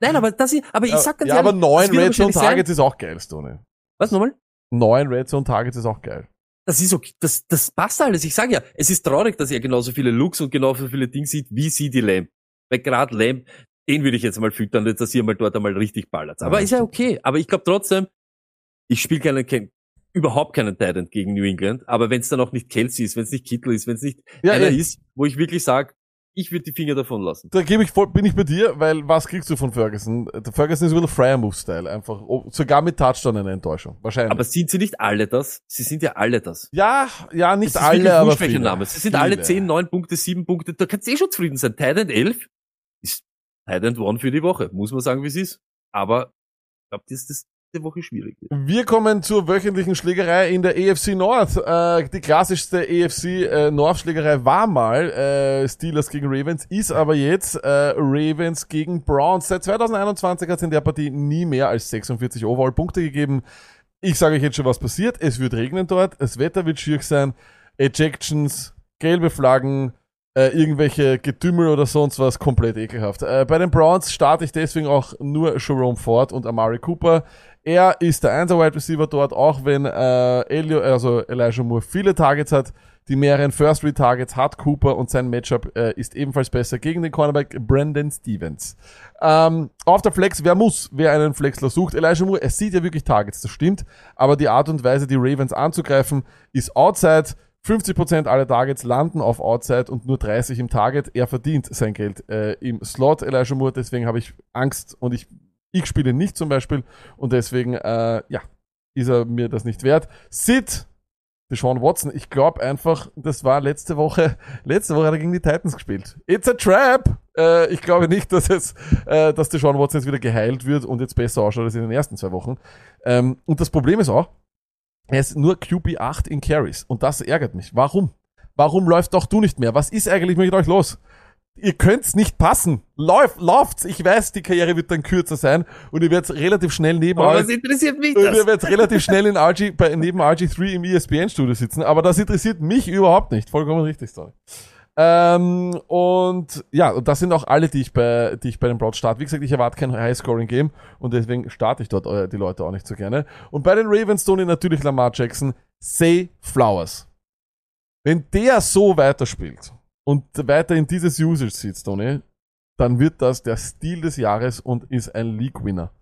Nein, aber das ist, aber ich sag ganz ja, ehrlich, aber neun Red Zone sein- Targets ist auch geil, Stoney. Was nochmal? Neun Red Zone Targets ist auch geil. Das ist okay, das, das passt alles. Ich sage ja, es ist traurig, dass er genauso viele Looks und genauso viele Dinge sieht, wie sie die Lamb. Weil gerade Lamb, den würde ich jetzt mal füttern, dass ihr mal dort einmal richtig ballert. Aber Ja, ist ja okay. Aber ich glaube trotzdem, ich spiele keinen, kein, überhaupt keinen Titan gegen New England. Aber wenn es dann auch nicht Kelsey ist, wenn es nicht Kittle ist, wenn es nicht Ja, einer eh. ist, wo ich wirklich sage, ich würde die Finger davon lassen. Da gebe ich voll, bin ich bei dir, weil was kriegst du von Ferguson? Der Ferguson ist ein bisschen Fryer Move Style, einfach. Oh, sogar mit Touchdown eine Enttäuschung. Wahrscheinlich. Aber sind sie nicht alle das? Sie sind ja alle das. ja, ja, nicht alle, aber viele. Name. Sie sind Viele. alle 10, 9 Punkte, 7 Punkte. Da kannst du eh schon zufrieden sein. Titan 11 ist Titan One für die Woche. Muss man sagen, wie es ist. Aber ich glaube, das ist diese Woche schwierig. Wir kommen zur wöchentlichen Schlägerei in der EFC North. Äh, die klassischste EFC äh, North Schlägerei war mal äh, Steelers gegen Ravens, ist aber jetzt äh, Ravens gegen Browns. Seit 2021 hat es in der Partie nie mehr als 46 Overall-Punkte gegeben. Ich sage euch jetzt schon, was passiert. Es wird regnen dort, das Wetter wird schier sein, Ejections, gelbe Flaggen, äh, irgendwelche Getümmel oder sonst was, komplett ekelhaft. Äh, bei den Browns starte ich deswegen auch nur Jerome Ford und Amari Cooper. Er ist der 1 Wide Receiver dort, auch wenn äh, Elio, also Elijah Moore viele Targets hat. Die mehreren First Read Targets hat Cooper und sein Matchup äh, ist ebenfalls besser gegen den Cornerback Brandon Stevens. Ähm, auf der Flex, wer muss, wer einen Flexler sucht. Elijah Moore, er sieht ja wirklich Targets, das stimmt. Aber die Art und Weise, die Ravens anzugreifen, ist Outside. 50% aller Targets landen auf Outside und nur 30 im Target. Er verdient sein Geld äh, im Slot, Elijah Moore. Deswegen habe ich Angst und ich, ich spiele nicht zum Beispiel. Und deswegen, äh, ja, ist er mir das nicht wert. Sid, Deshaun Watson, ich glaube einfach, das war letzte Woche, [LAUGHS] letzte Woche hat er gegen die Titans gespielt. It's a trap! Äh, ich glaube nicht, dass es, äh, dass Deshaun Watson jetzt wieder geheilt wird und jetzt besser ausschaut als in den ersten zwei Wochen. Ähm, und das Problem ist auch, er ist nur QB8 in Carries. Und das ärgert mich. Warum? Warum läuft doch du nicht mehr? Was ist eigentlich mit euch los? Ihr könnt's nicht passen. Läuft, läuft's. Ich weiß, die Karriere wird dann kürzer sein und ihr werdet relativ schnell neben Aber was interessiert mich und das? ihr werdet relativ schnell in RG, bei, neben RG3 im ESPN-Studio sitzen, aber das interessiert mich überhaupt nicht. Vollkommen richtig, sorry. Ähm, und ja, das sind auch alle, die ich bei, die ich bei den Broad starte. Wie gesagt, ich erwarte kein High-Scoring-Game und deswegen starte ich dort äh, die Leute auch nicht so gerne. Und bei den Ravens, Tony, natürlich Lamar Jackson, Say Flowers. Wenn der so weiterspielt und weiter in dieses Usage sitzt, Tony, dann wird das der Stil des Jahres und ist ein League-Winner.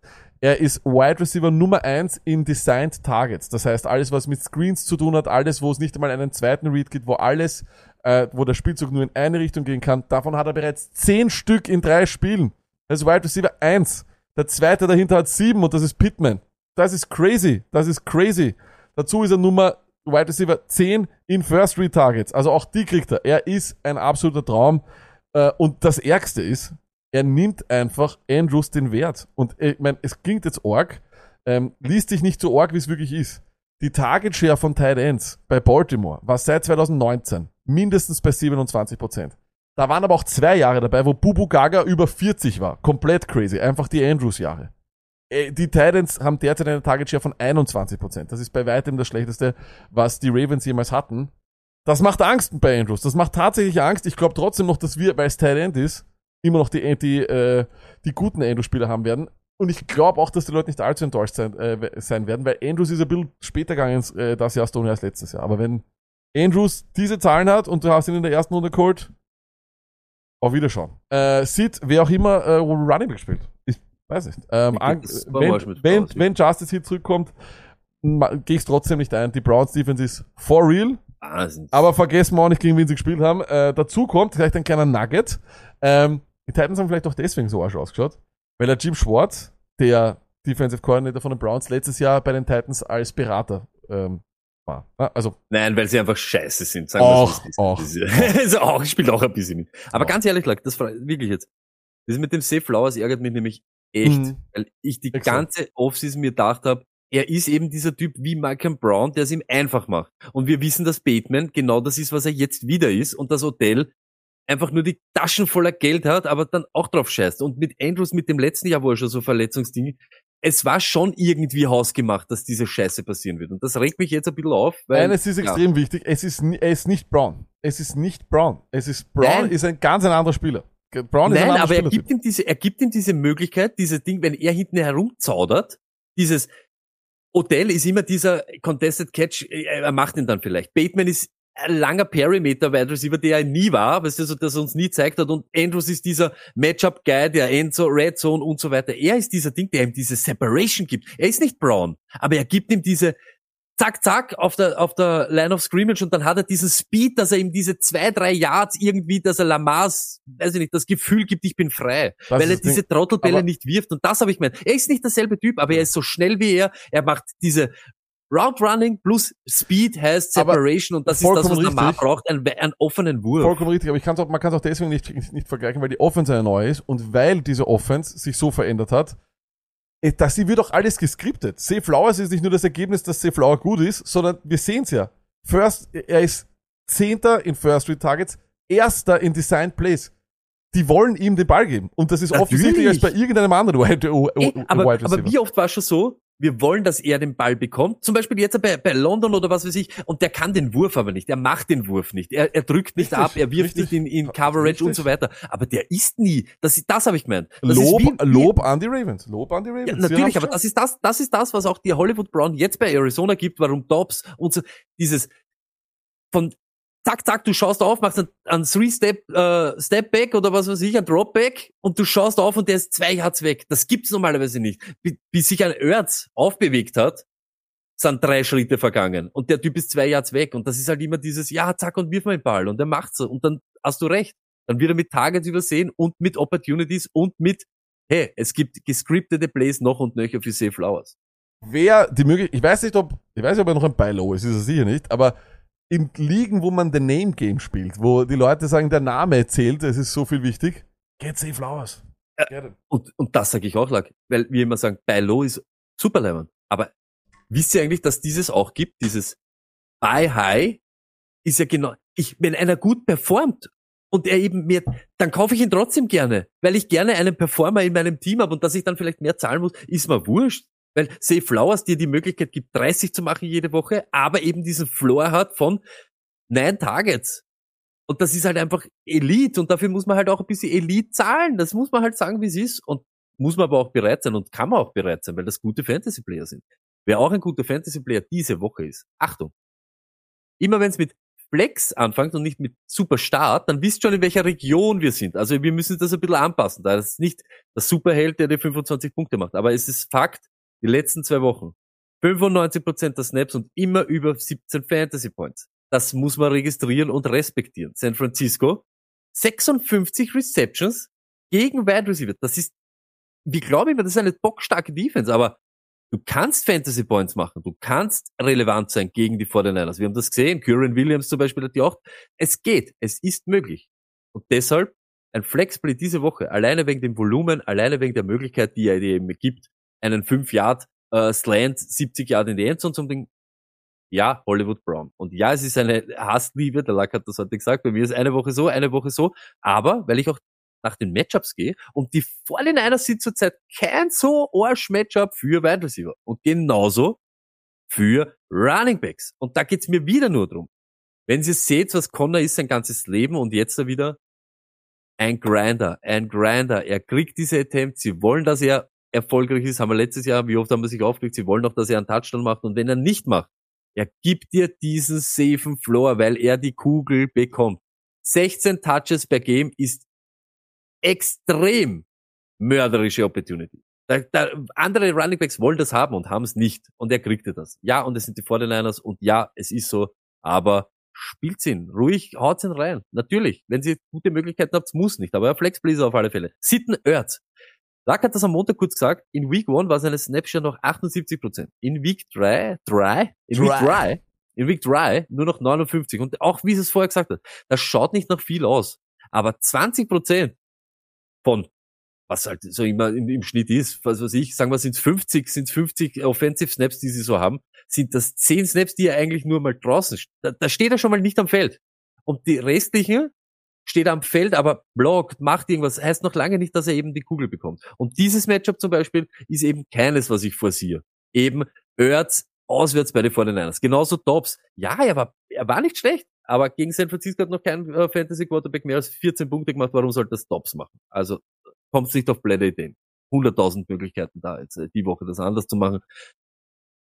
Er ist Wide Receiver Nummer eins in Designed Targets. Das heißt, alles, was mit Screens zu tun hat, alles, wo es nicht einmal einen zweiten Read gibt, wo alles, äh, wo der Spielzug nur in eine Richtung gehen kann, davon hat er bereits zehn Stück in drei Spielen. Das ist Wide Receiver eins. Der zweite dahinter hat sieben und das ist Pittman. Das ist crazy. Das ist crazy. Dazu ist er Nummer Wide Receiver 10 in First Read Targets. Also auch die kriegt er. Er ist ein absoluter Traum. Äh, und das Ärgste ist, er nimmt einfach Andrews den Wert. Und äh, ich meine, es klingt jetzt arg, ähm, liest sich nicht so arg, wie es wirklich ist. Die Target Share von Tight Ends bei Baltimore war seit 2019 mindestens bei 27%. Da waren aber auch zwei Jahre dabei, wo Bubu Gaga über 40 war. Komplett crazy. Einfach die Andrews-Jahre. Äh, Die Titans haben derzeit eine Target Share von 21%. Das ist bei weitem das schlechteste, was die Ravens jemals hatten. Das macht Angst bei Andrews. Das macht tatsächlich Angst. Ich glaube trotzdem noch, dass wir, weil es Tight End ist, immer noch die, die, äh, die guten Andrews-Spieler haben werden. Und ich glaube auch, dass die Leute nicht allzu enttäuscht sein, äh, sein werden, weil Andrews ist ein bisschen später gegangen äh, das Jahr Stone als letztes Jahr. Aber wenn Andrews diese Zahlen hat und du hast ihn in der ersten Runde geholt, auf Wiederschauen. Äh, Sid, wer auch immer äh, Running Back spielt. Ich weiß nicht. Ähm, Ich- wenn, wenn, wenn Justice hier zurückkommt, gehe ich trotzdem nicht ein. Die Browns Defense ist for real. Wahnsinn. Aber vergessen wir auch nicht, gegen wen sie gespielt haben. Äh, dazu kommt vielleicht ein kleiner Nugget. Ähm, die Titans haben vielleicht auch deswegen so arsch ausgeschaut, weil der Jim Schwartz, der Defensive Coordinator von den Browns, letztes Jahr bei den Titans als Berater ähm, war. Ja, Also, Nein, weil sie einfach scheiße sind. Sagen Auch, auch. [LAUGHS] Also auch, spielt auch ein bisschen mit. Aber Auch. ganz ehrlich, Leute, das wirklich jetzt. Das mit dem Safe Flowers ärgert mich nämlich echt. Mhm. Weil ich die Exakt. ganze Offseason mir gedacht habe, er ist eben dieser Typ wie Malcolm Brown, der es ihm einfach macht. Und wir wissen, dass Bateman genau das ist, was er jetzt wieder ist und das Hotel einfach nur die Taschen voller Geld hat, aber dann auch drauf scheißt. Und mit Andrews mit dem letzten Jahr, wo er schon so Verletzungsding, es war schon irgendwie hausgemacht, dass diese Scheiße passieren wird. Und das regt mich jetzt ein bisschen auf, weil. Nein, es ist ja, extrem wichtig. Es ist, er ist nicht Brown. Es ist nicht Brown. Es ist Brown Nein. ist ein ganz ein anderer Spieler. Brown ist ein Nein, aber er gibt ihm diese, er gibt ihm diese Möglichkeit, diese Ding, wenn er hinten herumzaudert, dieses Odell ist immer dieser Contested Catch, äh, er macht ihn dann vielleicht. Bateman ist langer Perimeter Wide Receiver, der er nie war, weißt du, so, dass er uns nie zeigt hat. Und Andrews ist dieser Matchup Guy, der Enzo, Red Zone und so weiter. Er ist dieser Ding, der ihm diese Separation gibt. Er ist nicht Brown, aber er gibt ihm diese zack, zack, auf der, auf der Line of Scrimmage und dann hat er diesen Speed, dass er ihm diese zwei, drei Yards irgendwie, dass er Lamars, weiß ich nicht, das Gefühl gibt, ich bin frei. Das weil er diese Trottelbälle nicht wirft. Und das habe ich gemeint. Er ist nicht derselbe Typ, aber er ist so schnell wie er. Er macht diese Route Running plus Speed heißt Aber Separation und das ist das, was vollkommen Lamar richtig. braucht, einen, einen offenen Wurf. Vollkommen richtig, aber ich kann's auch, man kann es auch deswegen nicht, nicht, nicht vergleichen, weil die Offense eine neue ist und weil diese Offense sich so verändert hat, eh, dass sie wird auch alles geskriptet. Safe Flowers ist nicht nur das Ergebnis, dass Safe Flower gut ist, sondern wir sehen's ja. First, er ist Zehnter in First Read Targets, Erster in Design Plays. Die wollen ihm den Ball geben. Und das ist Natürlich. offensichtlicher als bei irgendeinem anderen Wide, Ey, Wide aber, Receiver. aber wie oft war schon so, wir wollen, dass er den Ball bekommt. Zum Beispiel jetzt bei, bei London oder was weiß ich. Und der kann den Wurf aber nicht. Er macht den Wurf nicht. Er, er drückt nicht Richtig, ab. Er wirft richtig. nicht in, in Coverage und Richtig. so weiter. Aber der ist nie. Das, das habe ich gemeint. Das ist Lob, wie- Lob an die Ravens. Lob an die Ravens. Ja, natürlich, aber das ist das, das ist das, was auch die Hollywood Brown jetzt bei Arizona gibt, warum Dobbs und so, dieses von zack, zack, du schaust auf, machst einen, Three-Step, äh, Step Back oder was weiß ich, ein Drop Back und du schaust auf und der ist zwei Yards weg. Das gibt's normalerweise nicht. Bis, bis sich ein Erz aufbewegt hat, sind drei Schritte vergangen und der Typ ist zwei Yards weg und das ist halt immer dieses, ja, zack und wirf mal den Ball und er macht's und dann hast du recht. Dann wird er mit Targets übersehen und mit Opportunities und mit hey, es gibt gescriptete Plays noch und nöcher für Safe Flowers. wer die Möglichkeit, ich weiß nicht, ob, ich weiß nicht, ob er noch ein Buy-Low ist, ist er sicher nicht, aber in Ligen, wo man The Name Game spielt, wo die Leute sagen, der Name zählt, es ist so viel wichtig, get safe flowers. It. Und, und das sage ich auch, Lack, weil wir immer sagen, Buy Low ist super leibend. Aber wisst ihr eigentlich, dass dieses auch gibt, dieses Buy High ist ja genau, ich, wenn einer gut performt und er eben mir, dann kaufe ich ihn trotzdem gerne, weil ich gerne einen Performer in meinem Team habe und dass ich dann vielleicht mehr zahlen muss, ist mir wurscht. Weil Safe Flowers dir die Möglichkeit gibt, 30 zu machen jede Woche, aber eben diesen Floor hat von neun Targets. Und das ist halt einfach Elite und dafür muss man halt auch ein bisschen Elite zahlen. Das muss man halt sagen, wie es ist. Und muss man aber auch bereit sein und kann man auch bereit sein, weil das gute Fantasy-Player sind. Wer auch ein guter Fantasy-Player diese Woche ist, Achtung. Immer wenn es mit Flex anfängt und nicht mit Super Start, dann wisst schon, in welcher Region wir sind. Also wir müssen das ein bisschen anpassen. Da ist nicht der Superheld, der die 25 Punkte macht. Aber es ist Fakt, die letzten zwei Wochen. 95% der Snaps und immer über 17 Fantasy Points. Das muss man registrieren und respektieren. San Francisco, 56 Receptions gegen Wide Receiver. Das ist, wie glaube ich mir, das ist eine bockstarke Defense, aber du kannst Fantasy Points machen. Du kannst relevant sein gegen die 49ers. Wir haben das gesehen. Kyron Williams zum Beispiel hat die auch. Es geht. Es ist möglich. Und deshalb ein Flexplay diese Woche, alleine wegen dem Volumen, alleine wegen der Möglichkeit, die er dir eben gibt, einen 5 Yard äh, Slant, 70 Yard in die Endzone zum Ding. Ja, Hollywood Brown. Und ja, es ist eine Hassliebe, der Lack hat das heute gesagt, bei mir ist eine Woche so, eine Woche so, aber weil ich auch nach den Matchups gehe und die 49ers sind zurzeit kein so Arsch-Matchup für Wide Receiver und genauso für Running Backs. Und da geht's mir wieder nur drum. Wenn ihr seht, was Connor ist sein ganzes Leben und jetzt wieder ein Grinder, ein Grinder. Er kriegt diese Attempts. Sie wollen, dass er erfolgreich ist. Haben wir letztes Jahr, wie oft haben wir sich aufgeregt? Sie wollen doch, dass er einen Touchdown macht. Und wenn er nicht macht, er gibt dir diesen safen Floor, weil er die Kugel bekommt. 16 Touches per Game ist extrem mörderische Opportunity. Da, da, andere Running Backs wollen das haben und haben es nicht. Und er kriegte das. Ja, und es sind die 49ers und ja, es ist so. Aber spielt ihn. Ruhig, haut ihn rein. Natürlich. Wenn ihr gute Möglichkeiten habt, muss nicht. Aber Flex Please auf alle Fälle. Sitten Ertz. Lack hat das am Montag kurz gesagt. In Week 1 war seine Snapshot noch 78%. In Week 3, 3? In Week Dry. 3, in Week 3 nur noch 59. Und auch wie es vorher gesagt hat, das schaut nicht nach viel aus. Aber 20% von was halt so immer im, im Schnitt ist, was weiß ich, sagen wir, sind es 50, sind 50 Offensive Snaps, die sie so haben, sind das 10 Snaps, die er eigentlich nur mal draußen, da, da steht er schon mal nicht am Feld. Und die restlichen steht am Feld, aber blockt, macht irgendwas, heißt noch lange nicht, dass er eben die Kugel bekommt. Und dieses Matchup zum Beispiel ist eben keines, was ich vorsiehe. Eben Ertz auswärts bei den 49ers. Genauso Dobbs. Ja, er war, er war nicht schlecht, aber gegen San Francisco hat noch kein äh, Fantasy Quarterback mehr als 14 Punkte gemacht. Warum sollte das Dobbs machen? Also kommt nicht auf blöde Ideen. 100.000 Möglichkeiten da, jetzt äh, die Woche das anders zu machen.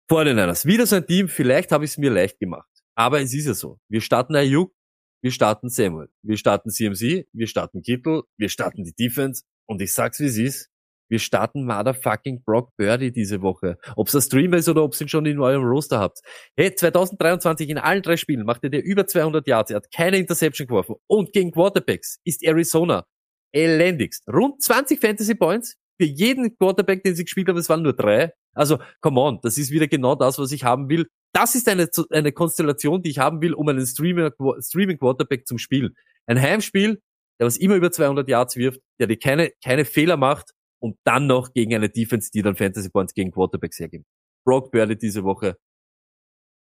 49ers. Wieder so ein Team, vielleicht habe ich es mir leicht gemacht. Aber es ist ja so. Wir starten Ayuk, wir starten Samuel, wir starten CMC, wir starten Kittel, wir starten die Defense und ich sag's wie es ist. Wir starten motherfucking Brock Birdie diese Woche. Ob's ein Streamer ist oder ob's ihn schon in eurem Roster habt. Hey, 2023 in allen drei Spielen macht er dir über 200 Yards. Er hat keine Interception geworfen. Und gegen Quarterbacks ist Arizona elendigst. Rund 20 Fantasy Points für jeden Quarterback, den sie gespielt haben. Es waren nur drei. Also, come on. Das ist wieder genau das, was ich haben will. Das ist eine, eine Konstellation, die ich haben will, um einen Streamer, Streaming Quarterback zum Spielen. Ein Heimspiel, der was immer über 200 Yards wirft, der dir keine, keine Fehler macht und dann noch gegen eine Defense, die dann Fantasy Points gegen Quarterbacks hergibt. Brock Birdie diese Woche.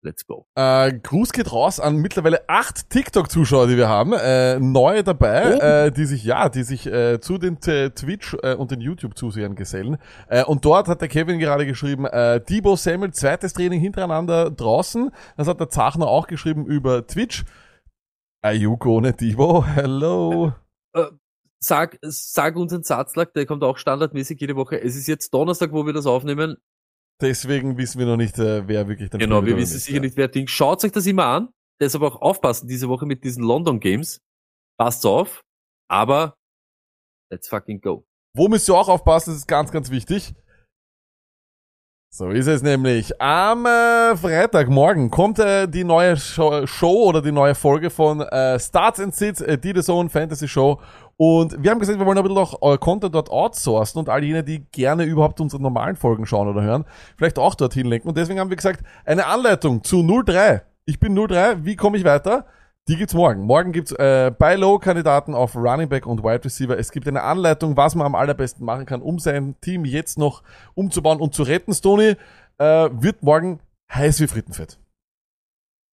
Let's go. Äh, Gruß geht raus an mittlerweile acht TikTok-Zuschauer, die wir haben. Äh, neue dabei, Oh. äh, die sich, ja, die sich äh, zu den äh, Twitch- äh, und den YouTube-Zusehern gesellen. Äh, und dort hat der Kevin gerade geschrieben, äh, Debo Samuel, zweites Training hintereinander draußen. Das hat der Zachner auch geschrieben über Twitch. Ayuk ohne Debo, hello. Sag, sag uns einen Satzlag, der kommt auch standardmäßig jede Woche. Es ist jetzt Donnerstag, wo wir das aufnehmen. Deswegen wissen wir noch nicht, äh, wer wirklich der Genau, wir wissen ist, sicher ja. nicht, wer Ding. Schaut euch das immer an. Deshalb auch aufpassen diese Woche mit diesen London Games. Passt auf. Aber let's fucking go. Wo müsst ihr auch aufpassen, das ist ganz, ganz wichtig. So ist es nämlich. Am äh, Freitagmorgen kommt äh, die neue Show, Show oder die neue Folge von äh, Starts and Sits, äh, die The Zone Fantasy Show. Und wir haben gesagt, wir wollen ein bisschen auch euer Content dort outsourcen und all jene, die gerne überhaupt unsere normalen Folgen schauen oder hören, vielleicht auch dorthin lenken. Und deswegen haben wir gesagt, eine Anleitung zu 03. Ich bin 03, wie komme ich weiter? Die gibt's morgen. Morgen gibt's äh, Buy-Low-Kandidaten auf Running Back und Wide Receiver. Es gibt eine Anleitung, was man am allerbesten machen kann, um sein Team jetzt noch umzubauen und zu retten. Stoney äh, wird morgen heiß wie Frittenfett.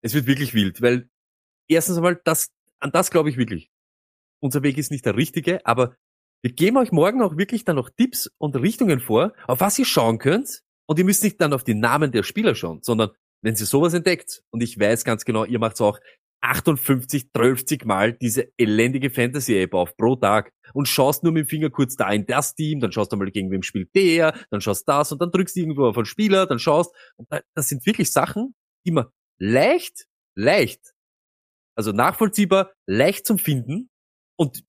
Es wird wirklich wild, weil erstens einmal, das, an das glaube ich wirklich. Unser Weg ist nicht der richtige, aber wir geben euch morgen auch wirklich dann noch Tipps und Richtungen vor, auf was ihr schauen könnt. Und ihr müsst nicht dann auf die Namen der Spieler schauen, sondern wenn ihr sowas entdeckt, und ich weiß ganz genau, ihr macht auch 58, 12 Mal diese elendige Fantasy-App auf pro Tag und schaust nur mit dem Finger kurz da in das Team, dann schaust du mal gegen wem spielt der, dann schaust das und dann drückst du irgendwo auf einen Spieler, dann schaust. Und da- das sind wirklich Sachen, die man leicht, leicht, also nachvollziehbar, leicht zum Finden und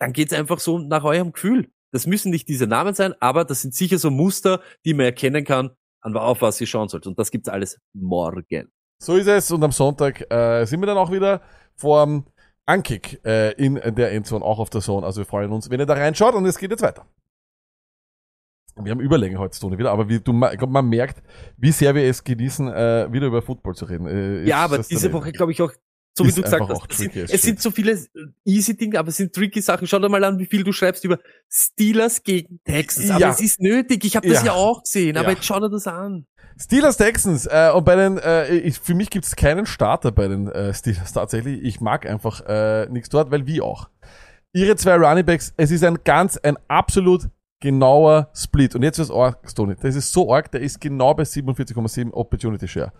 dann geht's einfach so nach eurem Gefühl. Das müssen nicht diese Namen sein, aber das sind sicher so Muster, die man erkennen kann, an auf was ihr schauen sollt. Und das gibt's alles morgen. So ist es. Und am Sonntag äh, sind wir dann auch wieder vorm Ankick äh, in der Endzone, auch auf der Zone. Also wir freuen uns, wenn ihr da reinschaut und es geht jetzt weiter. Wir haben Überlänge heute, Stoney, wieder, aber wie, du, man merkt, wie sehr wir es genießen, äh, wieder über Football zu reden. Äh, Ja, aber diese. Woche glaube ich auch, so wie Ist du gesagt hast, es sind, es sind so viele äh, easy Dinge, aber es sind tricky Sachen. Schau dir mal an, wie viel du schreibst über Steelers gegen Texans. Aber Ja. es ist nötig. Ich habe das Ja. ja auch gesehen, aber Ja. jetzt schau dir das an. Steelers Texans äh, und bei den äh, ich, für mich gibt es keinen Starter bei den äh, Steelers tatsächlich. Ich mag einfach äh, nichts dort, weil wie auch. Ihre zwei Runningbacks, es ist ein ganz, ein absolut genauer Split. Und jetzt ist arg, Stoney. Das ist so arg, der ist genau bei 47,7 Opportunity Share.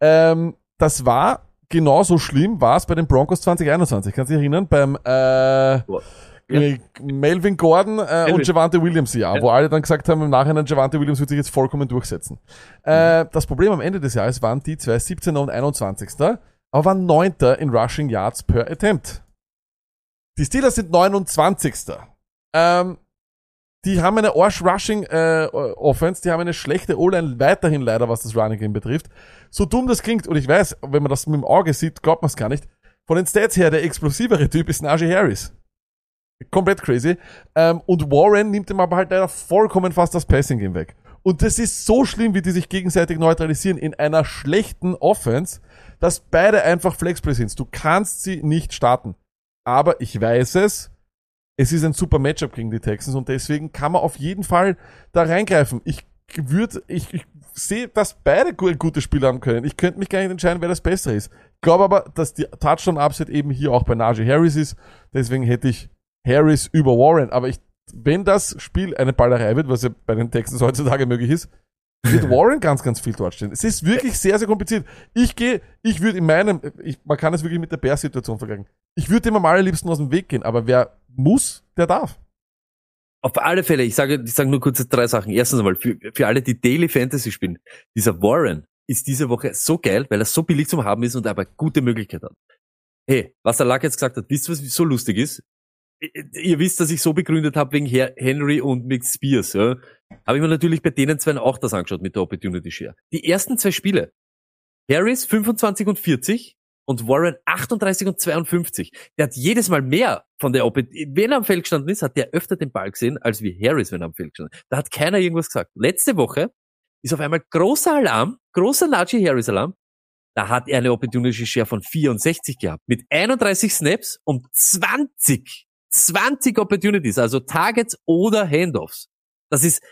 Ähm, das war genauso schlimm, war es bei den Broncos 2021. Kannst du dich erinnern? Beim äh, Ja. äh, Melvin Gordon äh, und Melvin. Javante Williams Jahr, Ja. wo alle dann gesagt haben, im Nachhinein Javante Williams wird sich jetzt vollkommen durchsetzen. Äh, das Problem am Ende des Jahres waren die zwei 17. und 21. aber waren 9. in Rushing Yards per Attempt. Die Steelers sind 29. Ähm, die haben eine Arsch Rushing äh, die haben eine schlechte O-Line weiterhin leider, was das Running Game betrifft. So dumm das klingt, und ich weiß, wenn man das mit dem Auge sieht, glaubt man es gar nicht. Von den Stats her, der explosivere Typ ist Najee Harris. Komplett crazy. Ähm, und Warren nimmt ihm aber halt leider vollkommen fast das Passing Game weg. Und das ist so schlimm, wie die sich gegenseitig neutralisieren in einer schlechten Offense, dass beide einfach Flexplay sind. Du kannst sie nicht starten. Aber ich weiß es, es ist ein super Matchup gegen die Texans und deswegen kann man auf jeden Fall da reingreifen. Ich würde, ich, ich sehe, dass beide gu- gute Spieler haben können. Ich könnte mich gar nicht entscheiden, wer das Bessere ist. glaube aber, dass die Touchdown-Upset eben hier auch bei Najee Harris ist. Deswegen hätte ich Harris über Warren. Aber ich, wenn das Spiel eine Ballerei wird, was ja bei den Texans heutzutage möglich ist, wird [LAUGHS] Warren ganz, ganz viel dort stehen. Es ist wirklich sehr, sehr kompliziert. Ich gehe, ich würde in meinem, ich, man kann es wirklich mit der Bears-Situation vergleichen. Ich würde dem am allerliebsten aus dem Weg gehen, aber wer muss, der darf. Auf alle Fälle, ich sage, ich sage nur kurz drei Sachen. Erstens einmal, für, für alle, die Daily Fantasy spielen, dieser Warren ist diese Woche so geil, weil er so billig zum Haben ist und aber gute Möglichkeit hat. Hey, was der Lack jetzt gesagt hat, wisst ihr, was so lustig ist? Ihr wisst, dass ich so begründet habe wegen Henry und Mick Spears. Ja? Habe ich mir natürlich bei denen zwei auch das angeschaut mit der Opportunity Share. Die ersten zwei Spiele, Harris 25 und 40 und Warren 38 und 52. Der hat jedes Mal mehr von der Opportunity. Wenn er am Feld gestanden ist, hat der öfter den Ball gesehen, als wie Harris, wenn er am Feld gestanden ist. Da hat keiner irgendwas gesagt. Letzte Woche ist auf einmal großer Alarm, großer Najee Harris Alarm. Da hat er eine Opportunity Share von 64 gehabt. Mit 31 Snaps und 20, 20 Opportunities, also Targets oder Handoffs. Das ist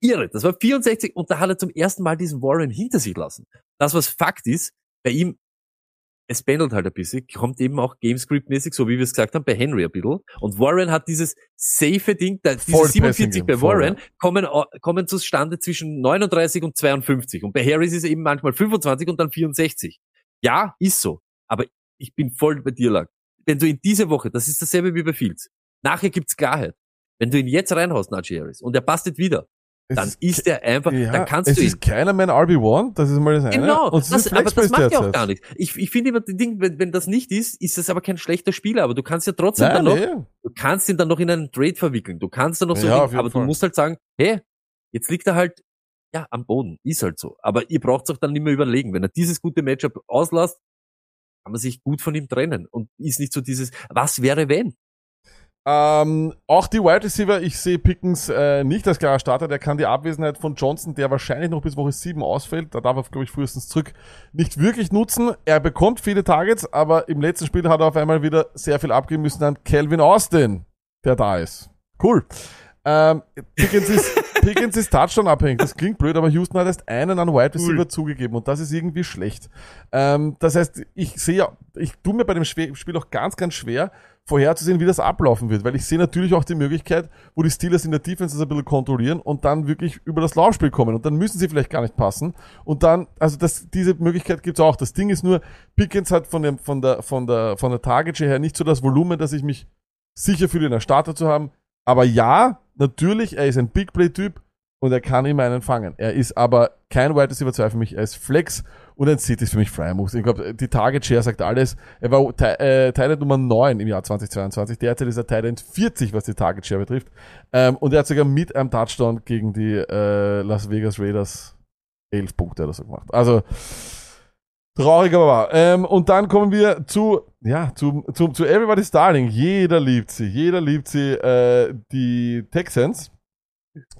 irre. Das war 64 und da hat er zum ersten Mal diesen Warren hinter sich lassen. Das, was Fakt ist, bei ihm, es pendelt halt ein bisschen, kommt eben auch Gamescript-mäßig, so wie wir es gesagt haben, bei Henry ein bisschen. Und Warren hat dieses safe Ding, diese Voll 47 Passing bei voll, Warren kommen, kommen zustande zwischen 39 und 52. Und bei Harris ist es eben manchmal 25 und dann 64. Ja, ist so. Aber ich bin voll bei dir, Lack. Wenn du in diese Woche, das ist dasselbe wie bei Fields, nachher gibt's Klarheit. Wenn du ihn jetzt reinhaust, Najee Harris, und er passt nicht wieder, Es dann ist er einfach, ja, dann kannst es du ihn. ist keiner mein RB1, das ist mal das eine. Genau, Und es ist das, aber das macht ja auch gar nichts. Ich, ich finde immer, die Ding, wenn, wenn das nicht ist, ist es aber kein schlechter Spieler, aber du kannst ja trotzdem Nein, dann noch, nee. du kannst ihn dann noch in einen Trade verwickeln. Du kannst dann noch so, Ja, jeden aber Fall. du musst halt sagen, hey, jetzt liegt er halt, ja, am Boden. Ist halt so. Aber ihr braucht auch dann nicht mehr überlegen. Wenn er dieses gute Matchup auslasst, kann man sich gut von ihm trennen und ist nicht so dieses, was wäre wenn? Ähm, auch die Wide Receiver, ich sehe Pickens äh, nicht als klarer Starter. Der kann die Abwesenheit von Johnson, der wahrscheinlich noch bis Woche 7 ausfällt, da darf er, glaube ich, frühestens zurück, nicht wirklich nutzen. Er bekommt viele Targets, aber im letzten Spiel hat er auf einmal wieder sehr viel abgeben müssen an Calvin Austin, der da ist. Cool. Ähm, Pickens ist, Pickens ist Touchdown abhängig. Das klingt blöd, aber Houston hat erst einen an Wide Receiver zugegeben und das ist irgendwie schlecht. Ähm, das heißt, ich sehe, ich tue mir bei dem Spiel auch ganz, ganz schwer, vorherzusehen, wie das ablaufen wird, weil ich sehe natürlich auch die Möglichkeit, wo die Steelers in der Defense das ein bisschen kontrollieren und dann wirklich über das Laufspiel kommen und dann müssen sie vielleicht gar nicht passen und dann, also das, diese Möglichkeit gibt's auch. Das Ding ist nur, Pickens hat von dem, von der, von der, von der Target her nicht so das Volumen, dass ich mich sicher fühle, ihn als Starter zu haben. Aber ja, natürlich, er ist ein Big Play Typ und er kann immer einen fangen. Er ist aber kein Wide Receiver 2 für mich, er ist Flex und ein Seed ist für mich Fryer Moves. Ich glaube, die Target Share sagt alles. Er war äh, Tight End Nummer 9 im Jahr 2022. Derzeit ist er Tight End 40, was die Target Share betrifft. Ähm, und er hat sogar mit einem Touchdown gegen die äh, Las Vegas Raiders 11 Punkte oder so gemacht. Also, Traurig aber wahr. Ähm, und dann kommen wir zu, ja, zu, zu, zu Everybody's Darling. Jeder liebt sie. Jeder liebt sie. Äh, die Texans.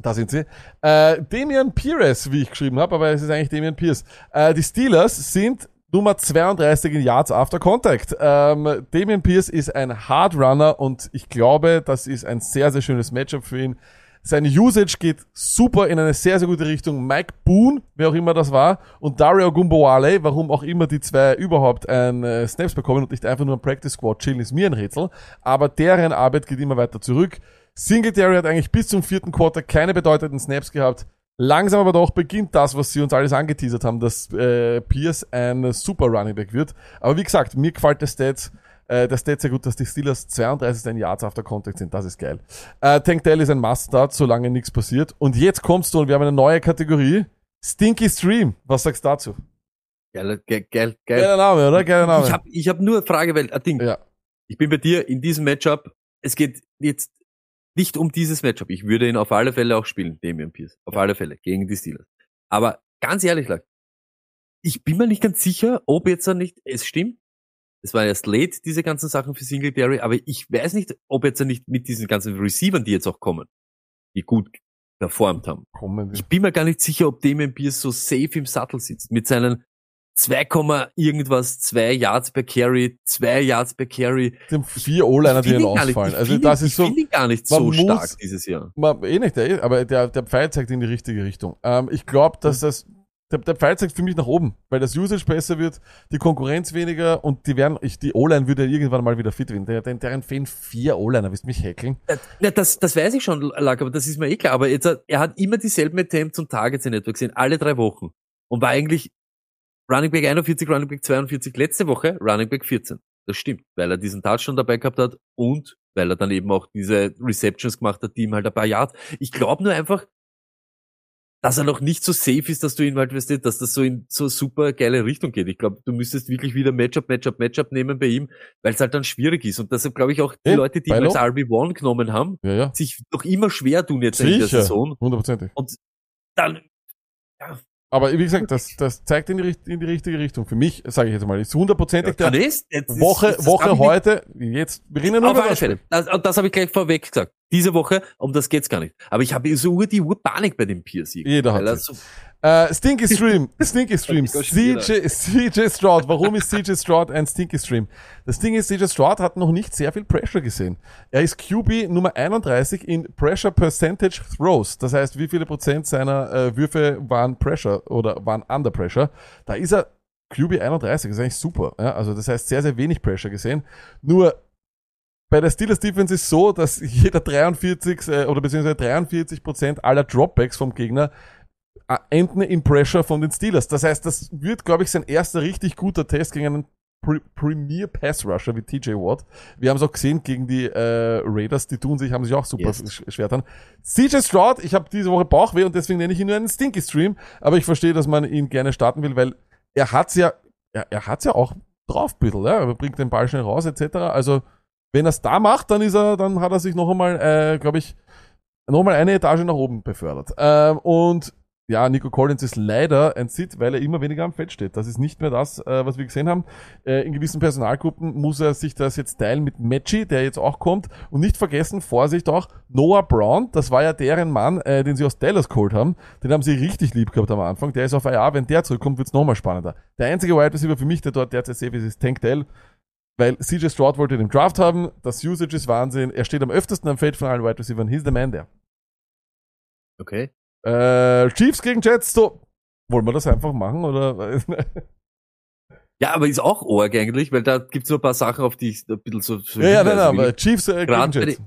Da sind sie. Äh, Damian Pierce, wie ich geschrieben habe, aber es ist eigentlich Damian Pierce. Äh, die Steelers sind Nummer 32 in Yards after Contact. Ähm, Damian Pierce ist ein Hard Runner und ich glaube, das ist ein sehr, sehr schönes Matchup für ihn. Seine Usage geht super in eine sehr, sehr gute Richtung. Mike Boone, wer auch immer das war, und Dario Gumbowale, warum auch immer die zwei überhaupt ein äh, Snaps bekommen und nicht einfach nur im Practice Squad chillen, ist mir ein Rätsel. Aber deren Arbeit geht immer weiter zurück. Singletary hat eigentlich bis zum vierten Quarter keine bedeutenden Snaps gehabt. Langsam aber doch beginnt das, was sie uns alles angeteasert haben, dass äh, Pierce ein super Running Back wird. Aber wie gesagt, mir gefällt der Stats, äh, der Stats sehr gut, dass die Steelers 32 in Yards after Contact sind. Das ist geil. Äh, Tank Dell ist ein Must-Start, solange nichts passiert. Und jetzt kommst du und wir haben eine neue Kategorie. Stinky Stream. Was sagst du dazu? Geil, geil, geil. geil. Geiler Name, oder? Geiler Name. Ich habe ich hab nur eine Frage, weil, ein Ding. ja. Ich bin bei dir in diesem Matchup. Es geht jetzt nicht um dieses Matchup. Ich würde ihn auf alle Fälle auch spielen, Damian Pierce. Auf alle Fälle, gegen die Steelers. Aber ganz ehrlich, Lack, ich bin mir nicht ganz sicher, ob jetzt er nicht, es stimmt. Es war erst late, diese ganzen Sachen für Singletary, aber ich weiß nicht, ob jetzt er nicht mit diesen ganzen Receivern, die jetzt auch kommen, die gut performt haben. Ich bin mir gar nicht sicher, ob Damien Pierce so safe im Sattel sitzt. Mit seinen 2, irgendwas, 2 Yards per Carry, 2 Yards per Carry. Den vier O-Liner, die ihn nicht- ausfallen. Also das ihn- ist so. Ich finde ihn gar nicht so muss- stark dieses Jahr. Man, eh nicht, der, aber der, der Pfeil zeigt in die richtige Richtung. Ähm, ich glaube, dass das, der, der Pfeil zeigt für mich nach oben, weil das Usage besser wird, die Konkurrenz weniger und die werden, ich, die O-Line würde irgendwann mal wieder fit werden. Der, der, deren fehlen vier O-Liner, willst du mich hackeln? Ja, das, das weiß ich schon, Lack, aber das ist mir eh klar. Aber jetzt, er hat immer dieselben Attempts und Targets in etwa gesehen, alle drei Wochen. Und war eigentlich Running Back 41, Running Back 42, letzte Woche Running Back 14. Das stimmt, weil er diesen Touchdown dabei gehabt hat und weil er dann eben auch diese Receptions gemacht hat, die ihm halt ein paar Yards. Ich glaube nur einfach, dass er noch nicht so safe ist, dass du ihn halt, weißt du, dass das so in so super geile Richtung geht. Ich glaube, du müsstest wirklich wieder Matchup, Matchup, Matchup nehmen bei ihm, weil es halt dann schwierig ist. Und deshalb glaube ich auch, die Ja, Leute, die ihn als RB1 genommen haben, Ja, ja. sich noch immer schwer tun jetzt in der Sicher. Saison. Hundertprozentig. Dann, Aber wie gesagt, das, das zeigt in die, in die richtige Richtung. Für mich, sage ich jetzt mal, ist hundertprozentig dann der ist, ist- Woche, das Woche heute, jetzt, wir reden ja nur über das Fälle. Das, und das habe ich gleich vorweg gesagt. Diese Woche, um das geht's gar nicht. Aber ich habe so die Urpanik bei dem Pierce. Jeder hat so, Äh, Stinky Stream, [LAUGHS] Stinky Stream. CJ, CJ Stroud. Warum ist CJ Stroud ein Stinky Stream? Das Ding ist, CJ Stroud hat noch nicht sehr viel Pressure gesehen. Er ist QB Nummer 31 in Pressure Percentage Throws. Das heißt, wie viele Prozent seiner äh, Würfe waren Pressure oder waren Under Pressure. Da ist er QB 31, das ist eigentlich super. Ja? Also das heißt, sehr, sehr wenig Pressure gesehen. Nur bei der Steelers Defense ist so, dass jeder 43 äh, oder beziehungsweise 43 Prozent aller Dropbacks vom Gegner enden in Pressure von den Steelers. Das heißt, das wird, glaube ich, sein erster richtig guter Test gegen einen Pre Premier Pass Rusher wie TJ Watt. Wir haben es auch gesehen gegen die äh, Raiders, die tun sich, haben sich auch super Yes. sch- schwer getan. CJ Stroud, ich habe diese Woche Bauchweh und deswegen nenne ich ihn nur einen Stinky Stream, aber ich verstehe, dass man ihn gerne starten will, weil er hat's ja, er, er hat's ja auch drauf, bisschen, ja? er bringt den Ball schnell raus, etc. Also, wenn er es da macht, dann ist er, dann hat er sich noch einmal, äh, glaube ich, noch mal eine Etage nach oben befördert. Ähm, und ja, Nico Collins ist leider ein Sit, weil er immer weniger am Feld steht. Das ist nicht mehr das, äh, was wir gesehen haben. Äh, in gewissen Personalgruppen muss er sich das jetzt teilen mit Matchy, der jetzt auch kommt. Und nicht vergessen, Vorsicht auch, Noah Brown, das war ja deren Mann, äh, den sie aus Dallas geholt haben. Den haben sie richtig lieb gehabt am Anfang. Der ist auf IR, wenn der zurückkommt, wird's nochmal spannender. Der einzige Wide Receiver für mich, der dort derzeit safe ist, ist Tank Dell. Weil CJ Stroud wollte den Draft haben, das Usage ist Wahnsinn, er steht am öftesten am Feld von allen Wide Receivers, he's the man there. okay. Äh, Chiefs gegen Jets, so. Wollen wir das einfach machen, oder? Ja, aber ist auch eigentlich, weil da gibt's nur ein paar Sachen, auf die ich ein bisschen so, so ja, ja, nein, nein, aber Chiefs äh, gegen Jets.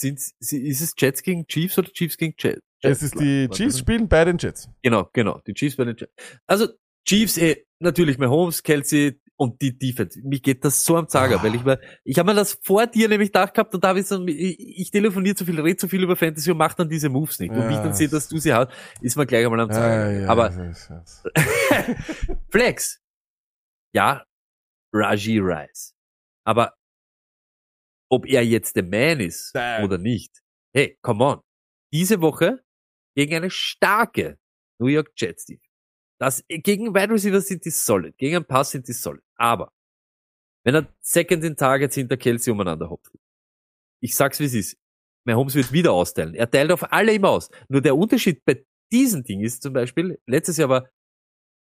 Sind's, sie- ist es Jets gegen Chiefs oder Chiefs gegen Jets? Es ist die Chiefs spielen bei den Jets. Genau, genau. Die Chiefs bei den Jets. Also, Chiefs, eh, natürlich Mahomes, Kelsey und die Defense. Mir geht das so am Zager, weil ich mir, ich habe mir das vor dir nämlich gedacht gehabt und da habe ich so, ich, ich telefoniere zu viel, rede zu viel über Fantasy und mache dann diese Moves nicht. Und wie ich Ja. dann sehe, dass du sie hast, ist mir gleich einmal am Zager. Ja, ja, Aber ja, ja, ja. [LAUGHS] Flex. Ja, Raji Rice. Aber ob er jetzt der Man ist Nein. oder nicht. Hey, come on. Diese Woche gegen eine starke New York Jets Team. Das, gegen Wide Receiver sind die solid. Gegen einen Pass sind die solid. Aber wenn er Second in Targets hinter Kelsey umeinander hopft. Ich sag's wie es ist. Mahomes wird wieder austeilen. Er teilt auf alle immer aus. Nur der Unterschied bei diesem Ding ist zum Beispiel, letztes Jahr war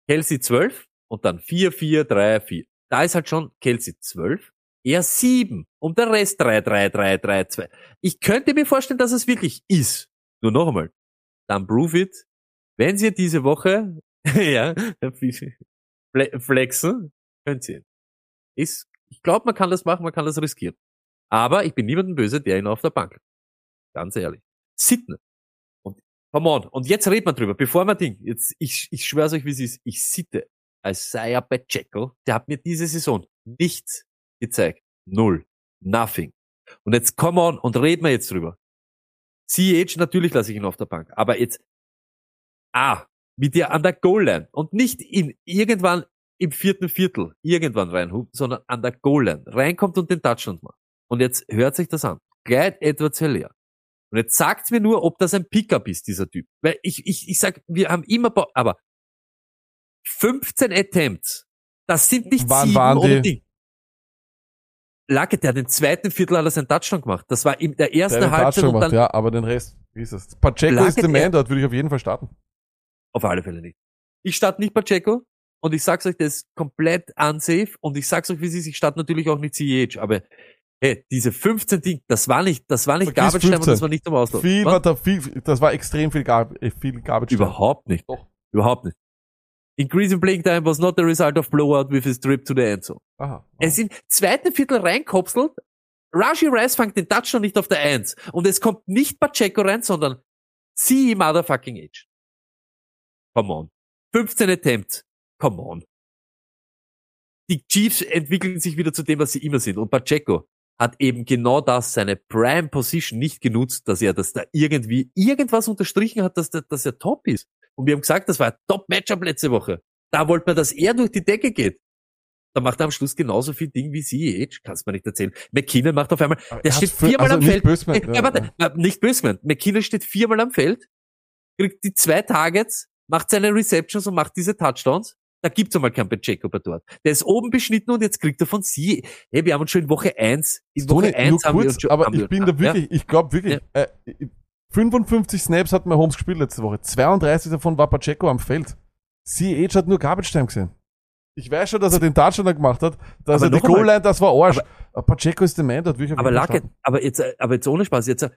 Kelsey 12 und dann 4, 4, 3, 4. Da ist halt schon Kelsey 12, er 7 und der Rest 3, 3, 3, 3, 2. Ich könnte mir vorstellen, dass es wirklich ist. Nur noch einmal. Dann prove it. Wenn Sie diese Woche, [LAUGHS] ja, fle- flexen, könnt ihr. Ist, ich glaube, man kann das machen, man kann das riskieren. Aber ich bin niemandem böse, der ihn auf der Bank. Ganz ehrlich. Sitten. Und, come on. Und jetzt redet man drüber, bevor man Ding, jetzt, ich, ich schwör's euch, wie es ist. Ich sitte Isaiah Pacheco, der hat mir diese Saison nichts gezeigt. Null. Nothing. Und jetzt come on und reden wir jetzt drüber. CH, natürlich lasse ich ihn auf der Bank. Aber jetzt, ah, mit dir an der Goal-Line und nicht in irgendwann im vierten Viertel irgendwann reinhupt, sondern an der Goal-Line reinkommt und den Touchdown macht. Und jetzt hört sich das an. Clyde Edwards Heller. Und jetzt sagt mir nur, ob das ein Pickup ist, dieser Typ. Weil ich, ich, ich sag, wir haben immer, Bo aber 15 Attempts, das sind nicht Wann sieben waren oder die? Ding. Lacke, der hat den zweiten Viertel hat er seinen Touchdown gemacht. Das war in der Der ersten hat den Halbzeit Touchdown und dann gemacht, ja, aber den Rest, wie ist das? Pacheco Lage ist der der- Man, dort würde ich auf jeden Fall starten. Auf alle Fälle nicht. Ich starte nicht Pacheco und ich sag's euch, das ist komplett unsafe und ich sag's euch, wie es ist, ich starte natürlich auch nicht CEH, aber hey, diese 15 Ding, das war nicht, das war nicht Vergiss Garbage Time und 15. das war nicht zum Auslauf. Viel, war da viel, das war extrem viel, Gar äh, viel Garbage. Time. Überhaupt nicht. Doch. Überhaupt nicht. Increasing playing time was not the result of blowout with his trip to the end zone. Aha. Ist im zweiten Viertel reinkopselt. Raji Rice fängt den Touchdown nicht auf der Eins. Und es kommt nicht Pacheco rein, sondern sie motherfucking age. Come on. 15 Attempts. Come on. Die Chiefs entwickeln sich wieder zu dem, was sie immer sind. Und Pacheco hat eben genau das, seine Prime Position nicht genutzt, dass er das da irgendwie irgendwas unterstrichen hat, dass, dass er top ist. Und wir haben gesagt, das war ein Top-Matchup letzte Woche. Da wollte man, dass er durch die Decke geht. Da macht er am Schluss genauso viel Ding wie sie. Age. Kannst mir nicht erzählen. McKinnon macht auf einmal, der steht viermal also am nicht Feld. gemeint, Äh, ja, warte, äh, nicht gemeint. McKinnon steht viermal am Feld, kriegt die zwei Targets, macht seine Receptions und macht diese Touchdowns. Da gibt's einmal keinen Pacheco bei dort. Der ist oben beschnitten und jetzt kriegt er von sie. Hey, wir haben uns schon in Woche eins, in Toni, Woche eins haben wir kurz, uns schon, aber wir ich bin da wirklich, ich glaube wirklich, äh, 55 Snaps hat Mahomes gespielt letzte Woche. 32 davon war Pacheco am Feld. CH hat nur Garbage Time gesehen. Ich weiß schon, dass er den Touchdown da gemacht hat, dass Aber er die Goal-Line, das war Arsch. Aber Pacheco ist der Man, dort wirklich Aber jeden Fall Lacke, starten. aber jetzt, äh, aber jetzt ohne Spaß, jetzt, äh,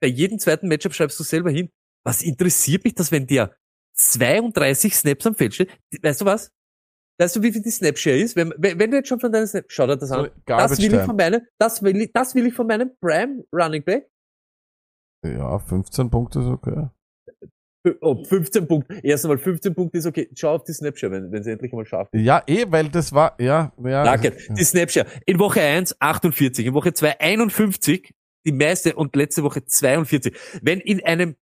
bei jedem zweiten Matchup schreibst du selber hin. Was interessiert mich das, wenn der 32 Snaps am Feld steht? Weißt du was? Weißt du, wie viel die Snapshare ist? Wenn, wenn, wenn du jetzt schon von deinen Snaps, schau dir das an. Garbage Das will ich Time. von meinem, das will ich, das will ich von meinem Prime Running Back. Ja, 15 Punkte ist okay. Oh, 15 Punkte. Erst einmal 15 Punkte ist okay. Schau auf die Snapshare, wenn, wenn sie endlich einmal schafft. Ja, eh, weil das war, ja, ja. Danke. ja. Die Snapshare. In Woche 1 48, in Woche 2 51, die meiste und letzte Woche 42. Wenn in einem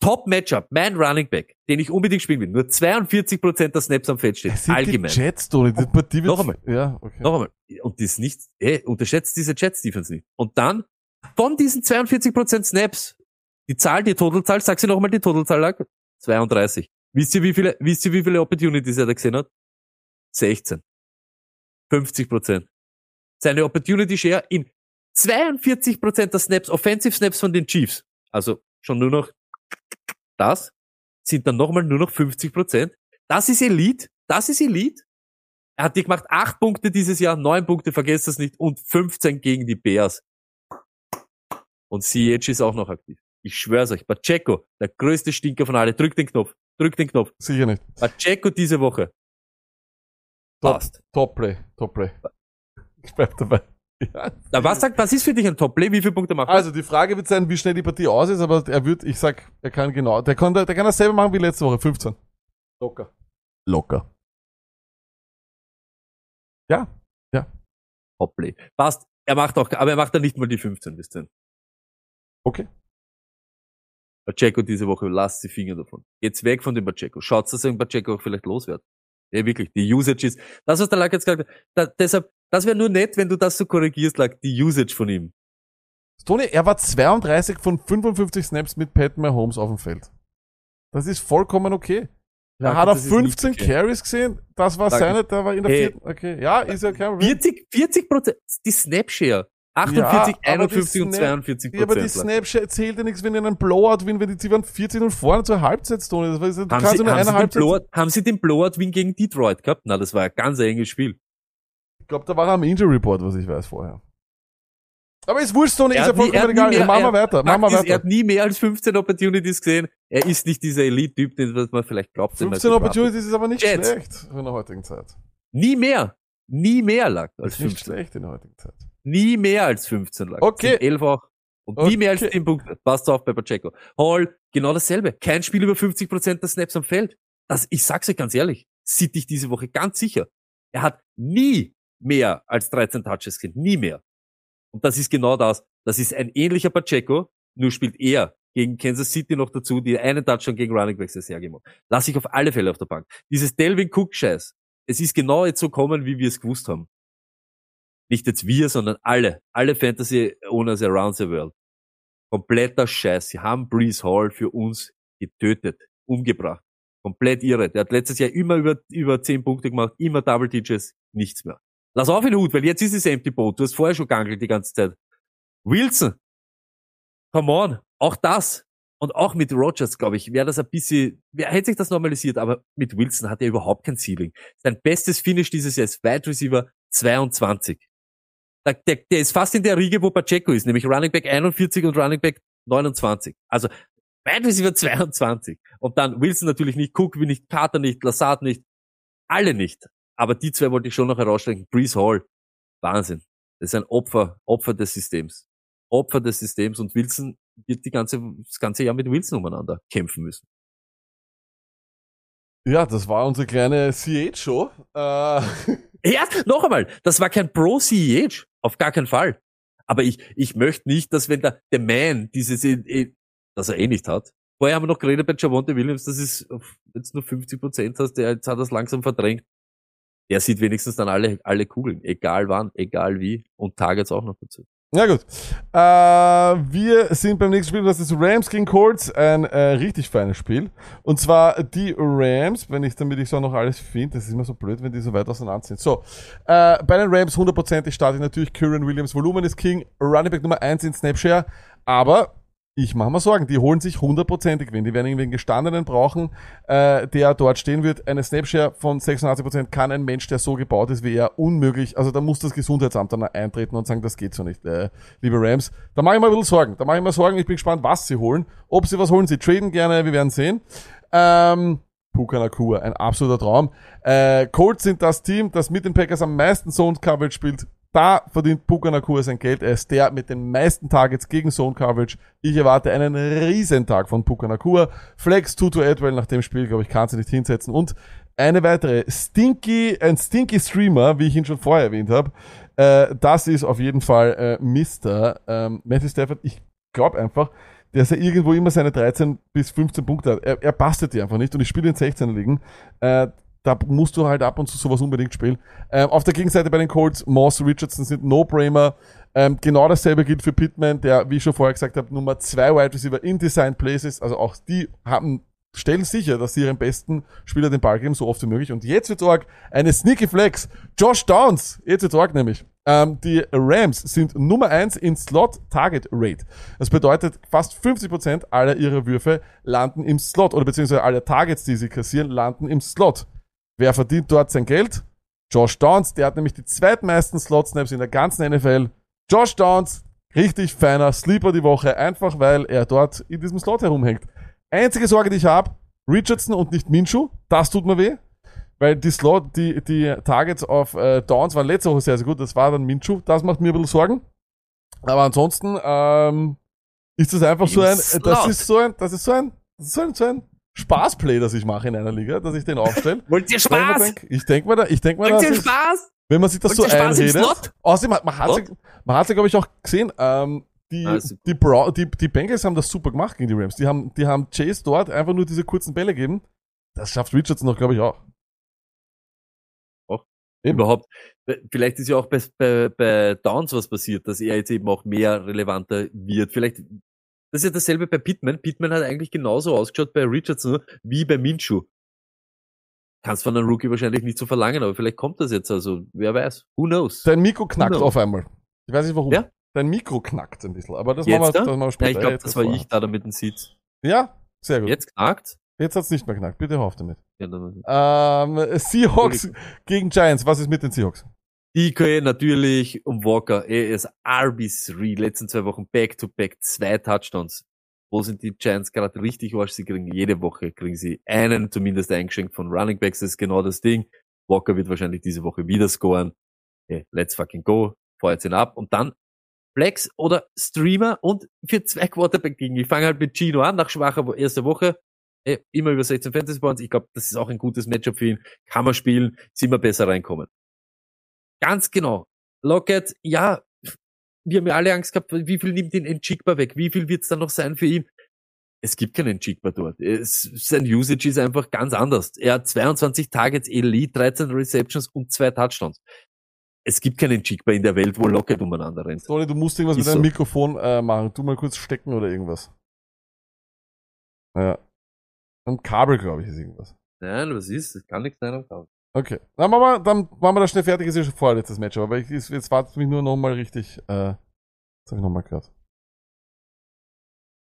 Top-Matchup mein Running Back, den ich unbedingt spielen will, nur 42% der Snaps am Feld steht, Es sind allgemein. die Jets, Toni. Die Partie wird, Noch einmal. Ja, okay. Noch einmal. Und das ist nicht, ey, unterschätzt diese Jets-Defense nicht. Und dann, von diesen 42% Snaps, die Zahl, die Totalzahl, sag sie noch einmal die Totalzahl lag, 32. Wisst ihr, wie viele, wisst ihr, wie viele Opportunities er da gesehen hat? 16. 50%. Seine Opportunity Share in 42% der Snaps, Offensive Snaps von den Chiefs. Also schon nur noch das, sind dann nochmal nur noch 50%. Das ist Elite. Das ist Elite. Er hat dir gemacht acht Punkte dieses Jahr, neun Punkte, vergesst das nicht, und 15 gegen die Bears. Und CH ist auch noch aktiv. Ich schwör's euch, Pacheco, der größte Stinker von alle, drück den Knopf, drück den Knopf. Sicher nicht. Pacheco diese Woche. Top, Passt. Top Play, Top Play. Ich bleib dabei. Ja. [LAUGHS] Na, was sagt, was ist für dich ein Top-Play? Wie viele Punkte macht er? Also die Frage wird sein, wie schnell die Partie aus ist, aber er wird, ich sag, er kann genau, der kann, der kann das selber machen wie letzte Woche, 15. Locker. Locker. Ja, Top-Play. Passt. Er macht auch, aber er macht dann nicht mal die 15 bis 10. okay. Pacheco diese Woche, lasst die Finger davon. Geht's weg von dem Pacheco. Schaut, dass ein Pacheco auch vielleicht los wird. Ja, wirklich. Die Usage ist, das, was der Lack jetzt gesagt hat, da, deshalb, das wäre nur nett, wenn du das so korrigierst, Lack, die Usage von ihm. Tony, er war 32 von 55 Snaps mit Pat Mahomes auf dem Feld. Das ist vollkommen okay. Er Lack, hat das nicht 15 okay. Carries gesehen, das war Sag seine, der war in der Hey. vierten, okay. Ja, ist ja kein Problem. 40, 40 Prozent, die Snapshare. 48, Ja, aber die 51 und Snap- 42 Ja, aber die Prozent. Snapchat zählt ja nichts, wenn die einen Blowout win, wenn die, die waren 14 und vorne zur Halbzeit, Tony. Das war, du haben, sie, haben, sie den Halbzeit. Blowout, haben sie den Blowout-Win gegen Detroit gehabt? Na, das war ein ganz enges Spiel. Ich glaube, da war er am Injury Report, was ich weiß vorher. Aber ist wurscht, Tony, Er ist ja vollkommen egal. mehr- Machen wir er- weiter, machen wir ist, Er weiter. hat nie mehr als 15 Opportunities gesehen. Er ist nicht dieser Elite-Typ, den was man vielleicht glaubt. den man 15 sich erwartet. Opportunities ist aber nicht Jets. schlecht in der heutigen Zeit. Nie mehr. Nie mehr lag als Ist nicht 15. schlecht in der heutigen Zeit. Nie mehr als 15 lag. Okay. Sind 11 auch. Und nie mehr als Okay. 10 Punkte. Passt auf bei Pacheco. Hall, genau dasselbe. Kein Spiel über 50% der Snaps am Feld. Das, ich sag's euch ganz ehrlich, sieht dich diese Woche ganz sicher. Er hat nie mehr als 13 Touches gesehen. Nie mehr. Und das ist genau das. Das ist ein ähnlicher Pacheco, nur spielt er gegen Kansas City noch dazu, die einen Touchdown gegen Running Backs das hergemacht. Lass ich auf alle Fälle auf der Bank. Dieses Delvin Cook Scheiß. Es ist genau jetzt so kommen, wie wir es gewusst haben. Nicht jetzt wir, sondern alle. Alle Fantasy Owners around the world. Kompletter Scheiß. Sie haben Breeze Hall für uns getötet, umgebracht. Komplett irre. Der hat letztes Jahr immer über, über 10 Punkte gemacht, immer Double Digits, nichts mehr. Lass auf den Hut, weil jetzt ist es Empty Boat. Du hast vorher schon gangelt die ganze Zeit. Wilson. Come on. Auch das. Und auch mit Rogers, glaube ich, wäre das ein bisschen, wer hätte sich das normalisiert, aber mit Wilson hat er überhaupt kein Ceiling. Sein bestes Finish dieses Jahr ist Wide Receiver 22. Der, der, der ist fast in der Riege, wo Pacheco ist, nämlich Running Back 41 und Running Back 29. Also Wide Receiver 22. Und dann Wilson natürlich nicht, Cook nicht, Carter nicht, Lassard nicht, alle nicht. Aber die zwei wollte ich schon noch herausstellen. Breeze Hall. Wahnsinn. Das ist ein Opfer, Opfer des Systems. Opfer des Systems und Wilson wird die ganze, das ganze Jahr mit Wilson umeinander kämpfen müssen. Ja, das war unsere kleine CH-Show. Äh, [LAUGHS] Ja, noch einmal, das war kein Pro-CEH, auf gar keinen Fall. Aber ich, ich möchte nicht, dass wenn der, der Man dieses, eh- eh- das er eh nicht hat. Vorher haben wir noch geredet bei Javonte Williams, dass es jetzt nur 50 Prozent hast, der jetzt hat das langsam verdrängt. Der sieht wenigstens dann alle, alle Kugeln, egal wann, egal wie und Targets auch noch dazu. Ja gut. Äh, wir sind beim nächsten Spiel, das ist Rams gegen Colts, ein äh, richtig feines Spiel. Und zwar die Rams, wenn ich, damit ich so noch alles finde, das ist immer so blöd, wenn die so weit auseinander sind. So, äh, bei den Rams 100% starte ich natürlich Kyrian Williams, Volumen ist King, Running Back Nummer 1 in Snapshare, aber ich mache mir Sorgen, die holen sich hundertprozentig Gewinn. Die werden irgendwie einen Gestandenen brauchen, äh, der dort stehen wird. Eine Snapshare von 86% kann ein Mensch, der so gebaut ist wie er, unmöglich. Also da muss das Gesundheitsamt dann eintreten und sagen, das geht so nicht, äh, liebe Rams. Da mache ich mir ein bisschen Sorgen. Da mache ich mir Sorgen. Ich bin gespannt, was sie holen. Ob sie was holen, sie traden gerne, wir werden sehen. Ähm, Puka Nakua, ein absoluter Traum. Äh, Colts sind das Team, das mit den Packers am meisten Zone Coverage spielt. Da verdient Puka Nakua sein Geld. Er ist der mit den meisten Targets gegen Zone Coverage. Ich erwarte einen Riesentag von Puka Nakua. Flex Tutu Edwell nach dem Spiel, glaube ich, kann sie nicht hinsetzen. Und eine weitere Stinky, ein Stinky Streamer, wie ich ihn schon vorher erwähnt habe. Äh, das ist auf jeden Fall äh, Mr. Ähm, Matthew Stafford. Ich glaube einfach, dass er irgendwo immer seine 13 bis 15 Punkte hat. Er, er bastet die einfach nicht und ich spiele in 16er ligen. Äh, da musst du halt ab und zu sowas unbedingt spielen. Ähm, auf der Gegenseite bei den Colts, Moss, Richardson sind No-Brainer. Ähm, genau dasselbe gilt für Pittman, der, wie ich schon vorher gesagt habe, Nummer 2 Wide Receiver in Design Places. Also auch die haben stellen sicher, dass sie ihren besten Spieler den Ball geben, so oft wie möglich. Und jetzt wird arg eine Sneaky Flex. Josh Downs, jetzt wird arg nämlich. Ähm, die Rams sind Nummer eins in Slot Target Rate. Das bedeutet, fast 50% aller ihrer Würfe landen im Slot oder beziehungsweise alle Targets, die sie kassieren, landen im Slot. Wer verdient dort sein Geld? Josh Downs, der hat nämlich die zweitmeisten Slot-Snaps in der ganzen NFL. Josh Downs, richtig feiner Sleeper die Woche, einfach weil er dort in diesem Slot herumhängt. Einzige Sorge, die ich habe, Richardson und nicht Minshu, das tut mir weh. Weil die Slot, die, die Targets auf äh, Downs waren letzte Woche sehr, sehr gut. Das war dann Minshu. Das macht mir ein bisschen Sorgen. Aber ansonsten ähm, ist das einfach so ein, das Slot. ist so ein, das ist so ein, das ist so ein, so ein Spaßplay, das ich mache in einer Liga, dass ich den aufstelle. [LAUGHS] Wollt ihr Spaß? Ich denke mir da, ich denke mir, Wollt ihr Spaß? wenn man sich das so Wollt im einredet. Außerdem, hat- man hat sie, man hat sie, glaube ich, auch gesehen, ähm, die, gut. die, Bra die, die Bengals haben das super gemacht gegen die Rams. Die haben, die haben Chase dort einfach nur diese kurzen Bälle gegeben. Das schafft Richardson noch, glaube ich, auch. Eben. Überhaupt. Vielleicht ist ja auch bei, bei, bei Downs was passiert, dass er jetzt eben auch mehr relevanter wird. Vielleicht, das ist ja dasselbe bei Pittman. Pittman hat eigentlich genauso ausgeschaut bei Richardson wie bei Minshew. Kannst von einem Rookie wahrscheinlich nicht so verlangen, aber vielleicht kommt das jetzt, also wer weiß. Who knows? Dein Mikro knackt auf einmal. Ich weiß nicht warum. Ja? Dein Mikro knackt ein bisschen, aber das Jetzt machen wir, da? das machen wir Ja, später. ich glaube, das war ich da, da mit dem Seeds. Ja, sehr gut. Jetzt knackt. Jetzt hat's nicht mehr knackt. Bitte hör auf damit. Ja, Ähm, Seahawks gegen Giants. Was ist mit den Seahawks? DK natürlich um Walker. Er ist RB3, letzten zwei Wochen Back-to-Back, zwei Touchdowns. Wo sind die Giants gerade richtig Arsch? Sie kriegen jede Woche, kriegen sie einen zumindest eingeschenkt von Running Backs. Das ist genau das Ding. Walker wird wahrscheinlich diese Woche wieder scoren. Okay, let's fucking go. Feuert ihn ab. Und dann Flex oder Streamer und für zwei Quarterback gegen. Ich fange halt mit Gino an, nach schwacher Wo- erster Woche. Eh, immer über 16 Fantasy Points. Ich glaube, das ist auch ein gutes Matchup für ihn. Kann man spielen, ist immer besser reinkommen. Ganz genau. Lockett, ja, wir haben ja alle Angst gehabt, wie viel nimmt ihn Njigba weg? Wie viel wird es dann noch sein für ihn? Es gibt keinen Njigba dort. Es, sein Usage ist einfach ganz anders. Er hat 22 Targets Elite, 13 Receptions und zwei Touchdowns. Es gibt keinen Njigba in der Welt, wo Lockett umeinander rennt. Sorry, du musst irgendwas Ist mit deinem so. Mikrofon äh, machen. Tu mal kurz stecken oder irgendwas. Ja. Ein Kabel, glaube ich, ist irgendwas. Nein, was ist? Das kann nichts sein am Kabel. Okay. Dann machen wir, dann machen wir das schnell fertig. Ist ja schon vorletztes Match. Aber ich, jetzt wartet mich nur nochmal richtig. Äh, jetzt habe ich nochmal gehört.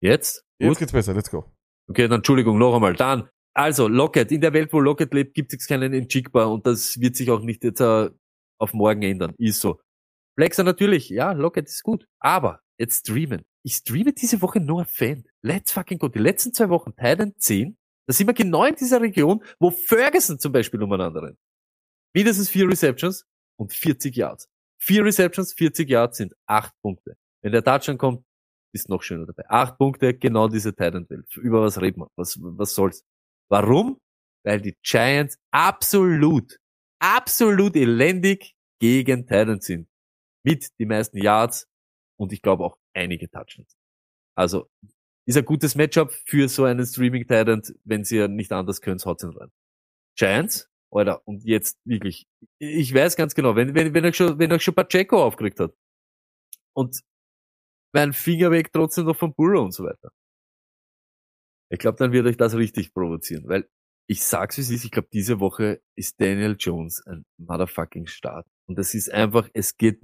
Jetzt? Jetzt Gut. geht's besser. Let's go. Okay, dann Entschuldigung, noch einmal. Dann, also Lockett. In der Welt, wo Lockett lebt, gibt es keinen Njigba und das wird sich auch nicht jetzt äh, auf morgen ändern. Ist so. Flexer natürlich, ja, Lockett ist gut. Aber jetzt streamen. ich streame diese Woche Noah Fan. Let's fucking go. Die letzten zwei Wochen, Titan 10, da sind wir genau in dieser Region, wo Ferguson zum Beispiel umeinander rennt. Mindestens vier Receptions und 40 Yards. Vier Receptions, 40 Yards sind acht Punkte. Wenn der Touchdown kommt, ist noch schöner dabei. Acht Punkte, genau diese Titan Welt. Über was reden wir? Was, was soll's? Warum? Weil die Giants absolut, absolut elendig gegen Titans sind. Mit die meisten Yards und ich glaube auch einige Touchdowns. Also ist ein gutes Matchup für so einen Streaming Titan, wenn sie ja nicht anders können, haut's ihn rein. Giants, Alter, und jetzt wirklich, ich weiß ganz genau, wenn, wenn, wenn euch schon, wenn euch schon Pacheco aufgeregt hat und mein Finger weg trotzdem noch vom Burrow und so weiter. Ich glaube, dann wird euch das richtig provozieren, weil ich sag's wie es ist, ich glaube, diese Woche ist Daniel Jones ein motherfucking Start. Und das ist einfach, es geht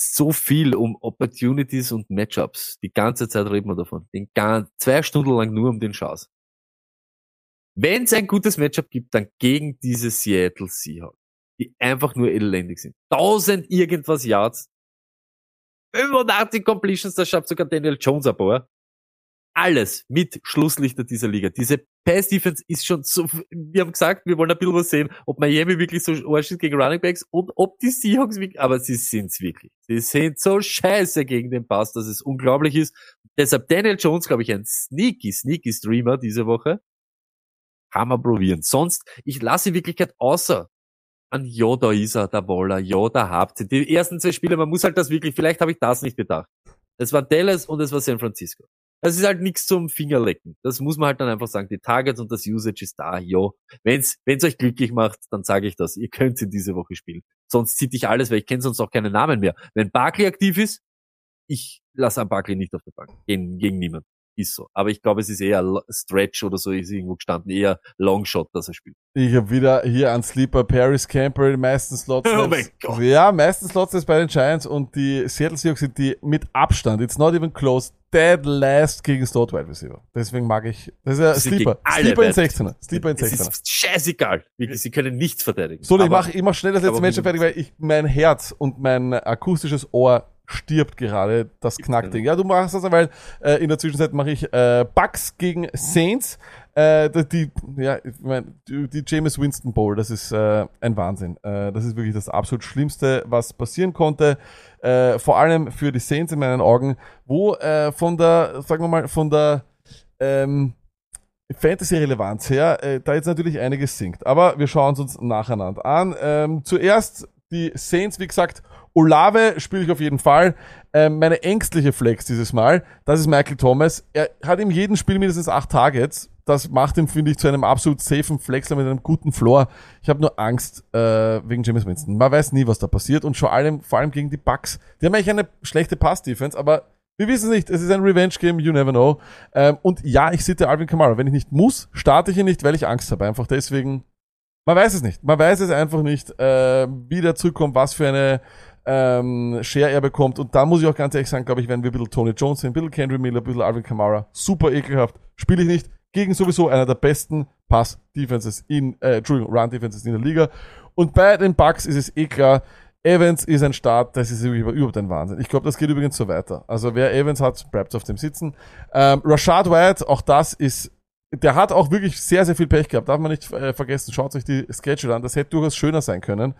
so viel um Opportunities und Matchups. Die ganze Zeit reden wir davon. Den gan zwei Stunden lang nur um den Chance. Wenn es ein gutes Matchup gibt, dann gegen diese Seattle Seahawks, die einfach nur elendig sind. 1000 irgendwas Yards, 85 Completions, das schafft sogar Daniel Jones ein paar. Alles mit Schlusslichter dieser Liga. Diese Pass-Defense ist schon so, wir haben gesagt, wir wollen ein bisschen was sehen, ob Miami wirklich so arsch ist gegen Running Backs und ob die Seahawks wirklich, aber sie sind's wirklich. Sie sind so scheiße gegen den Pass, dass es unglaublich ist. Deshalb Daniel Jones, glaube ich, ein sneaky, sneaky Streamer diese Woche. Kann man probieren. Sonst, ich lasse in Wirklichkeit außer an ja, da ist er, der Waller, da habt ihr. Die ersten zwei Spiele, man muss halt das wirklich, vielleicht habe ich das nicht bedacht. Es war Dallas und es war San Francisco. Das ist halt nichts zum Fingerlecken. Das muss man halt dann einfach sagen. Die Targets und das Usage ist da, ja. Wenn's, wenn's euch glücklich macht, dann sage ich das. Ihr könnt in diese Woche spielen. Sonst zieht ich alles, weil ich kenne sonst auch keinen Namen mehr. Wenn Barkley aktiv ist, ich lasse an Barkley nicht auf der Bank. Gegen, gegen niemand. Ist so. Aber ich glaube, es ist eher Stretch oder so, ist irgendwo gestanden. Eher Longshot, dass er spielt. Ich habe wieder hier an Sleeper Paris Camper, die meisten Slots. Oh mein Gott. Ja, meisten Slots ist bei den Giants und die Seattle Seahawks sind die mit Abstand, it's not even close, dead last gegen Slot Wide Receiver. Deswegen mag ich, das ist ja Sie Sleeper. Sleeper in Wide 16er. Sleeper in Es 16er. ist scheißegal. Sie können nichts verteidigen. So, ich Aber- mach, ich mach schnell das letzte Match fertig, weil ich, mein Herz und mein akustisches Ohr stirbt gerade, das Knackding. Ja, du machst das, weil äh, in der Zwischenzeit mache ich äh, Bucks gegen Saints. Äh, die, ja, ich mein, die, die James Winston Bowl, das ist äh, ein Wahnsinn. Äh, das ist wirklich das absolut Schlimmste, was passieren konnte. Äh, vor allem für die Saints in meinen Augen, wo äh, von der, sagen wir mal, von der ähm, Fantasy-Relevanz her, äh, da jetzt natürlich einiges sinkt. Aber wir schauen es uns nacheinander an. Ähm, zuerst die Saints, wie gesagt, Olave spiele ich auf jeden Fall. Ähm, meine ängstliche Flex dieses Mal, das ist Michael Thomas. Er hat in jedem Spiel mindestens acht Targets. Das macht ihn, finde ich, zu einem absolut safen Flexler mit einem guten Floor. Ich habe nur Angst äh, wegen James Winston. Man weiß nie, was da passiert. Und vor allem, vor allem gegen die Bucks. Die haben eigentlich eine schlechte Pass-Defense, aber wir wissen es nicht. Es ist ein Revenge-Game, you never know. Ähm, und ja, ich sitte Alvin Kamara. Wenn ich nicht muss, starte ich ihn nicht, weil ich Angst habe. Einfach deswegen. Man weiß es nicht. Man weiß es einfach nicht, äh, wie der zurückkommt, was für eine ähm, Share er bekommt. Und da muss ich auch ganz ehrlich sagen, glaube ich, wenn wir ein bisschen Tony Jones sehen, ein bisschen Kendry Miller, ein bisschen Alvin Kamara, super ekelhaft, spiele ich nicht gegen sowieso einer der besten Pass-Defenses in, äh, Entschuldigung, Run-Defenses in der Liga. Und bei den Bucks ist es eh klar, Evans ist ein Start, das ist über- überhaupt ein Wahnsinn. Ich glaube, das geht übrigens so weiter. Also wer Evans hat, bleibt auf dem Sitzen. Ähm, Rashad White, auch das ist, der hat auch wirklich sehr, sehr viel Pech gehabt. Darf man nicht äh, vergessen. Schaut euch die Schedule an. Das hätte durchaus schöner sein können.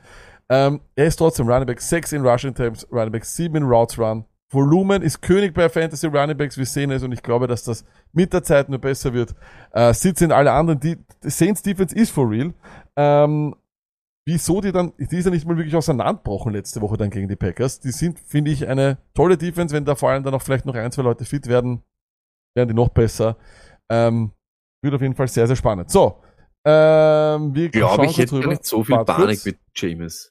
Ähm, er ist trotzdem Running Back 6 in Rushing Attempts, Running Back 7 in Routes Run. Volumen ist König bei Fantasy Running Backs. Wir sehen es und ich glaube, dass das mit der Zeit nur besser wird. Äh, sitzen alle anderen. Die, die Saints Defense ist for real. Ähm, wieso die dann, die ist ja nicht mal wirklich auseinanderbrochen letzte Woche dann gegen die Packers. Die sind, finde ich, eine tolle Defense. Wenn da vor allem dann auch vielleicht noch ein, zwei Leute fit werden, werden die noch besser. Ähm, wird auf jeden Fall sehr, sehr spannend. So. Ähm, wir glaube, ich hätte nicht so viel Panik kurz. mit James.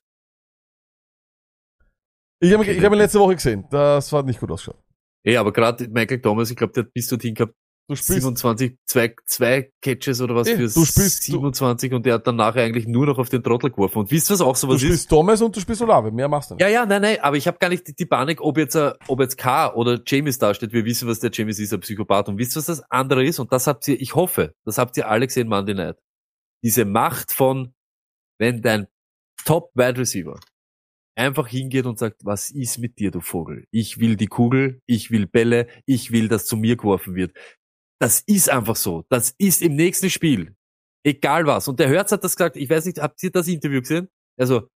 Ich habe hab ihn letzte Woche gesehen. Das hat nicht gut ausgeschaut. Ja, aber gerade Michael Thomas, ich glaube, der hat bis dorthin gehabt Du spielst 27, zwei, zwei Catches oder was Eh, für du spielst- du- 27 und der hat dann nachher eigentlich nur noch auf den Trottel geworfen. Und wisst ihr, was auch Du sowas ist? spielst Thomas und du spielst Olave. Mehr machst du nicht. Ja, ja, nein, nein, aber ich habe gar nicht die, die Panik, ob jetzt, äh, ob jetzt K oder James dasteht. Wir wissen, was der James ist, ein Psychopath. Und wisst ihr, was das andere ist? Und das habt ihr, ich hoffe, das habt ihr alle gesehen, Monday Night. Diese Macht von, wenn dein Top Wide Receiver einfach hingeht und sagt, was ist mit dir, du Vogel? Ich will die Kugel, ich will Bälle, ich will, dass zu mir geworfen wird. Das ist einfach so. Das ist im nächsten Spiel. Egal was. Und der Hörz hat das gesagt, ich weiß nicht, habt ihr das Interview gesehen? Also,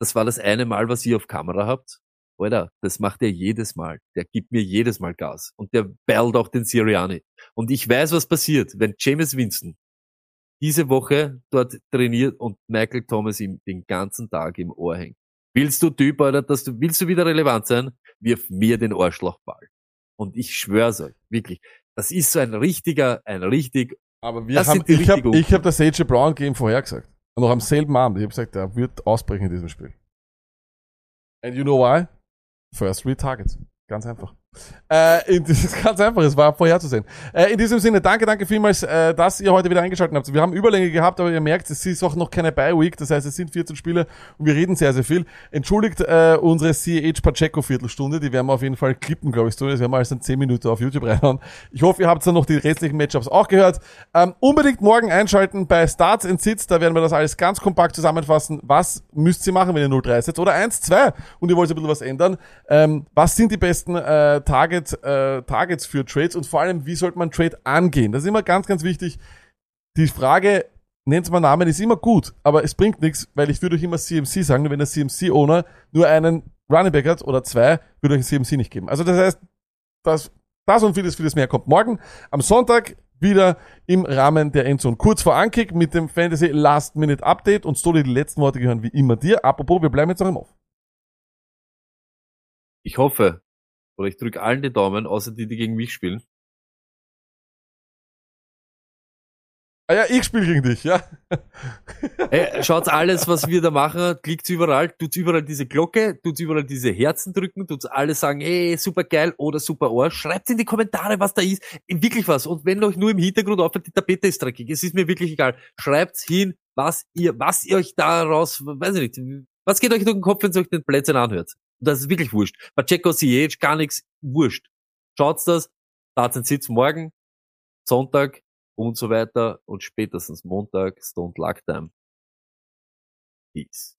das war das eine Mal, was ihr auf Kamera habt. Alter, das macht er jedes Mal. Der gibt mir jedes Mal Gas. Und der bellt auch den Siriani. Und ich weiß, was passiert, wenn James Winston diese Woche dort trainiert und Michael Thomas ihm den ganzen Tag im Ohr hängt. Willst du Typ, Alter, dass du, willst du wieder relevant sein? Wirf mir den Arschlochball. Und ich schwör's euch, wirklich. Das ist so ein richtiger, ein richtig, Aber wir haben, ich habe ich hab das AJ Brown Game vorhergesagt. Und noch am selben Abend. Ich habe gesagt, er wird ausbrechen in diesem Spiel. And you know why? First three targets. Ganz einfach. Äh, in, das ist [LAUGHS] ganz einfach, es war vorherzusehen. Äh, in diesem Sinne, danke, danke vielmals, äh, dass ihr heute wieder eingeschaltet habt. Wir haben Überlänge gehabt, aber ihr merkt, es ist auch noch keine Bye-Week, das heißt, es sind 14 Spiele und wir reden sehr, sehr viel. Entschuldigt äh, unsere CH Pacheco Viertelstunde, die werden wir auf jeden Fall klippen, glaube ich, so. Das werden wir alles in 10 Minuten auf YouTube reinhauen. Ich hoffe, ihr habt dann noch die restlichen Matchups auch gehört. Ähm, unbedingt morgen einschalten bei Starts and Sits, da werden wir das alles ganz kompakt zusammenfassen. Was müsst ihr machen, wenn ihr 0-3 setzt? Oder 1-2 und ihr wollt ein bisschen was ändern. Ähm, was sind die besten äh, Target, äh, Targets für Trades und vor allem, wie sollte man Trade angehen? Das ist immer ganz, ganz wichtig. Die Frage, nennt's mal Namen, ist immer gut, aber es bringt nichts, weil ich würde euch immer CMC sagen, wenn der CMC-Owner nur einen Running Back hat oder zwei, würde euch CMC nicht geben. Also das heißt, das, das und vieles, vieles mehr kommt morgen am Sonntag wieder im Rahmen der Endzone. Kurz vor Ankick mit dem Fantasy Last Minute Update und Stoli, die letzten Worte gehören wie immer dir. Apropos, wir bleiben jetzt noch im Off. ich hoffe, oder ich drücke allen die Daumen, außer die, die gegen mich spielen. Ah ja, ich spiele gegen dich, ja. [LAUGHS] Ey, schaut alles, was wir da machen, klickt's überall, tut's überall diese Glocke, tut's überall diese Herzen drücken, tut's alles sagen, ey, super geil oder super Arsch. Schreibt in die Kommentare, was da ist. Wirklich was. Und wenn euch nur im Hintergrund auffällt, die Tapete ist dreckig, es ist mir wirklich egal. Schreibt's hin, was ihr, was ihr euch daraus, weiß ich nicht, was geht euch durch den Kopf, wenn ihr euch den Plätzchen anhört. Das ist wirklich wurscht. Pacheco, CH, gar nichts, wurscht. Schaut's das, da den Sitz morgen, Sonntag, und so weiter und spätestens Montag Stone Luck Time. Peace.